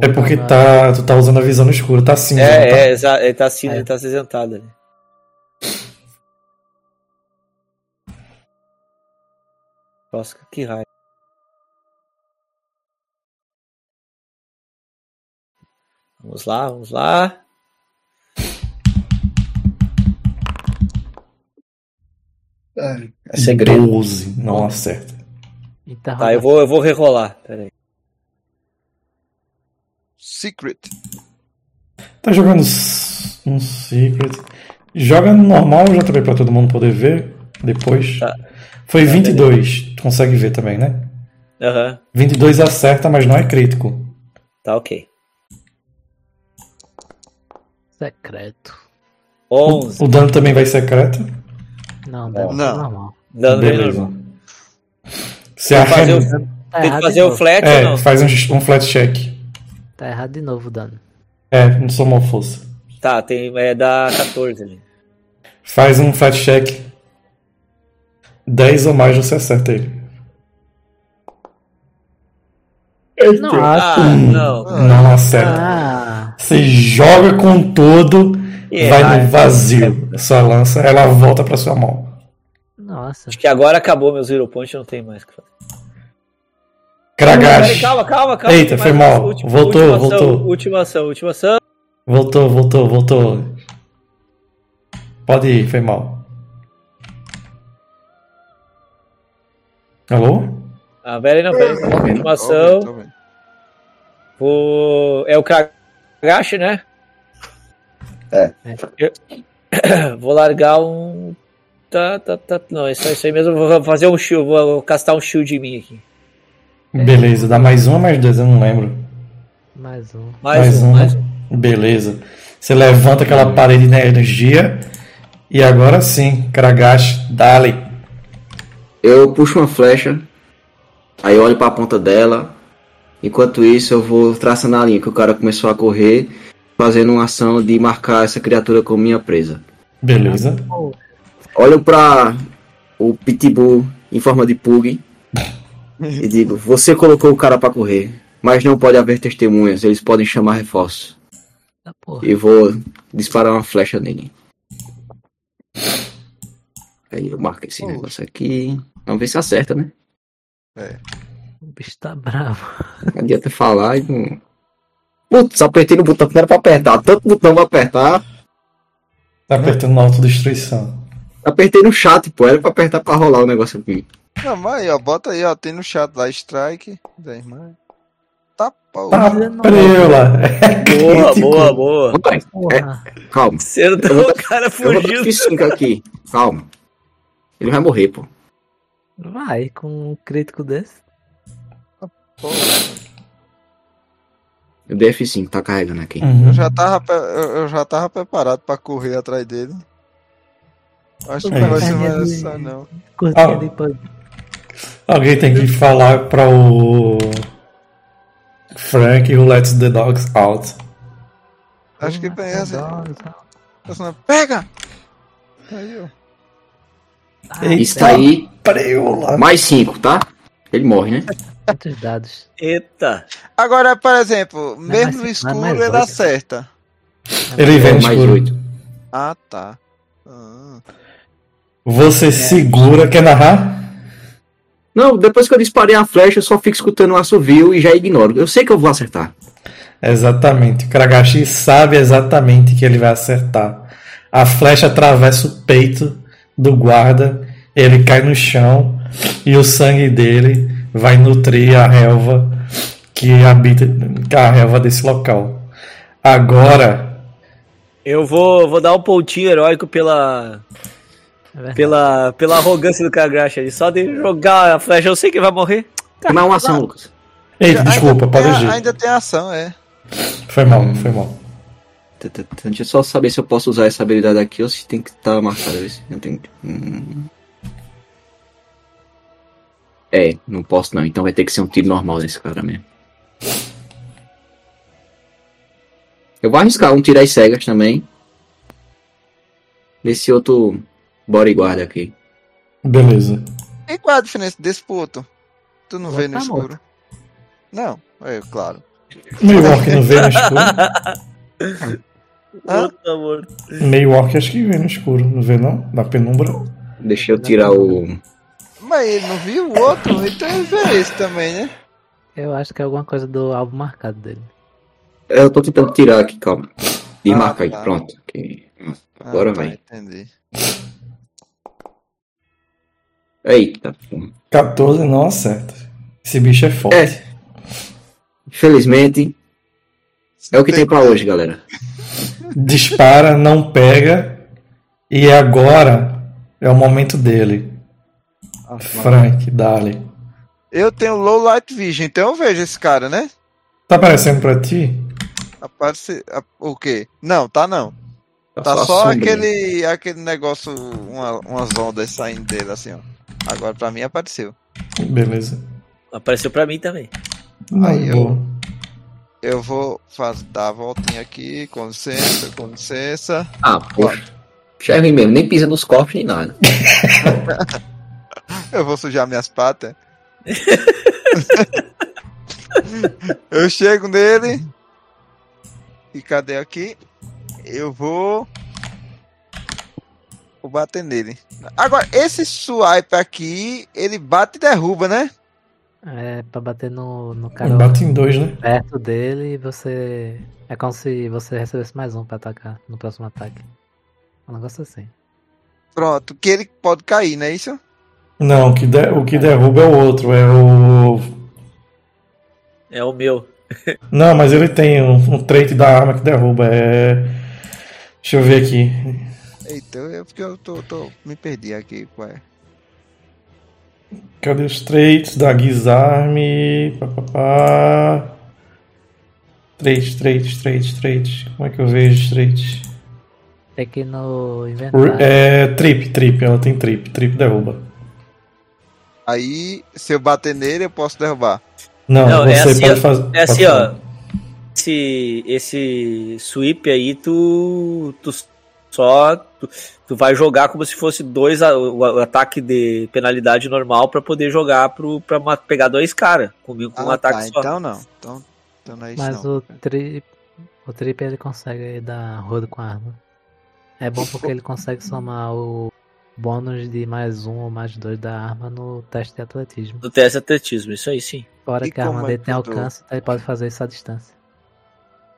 É porque tá, tu tá usando a visão no escuro, tá cinza. não tá? É, é, exa- ele tá assim, É. ele tá acinzentado ali. Nossa, que raiva. Vamos lá, vamos lá. É segredo. 12, não acerta. Interrogação. Tá, eu vou, eu vou rerolar. Pera aí. Secret. Tá jogando um Secret. Joga no normal já também pra todo mundo poder ver depois. Tá. Foi 22. Tu consegue ver também, né? Aham, 22 acerta, mas não é crítico. tá ok. Secreto. 11. O dano também vai secreto. Não, deve Não. normal. Dano bem Beleza. normal. Você Tem que fazer o, Tá tem que fazer o flat ou É, não? faz um, um flat check. Tá errado de novo o dano. É, não somou força. Tá, tem, é da 14 ali. Faz um flat check. 10 ou mais você acerta ele. Nossa. Ah, não. Não acerta. Ah, Você joga com todo, E vai aí? no vazio. Sua lança, ela volta pra sua mão. Nossa. Acho que agora acabou meus Zero Point, não tem mais o que fazer. Kragash. Peraí, Calma, calma, calma. Eita, foi mal. Última- Voltou, última ação, voltou. Última ação, última ação. Voltou, voltou, voltou. Pode ir, foi mal. Alô? Ah, peraí, não, peraí. Última ação. vendo, tô vendo. Vou... É o Kragash, né? É. Eu- <coughs> Vou largar um... Tá, tá, tá. Não, é só isso aí mesmo. Vou fazer um shield, vou castar um shield em mim aqui. Beleza, dá mais um ou mais dois? Eu não lembro. Mais um. Mais, um, mais um. Beleza. Você levanta aquela parede de energia. E agora sim, Kragash, dale. Eu puxo uma flecha, aí eu olho pra ponta dela. Enquanto isso, eu vou traçando a linha que o cara começou a correr, fazendo uma ação de marcar essa criatura como minha presa. Beleza. Olho pra o Pitbull em forma de pug e digo: Você colocou o cara pra correr, mas não pode haver testemunhas, eles podem chamar reforço. Ah. E vou disparar uma flecha nele. Aí eu marco esse negócio aqui. Vamos ver se acerta, né? O bicho tá bravo. Não adianta falar e não. Putz, apertei no botão que não era pra apertar. Tanto botão pra apertar. Tá apertando na autodestruição. Apertei no chat, pô. Era pra apertar pra rolar o negócio aqui. Não, mas aí, ó, bota aí, ó, tem no chat lá, strike, 10 mais. Tá, pô. Tá, preula. Boa, <laughs> boa, boa. Porra. calma. Você não Eu vou o cara Eu vou dar fugiu. F5 aqui. Calma. Ele vai morrer, pô. Vai, com um crítico desse. Eu dei F5, tá carregando aqui. Uhum. Eu já tava, eu, eu já tava preparado pra correr atrás dele. Acho que É não vai ser mais essa, não. Curtinha Ah. de pano. Alguém tem que falar pra o Frank who lets the dogs out. Acho que tem essa. Nossa. essa- Pega! Aí, ó. Isso aí, Preula. mais 5, tá? Ele morre, né? Quantos dados? Eita. Agora, por exemplo, Não, mesmo mas- no mas escuro mais ele acerta. Ele vem mais escuro. 8. Ah, tá. Ah. Você segura, quer narrar? Não, depois que eu disparei a flecha, eu só fico escutando o assovio e já ignoro. Eu sei que eu vou acertar. Exatamente. O Kragashi sabe exatamente que ele vai acertar. A flecha atravessa o peito do guarda, ele cai no chão e o sangue dele vai nutrir a relva que habita a relva desse local. Agora, Eu vou, vou dar um pontinho heróico pela, É pela, pela arrogância do Kagashi ali. Só de jogar a flecha, eu sei que vai morrer. Não é uma ação, Lucas. Ainda desculpa, tem pode a- agir. Ainda tem ação, é. Foi mal, foi mal. Deixa eu só saber se eu posso usar essa habilidade aqui ou se tem que estar marcada. vê se Eu tenho... Hum. É, não posso não. Então vai ter que ser um tiro normal desse cara mesmo. Eu vou arriscar um tiro às cegas também. Nesse outro bodyguard aqui. Beleza. E qual é a diferença desse pro outro? Tu não vê no Tá escuro? Não, é claro. Meio orc não vê no escuro. Tá morto. Meio orc acho que vê no escuro, não vê não? Na penumbra. Deixa eu tirar o. Mas ele não viu o outro, então ele vê esse também, né? Eu acho que é alguma coisa do alvo marcado dele. Eu tô tentando tirar aqui, calma. E Ah, marca aí, tá. pronto. Ok. Ah, Agora tá, vem. Entendi. Eita. 14 não acerta. Esse bicho é forte. É. Infelizmente, é o que tem pra hoje, galera. Dispara, não pega. E agora é o momento dele. Frank, dale. Eu tenho low light vision, então eu vejo esse cara, né? Tá aparecendo pra ti? Aparece. O quê? Não, tá não. Tá a só sombrinha. aquele, aquele negócio, uma, umas ondas saindo dele assim, ó. Agora pra mim apareceu. Beleza. Apareceu pra mim também. Aí eu- boa. Eu vou faz, dar a voltinha aqui, com licença, com licença. Ah, poxa. Já é ruim mesmo, nem pisa nos cofres nem nada. <laughs> Eu vou sujar minhas patas. <laughs> eu chego nele. E cadê aqui? Eu vou. Vou bater nele. Agora, esse swipe aqui, ele bate e derruba, né? É pra bater no, no cara Bate em dois, né? perto dele e você. É como se você recebesse mais um pra atacar no próximo ataque. Um negócio assim. Pronto, que ele pode cair, não é isso? Não, o que, de- o que derruba é o outro. É o. É o meu. Não, mas ele tem um, um trait da arma que derruba. É. Deixa eu ver aqui. Eita, eu, porque eu tô, tô- me perdi aqui, qual é? Cadê os traits da Guisarme? Papapá. Traits, traits, traits, traits. Como é que eu vejo os traits? Tem que no inventário. É trip, trip. Ela tem trip. Trip derruba. Aí, se eu bater nele, eu posso derrubar. Não, Não, é você assim, pode ó. fazer. É assim, pode ó. Esse, esse sweep aí, tu, tu só. Tu, tu vai jogar como se fosse dois a- o, o ataque de penalidade normal pra poder jogar pro, pra ma- pegar dois caras. Comigo com um Ah, ataque tá, só. então não. Então, então não é isso Mas não. o trip. O trip ele consegue dar rodo com a arma. É bom porque ele consegue somar o bônus de mais um ou mais dois da arma no teste de atletismo. Do teste de atletismo, isso aí sim. Fora E que a arma é dele que tem alcance, então ele pode fazer isso à distância.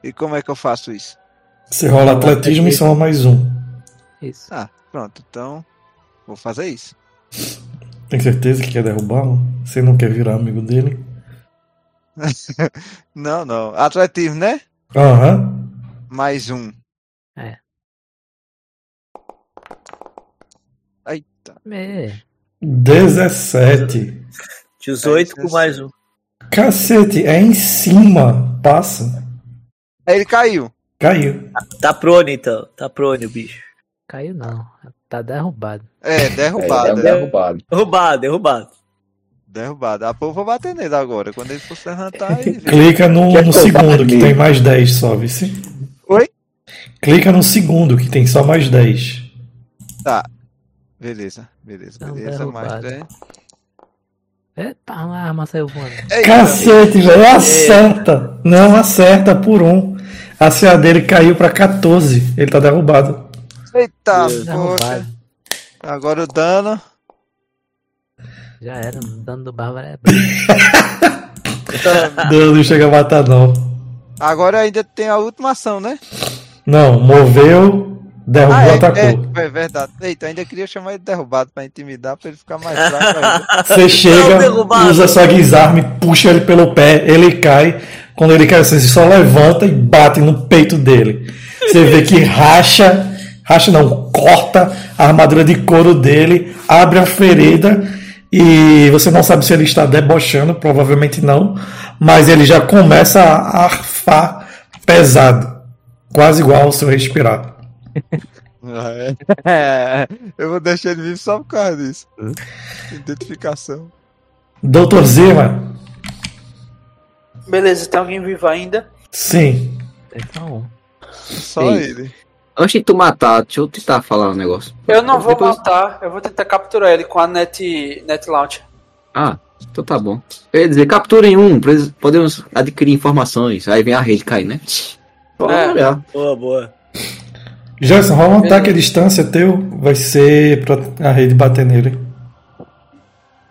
E como é que eu faço isso? Você rola atletismo e soma mais um. Isso. Ah, pronto, então vou fazer isso. Tem certeza que quer derrubá-lo? Você não quer virar amigo dele? <laughs> Não, não. Atletismo, né? Aham. Mais um. É. Eita. É. 17. 18 É, com mais um. Cacete, é em cima. Passa. Aí ele caiu. Caiu. Tá prone então. Tá prone o bicho. Caiu não. Tá derrubado. É, derrubado. É, É, derrubado. Derrubado, derrubado. derrubado. A eu vou bater nele agora. Quando ele for se levantar, ele. Clica no, no segundo, que tem mais 10 só, vice. Oi? Clica no segundo, que tem só mais 10. Tá. Beleza, beleza, Não, beleza. Mais derrubado. dez. Eita, a arma saiu voando. Cacete, velho, acerta. Não acerta por um. A CA dele caiu pra 14. Ele tá derrubado. Eita, poxa. Agora o dano. Já era, o dano do Bárbaro é <laughs> Não, não chega a matar, não. Agora ainda tem a última ação, né? Não, moveu, derrubou, Ah, é, atacou. é, é verdade. Eita, ainda queria chamar ele de derrubado pra intimidar, pra ele ficar mais fraco ainda. Você chega, usa sua guisarme, puxa ele pelo pé, ele cai. Quando ele cai, você só levanta e bate no peito dele. Você vê que racha, racha não, corta a armadura de couro dele, abre a ferida e você não sabe se ele está debochando, provavelmente não, mas ele já começa a arfar pesado, quase igual ao seu respirar. Ah, é. É, <laughs> eu vou deixar ele vivo só por causa disso. Identificação. Doutor Zima, Beleza, tem alguém vivo ainda? sim. Tem só um. Só Sim. ele. Antes de tu matar, deixa eu tentar falar um negócio. Eu não vou Depois- matar, eu vou tentar capturar ele com a net, net launch. Ah, Então tá bom. Ia dizer, capturem um, podemos adquirir informações. Aí vem a rede cair, né? Olha. Boa, boa. Gerson, rola um ataque à distância teu. Vai ser pra a rede bater nele.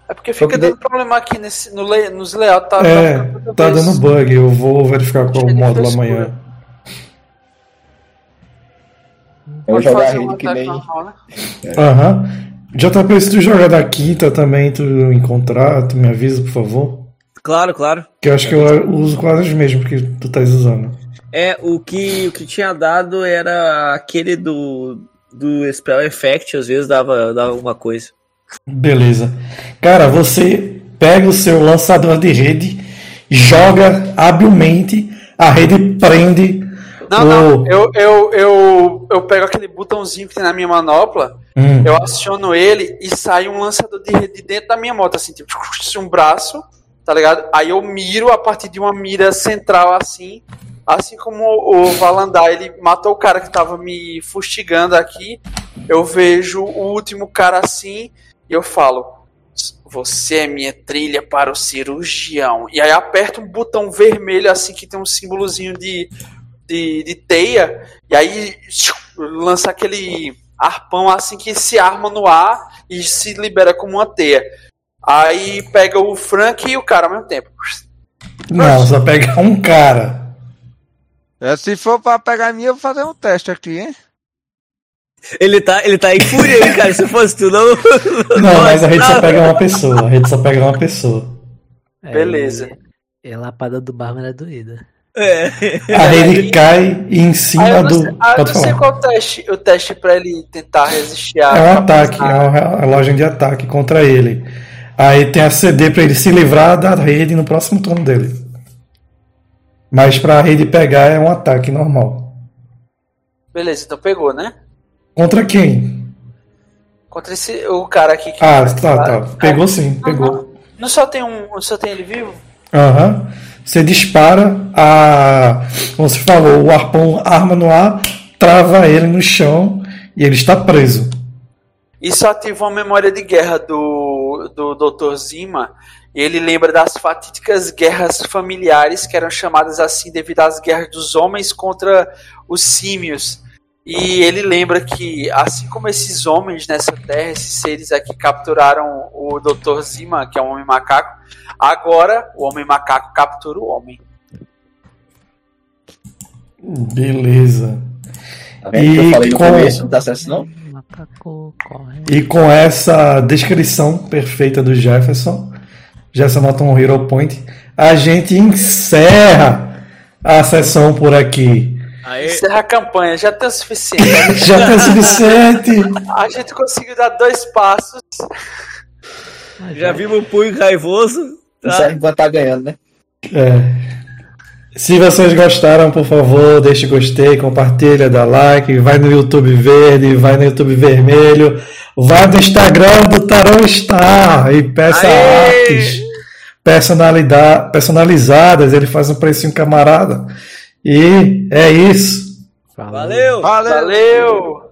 É porque fica dando problema aqui nesse, no lay, nos layouts. Tá, É, tá tá dando bug. Eu vou verificar qual de módulo amanhã. Jogar a fazer um rede que ataque nem. normal, né? Aham. JP, se tu jogar da quinta também, tu encontrar, tu me avisa, por favor. Claro, claro. Que eu acho que eu uso quase os mesmos que tu estás usando. É, o que, o que tinha dado era aquele do, do Spell Effect, às vezes dava, dava alguma coisa. Beleza. Cara, você pega o seu lançador de rede, joga habilmente, a rede prende. Não, o... não. Eu, eu, eu, eu pego aquele botãozinho que tem na minha manopla, Hum, eu aciono ele e sai um lançador de rede dentro da minha moto, assim, tipo, um braço, tá ligado? Aí eu miro a partir de uma mira central, assim. Assim como o Valandar, ele matou o cara que tava me fustigando aqui. Eu vejo o último cara assim e eu falo: Você é minha trilha para o cirurgião. E aí aperto um botão vermelho, assim, que tem um símbolozinho de, de, de teia. E aí <tsk> lança aquele arpão assim que se arma no ar e se libera como uma teia. Aí pega o Frank e o cara ao mesmo tempo. Não, só pega um cara. É, se for pra pegar a minha, eu vou fazer um teste aqui, hein? Ele tá, ele tá em fúria aí, cara. Se fosse tu, não. Não, mas a rede só pega uma pessoa. A rede só pega uma pessoa. É, Beleza. E a lapada do barman é doída. É. A rede cai em Aí cima eu não do. ah, eu não sei qual o teste, o teste pra ele tentar resistir a. É um ataque, é uma relógio de ataque contra ele. Aí tem a CD pra ele se livrar da rede no próximo turno dele. Mas pra rede pegar é um ataque normal. Beleza, então pegou, né? Contra quem? Contra esse, o cara aqui que. Ah, tá, tá. Pegou É. sim, pegou. Não só tem um. Só tem ele vivo? Aham. Você dispara a. Como você falou, o arpão arma no ar, trava ele no chão e ele está preso. Isso ativa uma memória de guerra do, do Dr. Zima. Ele lembra das fatídicas guerras familiares, que eram chamadas assim devido às guerras dos homens contra os símios. E ele lembra que, assim como esses homens nessa terra, esses seres aqui capturaram o Dr. Zima, que é um homem macaco, agora o homem macaco captura o homem. Beleza. Tá E com- começo? Dá certo não? Macaco corre. E com essa descrição perfeita do Jefferson, Jefferson um Hero Point, a gente encerra a sessão por aqui. Aí, Encerra a campanha, já tem o suficiente. <laughs> Já tem o suficiente. A gente conseguiu dar dois passos. Ah, já vimos o punho raivoso. Tá? serve enquanto tá ganhando, né? É. Se vocês gostaram, por favor, deixe gostei, compartilha, dá like, vai no YouTube verde, vai no YouTube vermelho, vai no Instagram do Tarô Star e peça Aê! artes personalidade, personalizadas, ele faz um precinho camarada. E é isso. Valeu! Valeu! Valeu!